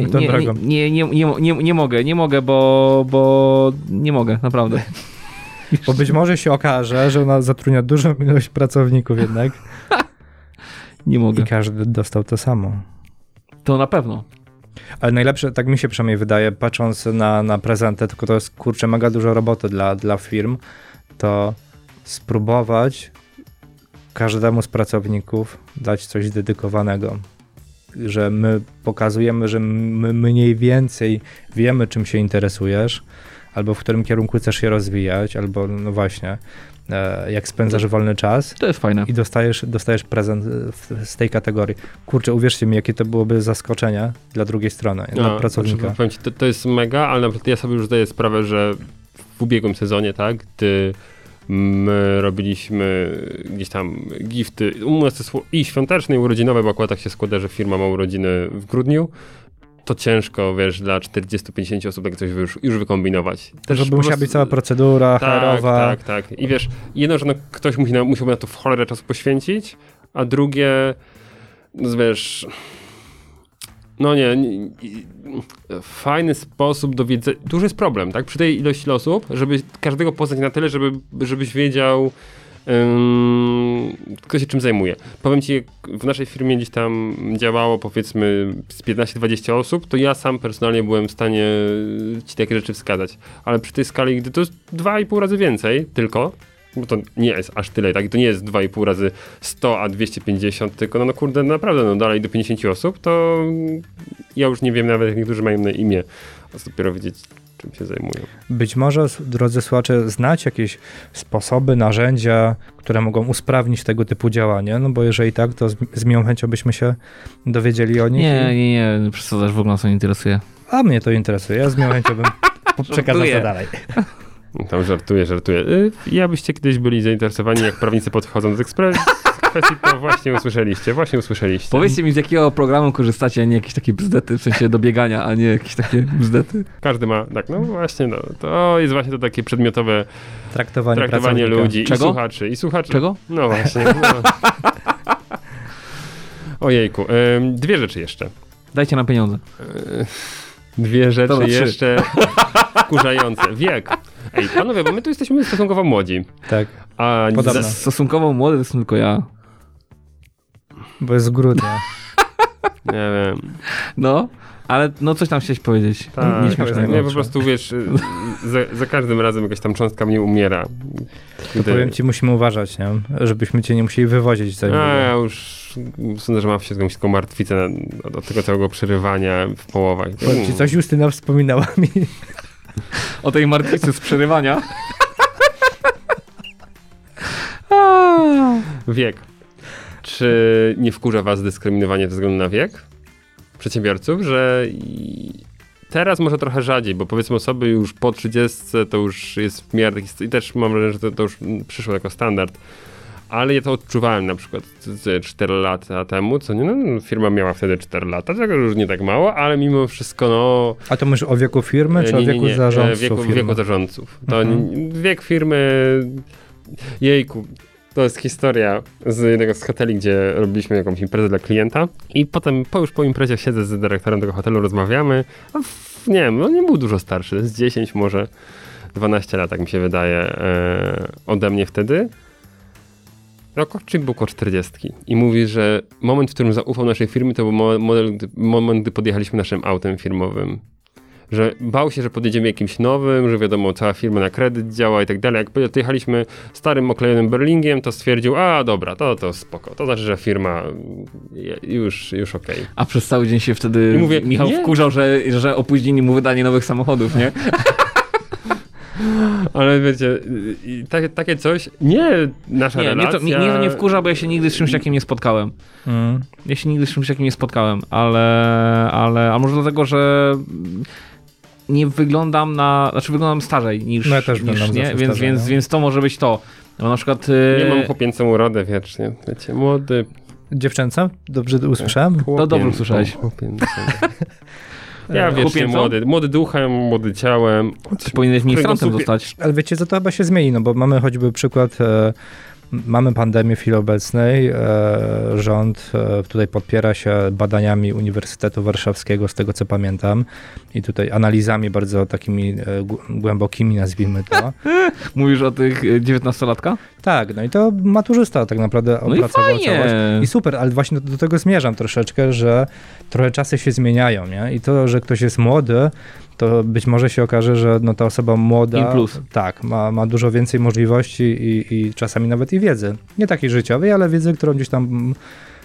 nie, nie, nie, nie mogę, nie mogę, bo, bo nie mogę, naprawdę. Bo być może się okaże, że ona zatrudnia dużą ilość pracowników jednak. Nie mogę. I każdy dostał to samo. To na pewno. Ale najlepsze, tak mi się przynajmniej wydaje, patrząc na, na prezenty, tylko to jest kurczę mega dużo roboty dla, dla firm, to spróbować każdemu z pracowników dać coś dedykowanego. Że my pokazujemy, że my mniej więcej wiemy, czym się interesujesz, albo w którym kierunku chcesz się rozwijać, albo no właśnie, E, jak spędzasz wolny czas. To jest fajne. I dostajesz, dostajesz prezent z tej kategorii. Kurczę, uwierzcie mi, jakie to byłoby zaskoczenie dla drugiej strony, dla no, pracownika. Znaczy, ci, to, to jest mega, ale na przykład ja sobie już zdaję sprawę, że w ubiegłym sezonie, tak, gdy my robiliśmy gdzieś tam gifty u nas to i świąteczne, i urodzinowe, bo akurat tak się składa, że firma ma urodziny w grudniu, to ciężko, wiesz, dla 40-50 osób tak coś już, już wykombinować. Też żeby musiała prostu- być cała procedura, tak, HR-owa. tak, tak. I wiesz, jedno, że no, ktoś musi na, musiałby na to w cholerę czasu poświęcić, a drugie, no wiesz, no nie, nie fajny sposób do wiedzenia, duży jest problem, tak, przy tej ilości osób, żeby każdego poznać na tyle, żeby, żebyś wiedział, kto się czym zajmuje. Powiem ci, w naszej firmie gdzieś tam działało powiedzmy z 15-20 osób, to ja sam personalnie byłem w stanie ci takie rzeczy wskazać. Ale przy tej skali, gdy to jest 2,5 razy więcej tylko, bo to nie jest aż tyle, tak? To nie jest 2,5 razy 100, a 250, tylko no, no kurde, naprawdę, no dalej do 50 osób, to ja już nie wiem nawet, jak niektórzy mają na imię, a co dopiero wiedzieć, czym się zajmują. Być może, drodzy słuchacze, znać jakieś sposoby, narzędzia, które mogą usprawnić tego typu działanie, no bo jeżeli tak, to z, z miłą chęcią byśmy się dowiedzieli o nich. Nie, nie, nie, przesadzasz, w ogóle nas to nie interesuje. A mnie to interesuje, ja z miłą chęcią bym przekazał to dalej. Tam żartuję, żartuję. Y, Ja byście kiedyś byli zainteresowani, jak prawnicy podchodzą do ekspres kwestii, to właśnie usłyszeliście, właśnie usłyszeliście. Powiedzcie mi, z jakiego programu korzystacie, a nie jakieś takie bzdety, w sensie do biegania, a nie jakieś takie bzdety. Każdy ma, tak, no właśnie, no, to jest właśnie to takie przedmiotowe Traktowanie, traktowanie ludzi Czego? i słuchaczy, i słuchaczy. Czego? No właśnie. No. Ojejku, ym, dwie rzeczy jeszcze. Dajcie nam pieniądze. Dwie rzeczy Dobra, jeszcze wkurzające. Wiek. Ej, panowie, bo my tu jesteśmy stosunkowo młodzi. Tak, A Podobno. Stosunkowo młody to jestem tylko ja. Bo jest z grudnia. nie wiem. No, ale no coś tam chciałeś powiedzieć. Tak, nie śmiesznego. nie, po prostu wiesz, y, za, za każdym razem jakaś tam cząstka mnie umiera. To powiem ci, musimy uważać, nie? żebyśmy cię nie musieli wywozić za A ja już sądzę, że mam się jakąś taką martwicę od, od tego całego przerywania w połowach. Powiem ci, coś Justyna wspominała mi. O tej martwicy z przerywania. Wiek. Czy nie wkurza was dyskryminowanie ze względu na wiek przedsiębiorców, że teraz może trochę rzadziej, bo powiedzmy osoby już po 30 to już jest w miarę taki, i też mam wrażenie, że to, to już przyszło jako standard. Ale ja to odczuwałem na przykład z 4 lata temu, co nie, no, firma miała wtedy 4 lata, tego już nie tak mało, ale mimo wszystko, no, A to mówisz o wieku firmy, czy nie, o wieku nie, zarządców Wieku, firmy? wieku zarządców. To Mhm. wiek firmy. Jejku. To jest historia z jednego z hoteli, gdzie robiliśmy jakąś imprezę dla klienta i potem po, już po imprezie siedzę z dyrektorem tego hotelu, rozmawiamy. W, nie wiem, no nie był dużo starszy, z 10 może 12 lat, tak mi się wydaje, e, ode mnie wtedy. No, Korczyk był około 40 i mówi, że moment, w którym zaufał naszej firmie, to był moment, gdy podjechaliśmy naszym autem firmowym. Że bał się, że podjedziemy jakimś nowym, że wiadomo, cała firma na kredyt działa i tak dalej. Jak podjechaliśmy starym oklejonym Berlingiem, to stwierdził, a dobra, to, to spoko. To znaczy, że firma już, już okej. A przez cały dzień się wtedy mówię, Michał nie. wkurzał, że, że opóźnili mu wydanie nowych samochodów, nie? Ale wiecie, takie, takie coś, nie nasza Nie, mnie relacja... to, mnie to nie wkurza, bo ja się nigdy z czymś takim nie spotkałem. Mm. Ja się nigdy z czymś takim nie spotkałem, ale, ale a może dlatego, że nie wyglądam na, znaczy wyglądam starzej niż, No ja też niż wyglądam nie, więc, starzej, więc, no. więc to może być to. Bo na przykład Nie yy, mam chłopięcą urodę wiecznie, wiecie, młody Dziewczęca? Dobrze usłyszałem? chłopię. dobrze usłyszałeś. chłopięcą. Ja Chłopięcą? młody, młody duchem, młody ciałem. ty powinieneś ministrantem zostać. Ale wiecie co, to chyba się zmieni, no bo mamy choćby przykład, e, mamy pandemię w chwili obecnej, e, rząd e, tutaj podpiera się badaniami Uniwersytetu Warszawskiego, z tego co pamiętam, i tutaj analizami bardzo takimi e, gł- głębokimi, nazwijmy to. Mówisz o tych y, 19-latka? tak, no i to maturzysta tak naprawdę No i opracował fajnie. całość. I super, ale właśnie do, do tego zmierzam troszeczkę, że trochę czasy się zmieniają, nie? I to, że ktoś jest młody, to być może się okaże, że no ta osoba młoda tak, ma, ma dużo więcej możliwości i, i czasami nawet i wiedzy. Nie takiej życiowej, ale wiedzy, którą gdzieś tam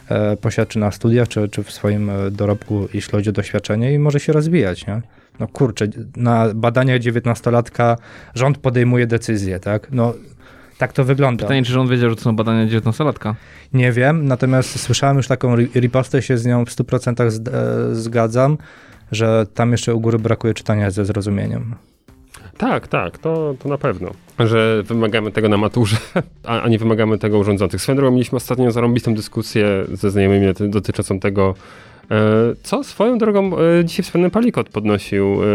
e, posiadł czy na studiach, czy, czy w swoim e, dorobku, jeśli chodzi o doświadczenie i może się rozwijać, nie? No kurczę, na badaniach 19-latka rząd podejmuje decyzję, tak? No tak to wygląda. Pytanie, czy rząd wiedział, że to są badania 19-latka? Nie wiem, natomiast słyszałem już taką ri- ripostę, się z nią w 100% z, e, zgadzam, że tam jeszcze u góry brakuje czytania ze zrozumieniem. Tak, tak, to, to na pewno. Że wymagamy tego na maturze, a, a nie wymagamy tego urządzących. Swoją drogą mieliśmy ostatnio zarąbistą dyskusję ze znajomymi dotyczącą tego, e, co swoją drogą e, dzisiaj wspomniany Palikot podnosił e,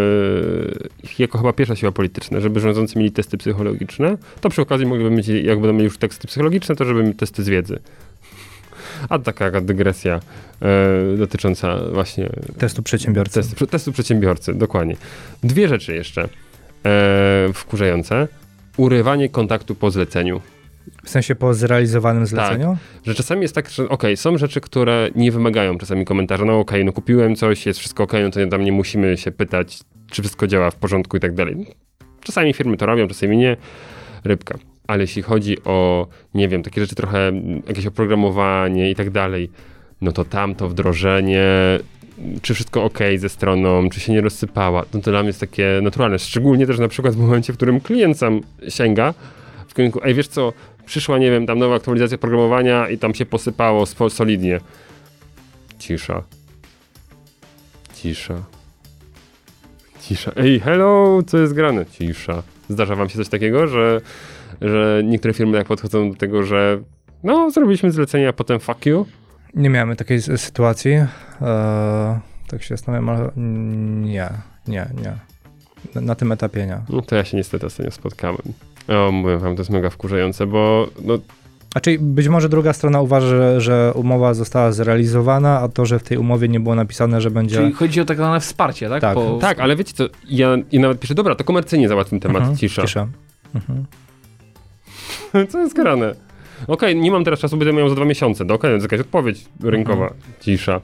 jako chyba pierwsza siła polityczna, żeby rządzący mieli testy psychologiczne. To przy okazji mogliby mieć, jak będą mieli już teksty psychologiczne, to żeby mieli testy z wiedzy. A taka dygresja e, dotycząca właśnie... Testu przedsiębiorcy. Testu, testu przedsiębiorcy, dokładnie. Dwie rzeczy jeszcze e, wkurzające. Urywanie kontaktu po zleceniu. W sensie po zrealizowanym Tak. zleceniu? Że czasami jest tak, że okej, są rzeczy, które nie wymagają czasami komentarza. No okej, no kupiłem coś, jest wszystko okej, no to tam nie musimy się pytać, czy wszystko działa w porządku i tak dalej. Czasami firmy to robią, czasami nie. Rybka. Ale jeśli chodzi o, nie wiem, takie rzeczy trochę, jakieś oprogramowanie i tak dalej, no to tam to wdrożenie, czy wszystko ok ze stroną, czy się nie rozsypała, no to dla mnie jest takie naturalne. Szczególnie też na przykład w momencie, w którym klient sam sięga w kierunku, ej wiesz co, przyszła, nie wiem, tam nowa aktualizacja programowania i tam się posypało solidnie. Cisza. Cisza. Cisza. Ej, hello, co jest grane? Cisza. Zdarza wam się coś takiego, że, że niektóre firmy tak podchodzą do tego, że no, zrobiliśmy zlecenie, a potem fuck you? Nie miałem takiej sytuacji. Eee, tak się zastanawiam, ale nie, nie, nie. Na, na tym etapie nie. No to ja się niestety ostatnio spotkałem. O, mówię wam, to jest mega wkurzające, bo no, A czyli być może druga strona uważa, że, że umowa została zrealizowana, a to, że w tej umowie nie było napisane, że będzie. Czyli chodzi o tak zwane wsparcie, tak? Tak. Po, tak, ale wiecie co, ja, ja nawet piszę, dobra, to komercyjnie załatwmy temat, Mhm, cisza. Cisza. Mhm. Co jest grane? Okej, nie mam teraz czasu, będę miał za dwa miesiące. Okej, jest jakaś odpowiedź rynkowa. Mhm. Cisza.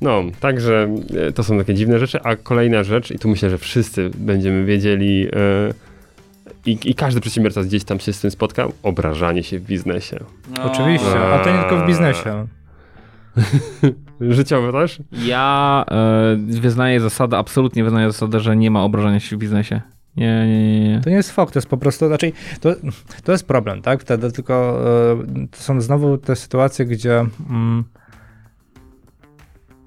No, także e, to są takie dziwne rzeczy. A kolejna rzecz, i tu myślę, że wszyscy będziemy wiedzieli, e, i, i każdy przedsiębiorca gdzieś tam się z tym spotkał, obrażanie się w biznesie. No. Oczywiście, a to nie tylko w biznesie. Życiowe też? Ja e, wyznaję zasadę, absolutnie wyznaję zasadę, że nie ma obrażania się w biznesie. Nie, nie, nie. To nie jest fakt, to jest po prostu, znaczy, to, to jest problem, tak? Wtedy tylko e, to są znowu te sytuacje, gdzie mm,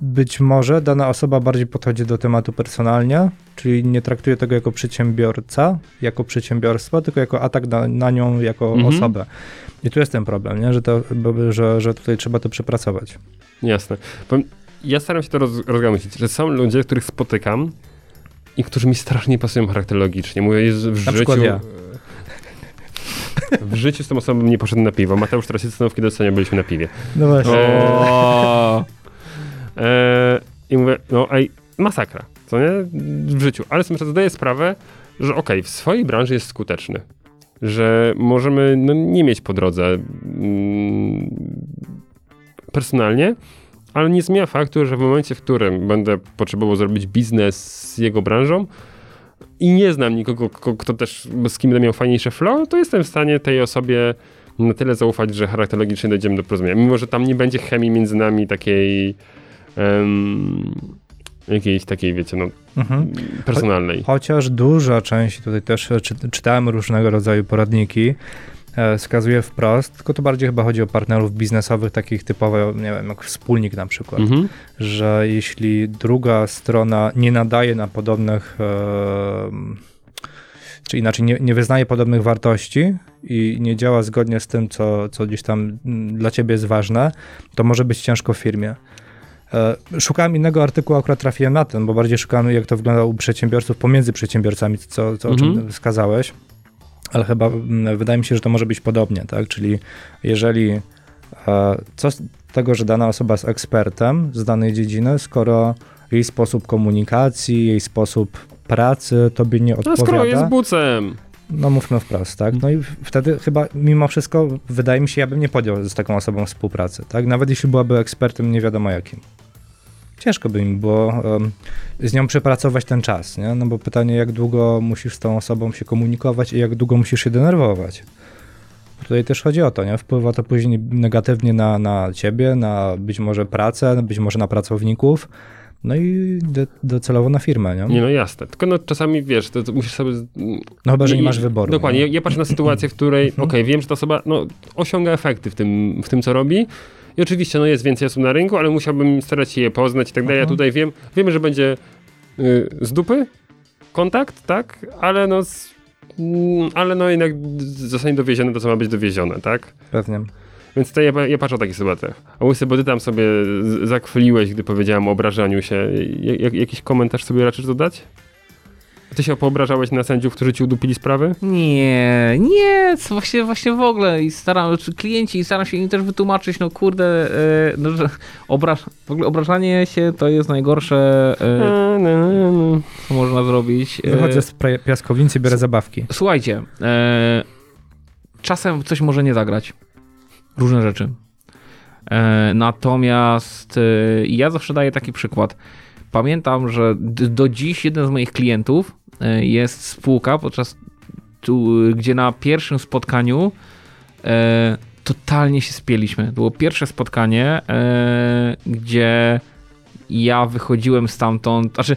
być może dana osoba bardziej podchodzi do tematu personalnie, czyli nie traktuje tego jako przedsiębiorca, jako przedsiębiorstwo, tylko jako atak na, na nią jako Mhm. osobę. I tu jest ten problem, nie? Że, to, że, że tutaj trzeba to przepracować. Jasne. Ja staram się to roz, że są ludzie, których spotykam i którzy mi strasznie pasują charakterologicznie. Mówię, jest w życiu... przykład ja. W życiu z tą osobą nie poszedł na piwo. Mateusz teraz jest stanowki docenia, byliśmy na piwie. No właśnie. Eee, I mówię, no ej, masakra, co nie? W życiu. Ale sobie zdaję sprawę, że okej, w swojej branży jest skuteczny. Że możemy no, nie mieć po drodze mm, personalnie, ale nie zmienia faktu, że w momencie, w którym będę potrzebował zrobić biznes z jego branżą i nie znam nikogo, ko- kto też, z kim będę miał fajniejsze flow, to jestem w stanie tej osobie na tyle zaufać, że charakterologicznie dojdziemy do porozumienia. Mimo, że tam nie będzie chemii między nami takiej em, jakiejś takiej, wiecie, no, Mhm. personalnej. Chociaż duża część, tutaj też czy, czytałem różnego rodzaju poradniki, e, wskazuje wprost, tylko to bardziej chyba chodzi o partnerów biznesowych, takich typowo, nie wiem, jak wspólnik na przykład, Mhm. że jeśli druga strona nie nadaje na podobnych, e, czy inaczej nie, nie wyznaje podobnych wartości i nie działa zgodnie z tym, co, co gdzieś tam mm, dla ciebie jest ważne, to może być ciężko w firmie. E, Szukałem innego artykułu, akurat trafiłem na ten, bo bardziej szukałem, jak to wygląda u przedsiębiorców, pomiędzy przedsiębiorcami, co, co o czym Mhm. wskazałeś. Ale chyba mm, wydaje mi się, że to może być podobnie, tak? Czyli jeżeli e, co z tego, że dana osoba jest ekspertem z danej dziedziny, skoro jej sposób komunikacji, jej sposób pracy tobie nie A skoro odpowiada, jest bucem. no mówmy wprost, tak? No i wtedy chyba mimo wszystko wydaje mi się, ja bym nie podjął z taką osobą współpracy, tak? Nawet jeśli byłaby ekspertem nie wiadomo jakim. Ciężko by mi było em, z nią przepracować ten czas, nie? No bo pytanie, jak długo musisz z tą osobą się komunikować i jak długo musisz się denerwować. Tutaj też chodzi o to, nie? Wpływa to później negatywnie na, na ciebie, na być może pracę, być może na pracowników, no i docelowo na firmę, nie? Nie no jasne, tylko no czasami wiesz, to, to musisz sobie... No chyba, że nie masz wyboru. Dokładnie, nie? ja, ja patrzę na sytuację, w której okej, wiem, że ta osoba no, osiąga efekty w tym, w tym, co robi i oczywiście no, jest więcej osób na rynku, ale musiałbym starać się je poznać i tak dalej. Ja Mhm. tutaj wiem, wiemy, że będzie y, z dupy, kontakt, tak? Ale no, z, mm, ale no jednak zostanie dowiezione to, co ma być dowiezione, tak? Pewnie. Więc to ja, ja patrzę o takich sytuacjach. A łysy, bo ty tam sobie zakwiliłeś, gdy powiedziałem o obrażaniu się. Ja, jakiś komentarz sobie raczysz dodać? Ty się poobrażałeś na sędziów, którzy ci udupili sprawy? Nie, nie, co właśnie, właśnie w ogóle i staram, czy klienci i staram się im też wytłumaczyć, no kurde, e, no, że obraż, w ogóle obrażanie się to jest najgorsze, e, No, no, no. co można zrobić. E, Wychodzę z piaskownicy, biorę zabawki. Słuchajcie, e, czasem coś może nie zagrać. Różne rzeczy. E, natomiast e, ja zawsze daję taki przykład. Pamiętam, że do dziś jeden z moich klientów jest spółka, podczas tu, gdzie na pierwszym spotkaniu e, totalnie się spieliśmy. Było pierwsze spotkanie, e, gdzie ja wychodziłem stamtąd, znaczy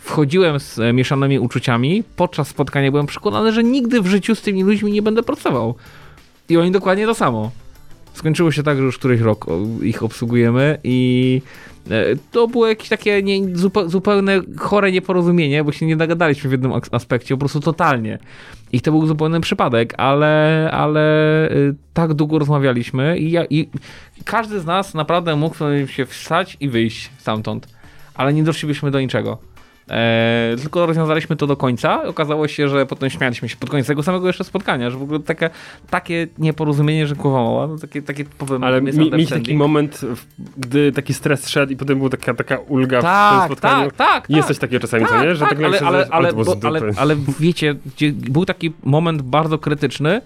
wchodziłem z e, mieszanymi uczuciami. Podczas spotkania byłem przekonany, że nigdy w życiu z tymi ludźmi nie będę pracował. I oni dokładnie to samo. Skończyło się tak, że już któryś rok ich obsługujemy i e, to było jakieś takie nie, zupe- zupełne chore nieporozumienie, bo się nie dogadaliśmy w jednym as- aspekcie, po prostu totalnie. I to był zupełny przypadek, ale, ale y, tak długo rozmawialiśmy i, ja, i każdy z nas naprawdę mógł się wstać i wyjść stamtąd, ale nie doszlibyśmy do niczego. E, tylko rozwiązaliśmy to do końca. Okazało się, że potem śmialiśmy się pod koniec tego samego jeszcze spotkania, że w ogóle takie, takie nieporozumienie, że głowa mała, no takie, takie powiem, Ale mi, mieć taki moment, gdy taki stres szedł i potem była taka, taka ulga w tym tak, spotkaniu. tak, tak, Jest tak. coś takiego czasami, co Tak, nie? Że tak, tak ale, się ale, ale, bo, ale, ale wiecie, był taki moment bardzo krytyczny,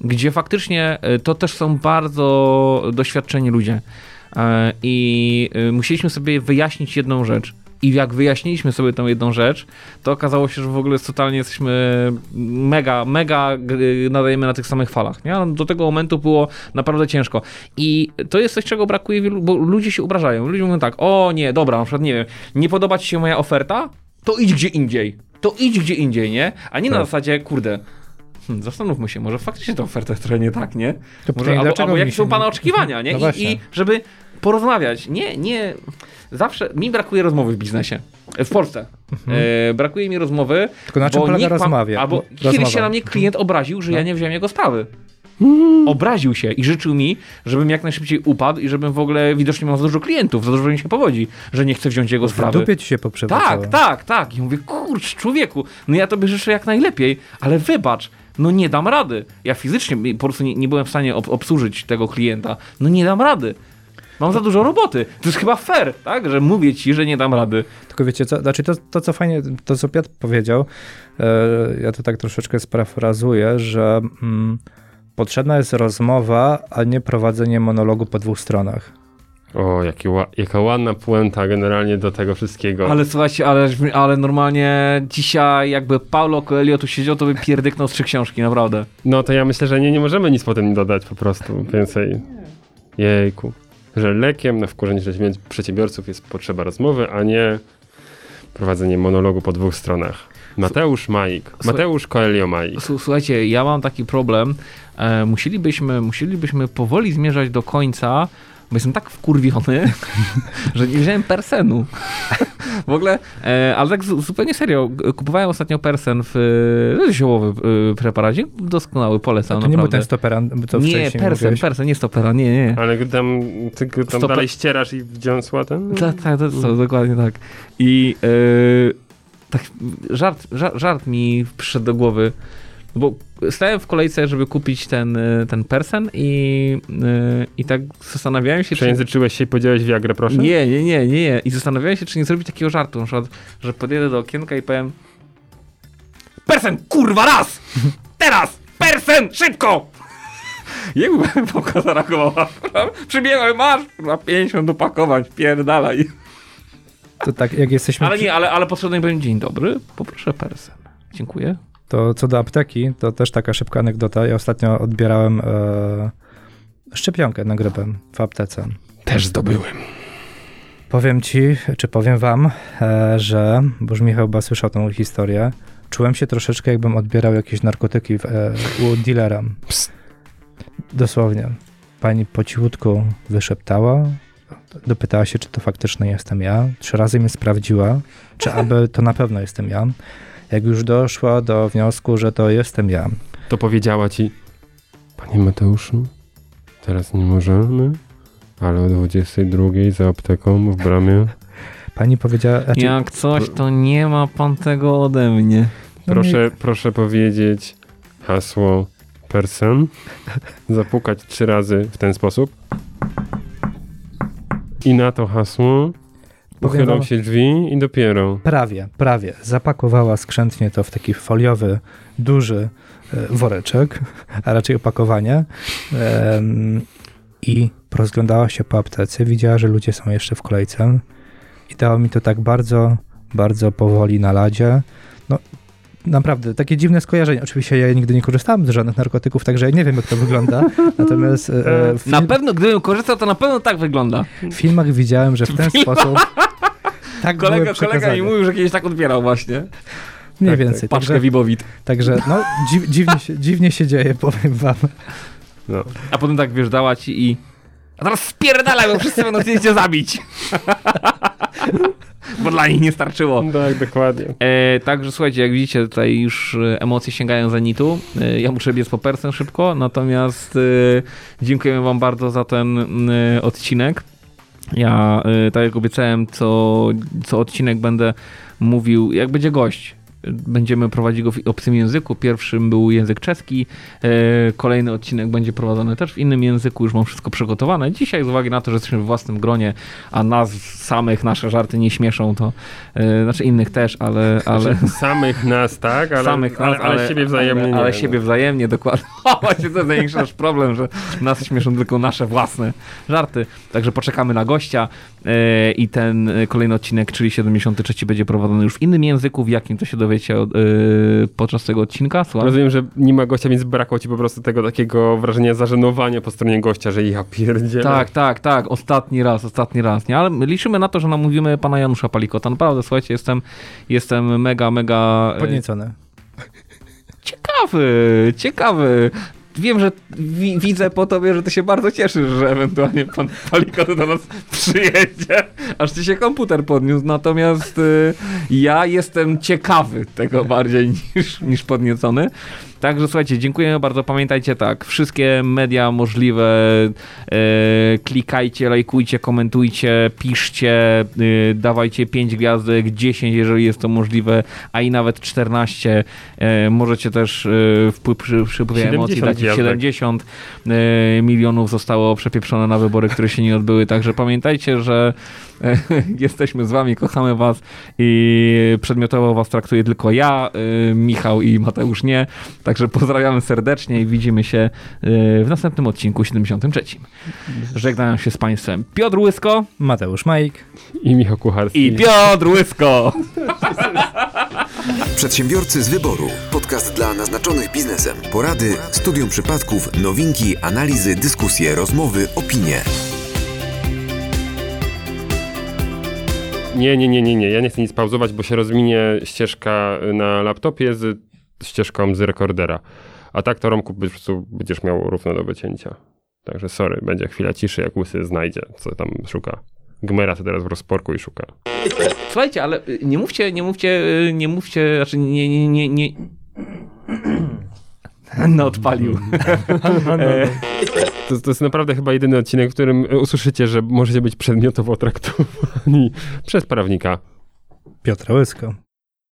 gdzie faktycznie y, to też są bardzo doświadczeni ludzie. E, I musieliśmy sobie wyjaśnić jedną rzecz. I jak wyjaśniliśmy sobie tą jedną rzecz, to okazało się, że w ogóle totalnie jesteśmy mega, mega y, nadajemy na tych samych falach. Nie? Do tego momentu było naprawdę ciężko. I to jest coś, czego brakuje wielu, bo ludzie się obrażają. Ludzie mówią tak, o nie, dobra, na przykład nie wiem, nie podoba ci się moja oferta? To idź gdzie indziej. To idź gdzie indziej, nie? A nie na Tak. zasadzie, kurde, hmm, zastanówmy się, może faktycznie ta oferta jest trochę nie tak, nie? To Może, pytanie, albo, albo jakie są pana oczekiwania, nie? No I. I żeby porozmawiać. Nie, nie. Zawsze mi brakuje rozmowy w biznesie. W Polsce. E, brakuje mi rozmowy. Tylko na czym polega rozmawia? Albo Rozmowa. kiedyś się na mnie klient obraził, że ja No. nie wziąłem jego sprawy. Obraził się i życzył mi, żebym jak najszybciej upadł i żebym w ogóle widocznie mam za dużo klientów, za dużo mi się powodzi, że nie chcę wziąć jego sprawy. dupie ci się poprzewracało. Tak, tak, tak. I mówię, kurcz, człowieku, no ja tobie życzę jak najlepiej, ale wybacz, no nie dam rady. Ja fizycznie po prostu nie, nie byłem w stanie ob obsłużyć tego klienta. No nie dam rady. Mam za dużo roboty. To jest chyba fair, tak? Że mówię ci, że nie dam rady. Tylko wiecie co, znaczy to, to co fajnie, to co Piotr powiedział, e, ja to tak troszeczkę sprafrazuję, że mm, potrzebna jest rozmowa, a nie prowadzenie monologu po dwóch stronach. O, jakie ła- jaka ładna puenta generalnie do tego wszystkiego. Ale słuchajcie, ale, ale normalnie dzisiaj jakby Paulo Coelho tu siedział, to by pierdyknął z trzy książki, naprawdę. No to ja myślę, że nie, nie możemy nic potem dodać po prostu więcej. Jejku. Że lekiem na wkurzenie przedsiębior- przedsiębiorców jest potrzeba rozmowy, a nie prowadzenie monologu po dwóch stronach. Mateusz. Słuchaj- Mateusz Coelho Majik. S- Słuchajcie, ja mam taki problem. E, musielibyśmy, musielibyśmy powoli zmierzać do końca, bo jestem tak wkurwiony, że nie wziąłem persenu. w ogóle, e, ale tak zu- zupełnie serio, kupowałem ostatnio persen w e, ziołowy e, preparacie. Doskonały, polecam to nie był ten stoperan, co nie, wcześniej persen, mówiłeś. persen, nie stopera, nie, nie. Ale gdy tam, ty go tam Stopa- dalej ścierasz i wdziąsła ten? Tak, tak, to, to, dokładnie tak. I e, tak żart, żart, żart mi przyszedł do głowy, bo stałem w kolejce, żeby kupić ten, e, ten persen i, e, i tak zastanawiałem się, czy... Przejęzyczyłeś się i powiedziałeś Viagrę, proszę? Nie, nie, nie, nie, nie. I zastanawiałem się, czy nie zrobić takiego żartu, na przykład, że podjedę do okienka i powiem Persen, kurwa, raz! Teraz! Persen, szybko! Jakby Boga zareagowała. Przybiegłem, masz, kurwa, 50 opakowań, pierdalaj. To tak, jak jesteśmy, Ale nie, ale, ale podszedłem i powiem, dzień dobry, poproszę persen. Dziękuję. To co do apteki, to też taka szybka anegdota. Ja ostatnio odbierałem e, szczepionkę na grypę w aptece. Też zdobyłem. Powiem ci, czy powiem wam, e, że, bo już Michał chyba słyszał tą historię, czułem się troszeczkę jakbym odbierał jakieś narkotyki w, e, u dealera. Psst. Dosłownie. Pani po cichutku wyszeptała, dopytała się, czy to faktycznie jestem ja. Trzy razy mnie sprawdziła, czy aby to na pewno jestem ja. Jak już doszła do wniosku, że to jestem ja. To powiedziała ci, panie Mateuszu, teraz nie możemy, ale o 22 za apteką w bramie. Pani powiedziała, znaczy, Jak coś, to nie ma pan tego ode mnie. No Proszę, proszę powiedzieć hasło person, zapukać trzy razy w ten sposób. I na to hasło Wam- się drzwi i dopiero. prawie, prawie, zapakowała skrzętnie to w taki foliowy, duży e, woreczek, a raczej opakowanie i rozglądała się po aptece, widziała, że ludzie są jeszcze w kolejce i dało mi to tak bardzo, bardzo powoli na ladzie. No, naprawdę, takie dziwne skojarzenie. Oczywiście ja nigdy nie korzystałem z żadnych narkotyków, także ja nie wiem, jak to wygląda. Natomiast e, e, Na film, pewno, gdybym korzystał, to na pewno tak wygląda. w filmach widziałem, że w ten sposób tak były Kolega, kolega mi mówił, że kiedyś tak odbierał właśnie. Mniej Tak, tak. więcej. Paczkę Także, Wibowit. także no, dziw, dziwnie, się, dziwnie się dzieje, powiem wam. No. A potem tak wiesz, dała ci i... A teraz spierdalaj, bo wszyscy będą chcieli cię zabić. bo dla nich nie starczyło. Tak, dokładnie. E, także słuchajcie, jak widzicie, tutaj już e, emocje sięgają zenitu. E, ja muszę biec po persę szybko, natomiast e, dziękujemy wam bardzo za ten e, odcinek. Ja, e, tak jak obiecałem, co, co odcinek będę mówił, jak będzie gość. Będziemy prowadzić go w obcym języku. Pierwszym był język czeski. E, Kolejny odcinek będzie prowadzony też w innym języku. Już mam wszystko przygotowane. Dzisiaj, z uwagi na to, że jesteśmy w własnym gronie, a nas samych nasze żarty nie śmieszą, to e, znaczy innych też, ale, ale Samych nas, tak? Ale, samych nas, ale, ale, siebie wzajemnie ale, ale siebie wzajemnie, dokładnie. Właśnie to jest największy nasz problem, że nas śmieszą tylko nasze własne żarty. Także poczekamy na gościa e, i ten kolejny odcinek, czyli 73 będzie prowadzony już w innym języku, w jakim to się dowiecie od, e, podczas tego odcinka. Słucham? Rozumiem, że nie ma gościa, więc brakło ci po prostu tego takiego wrażenia zażenowania po stronie gościa, że ja pierdzielę. Tak, tak, tak. Ostatni raz, ostatni raz. Nie? Ale my liczymy na to, że namówimy pana Janusza Palikota. Naprawdę, słuchajcie, jestem, jestem mega, mega... e, Podniecony. Ciekawy, ciekawy. Wiem, że wi widzę po tobie, że ty się bardzo cieszysz, że ewentualnie pan Palikot do nas przyjedzie, aż ci się komputer podniósł. Natomiast y, ja jestem ciekawy tego bardziej niż, niż podniecony. Także słuchajcie, dziękujemy bardzo. Pamiętajcie tak, wszystkie media możliwe, e, klikajcie, lajkujcie, komentujcie, piszcie, y, dawajcie 5 gwiazdek, 10, jeżeli jest to możliwe, a i nawet 14. E, możecie też e, wpływ przy, przy wpływie emocji 70 dać gwiazdek. 70 e, milionów zostało przepieprzone na wybory, które się nie odbyły. Także pamiętajcie, że e, jesteśmy z wami, kochamy was i przedmiotowo was traktuję tylko ja, e, Michał i Mateusz nie. Także pozdrawiamy serdecznie i widzimy się e, w następnym odcinku 73. Żegnają się z państwem Piotr Łysko Mateusz Majk. I Michał Kucharski. i Piotr Łysko. Przedsiębiorcy z wyboru. Podcast dla naznaczonych biznesem. Porady, studium przypadków, nowinki, analizy, dyskusje, rozmowy, opinie. Nie, nie, nie, nie, nie. Ja nie chcę nic pauzować, bo się rozwinie ścieżka na laptopie z ścieżką z rekordera. A tak to Romku po prostu będziesz miał równo do wycięcia. Także sorry, będzie chwila ciszy, jak łysy znajdzie, co tam szuka. Gmera to teraz w rozporku i szuka. Słuchajcie, ale nie mówcie, nie mówcie, nie mówcie, znaczy nie, nie, nie, nie. No odpalił. E, To, to jest naprawdę chyba jedyny odcinek, w którym usłyszycie, że możecie być przedmiotowo traktowani przez prawnika. Piotr Łysko.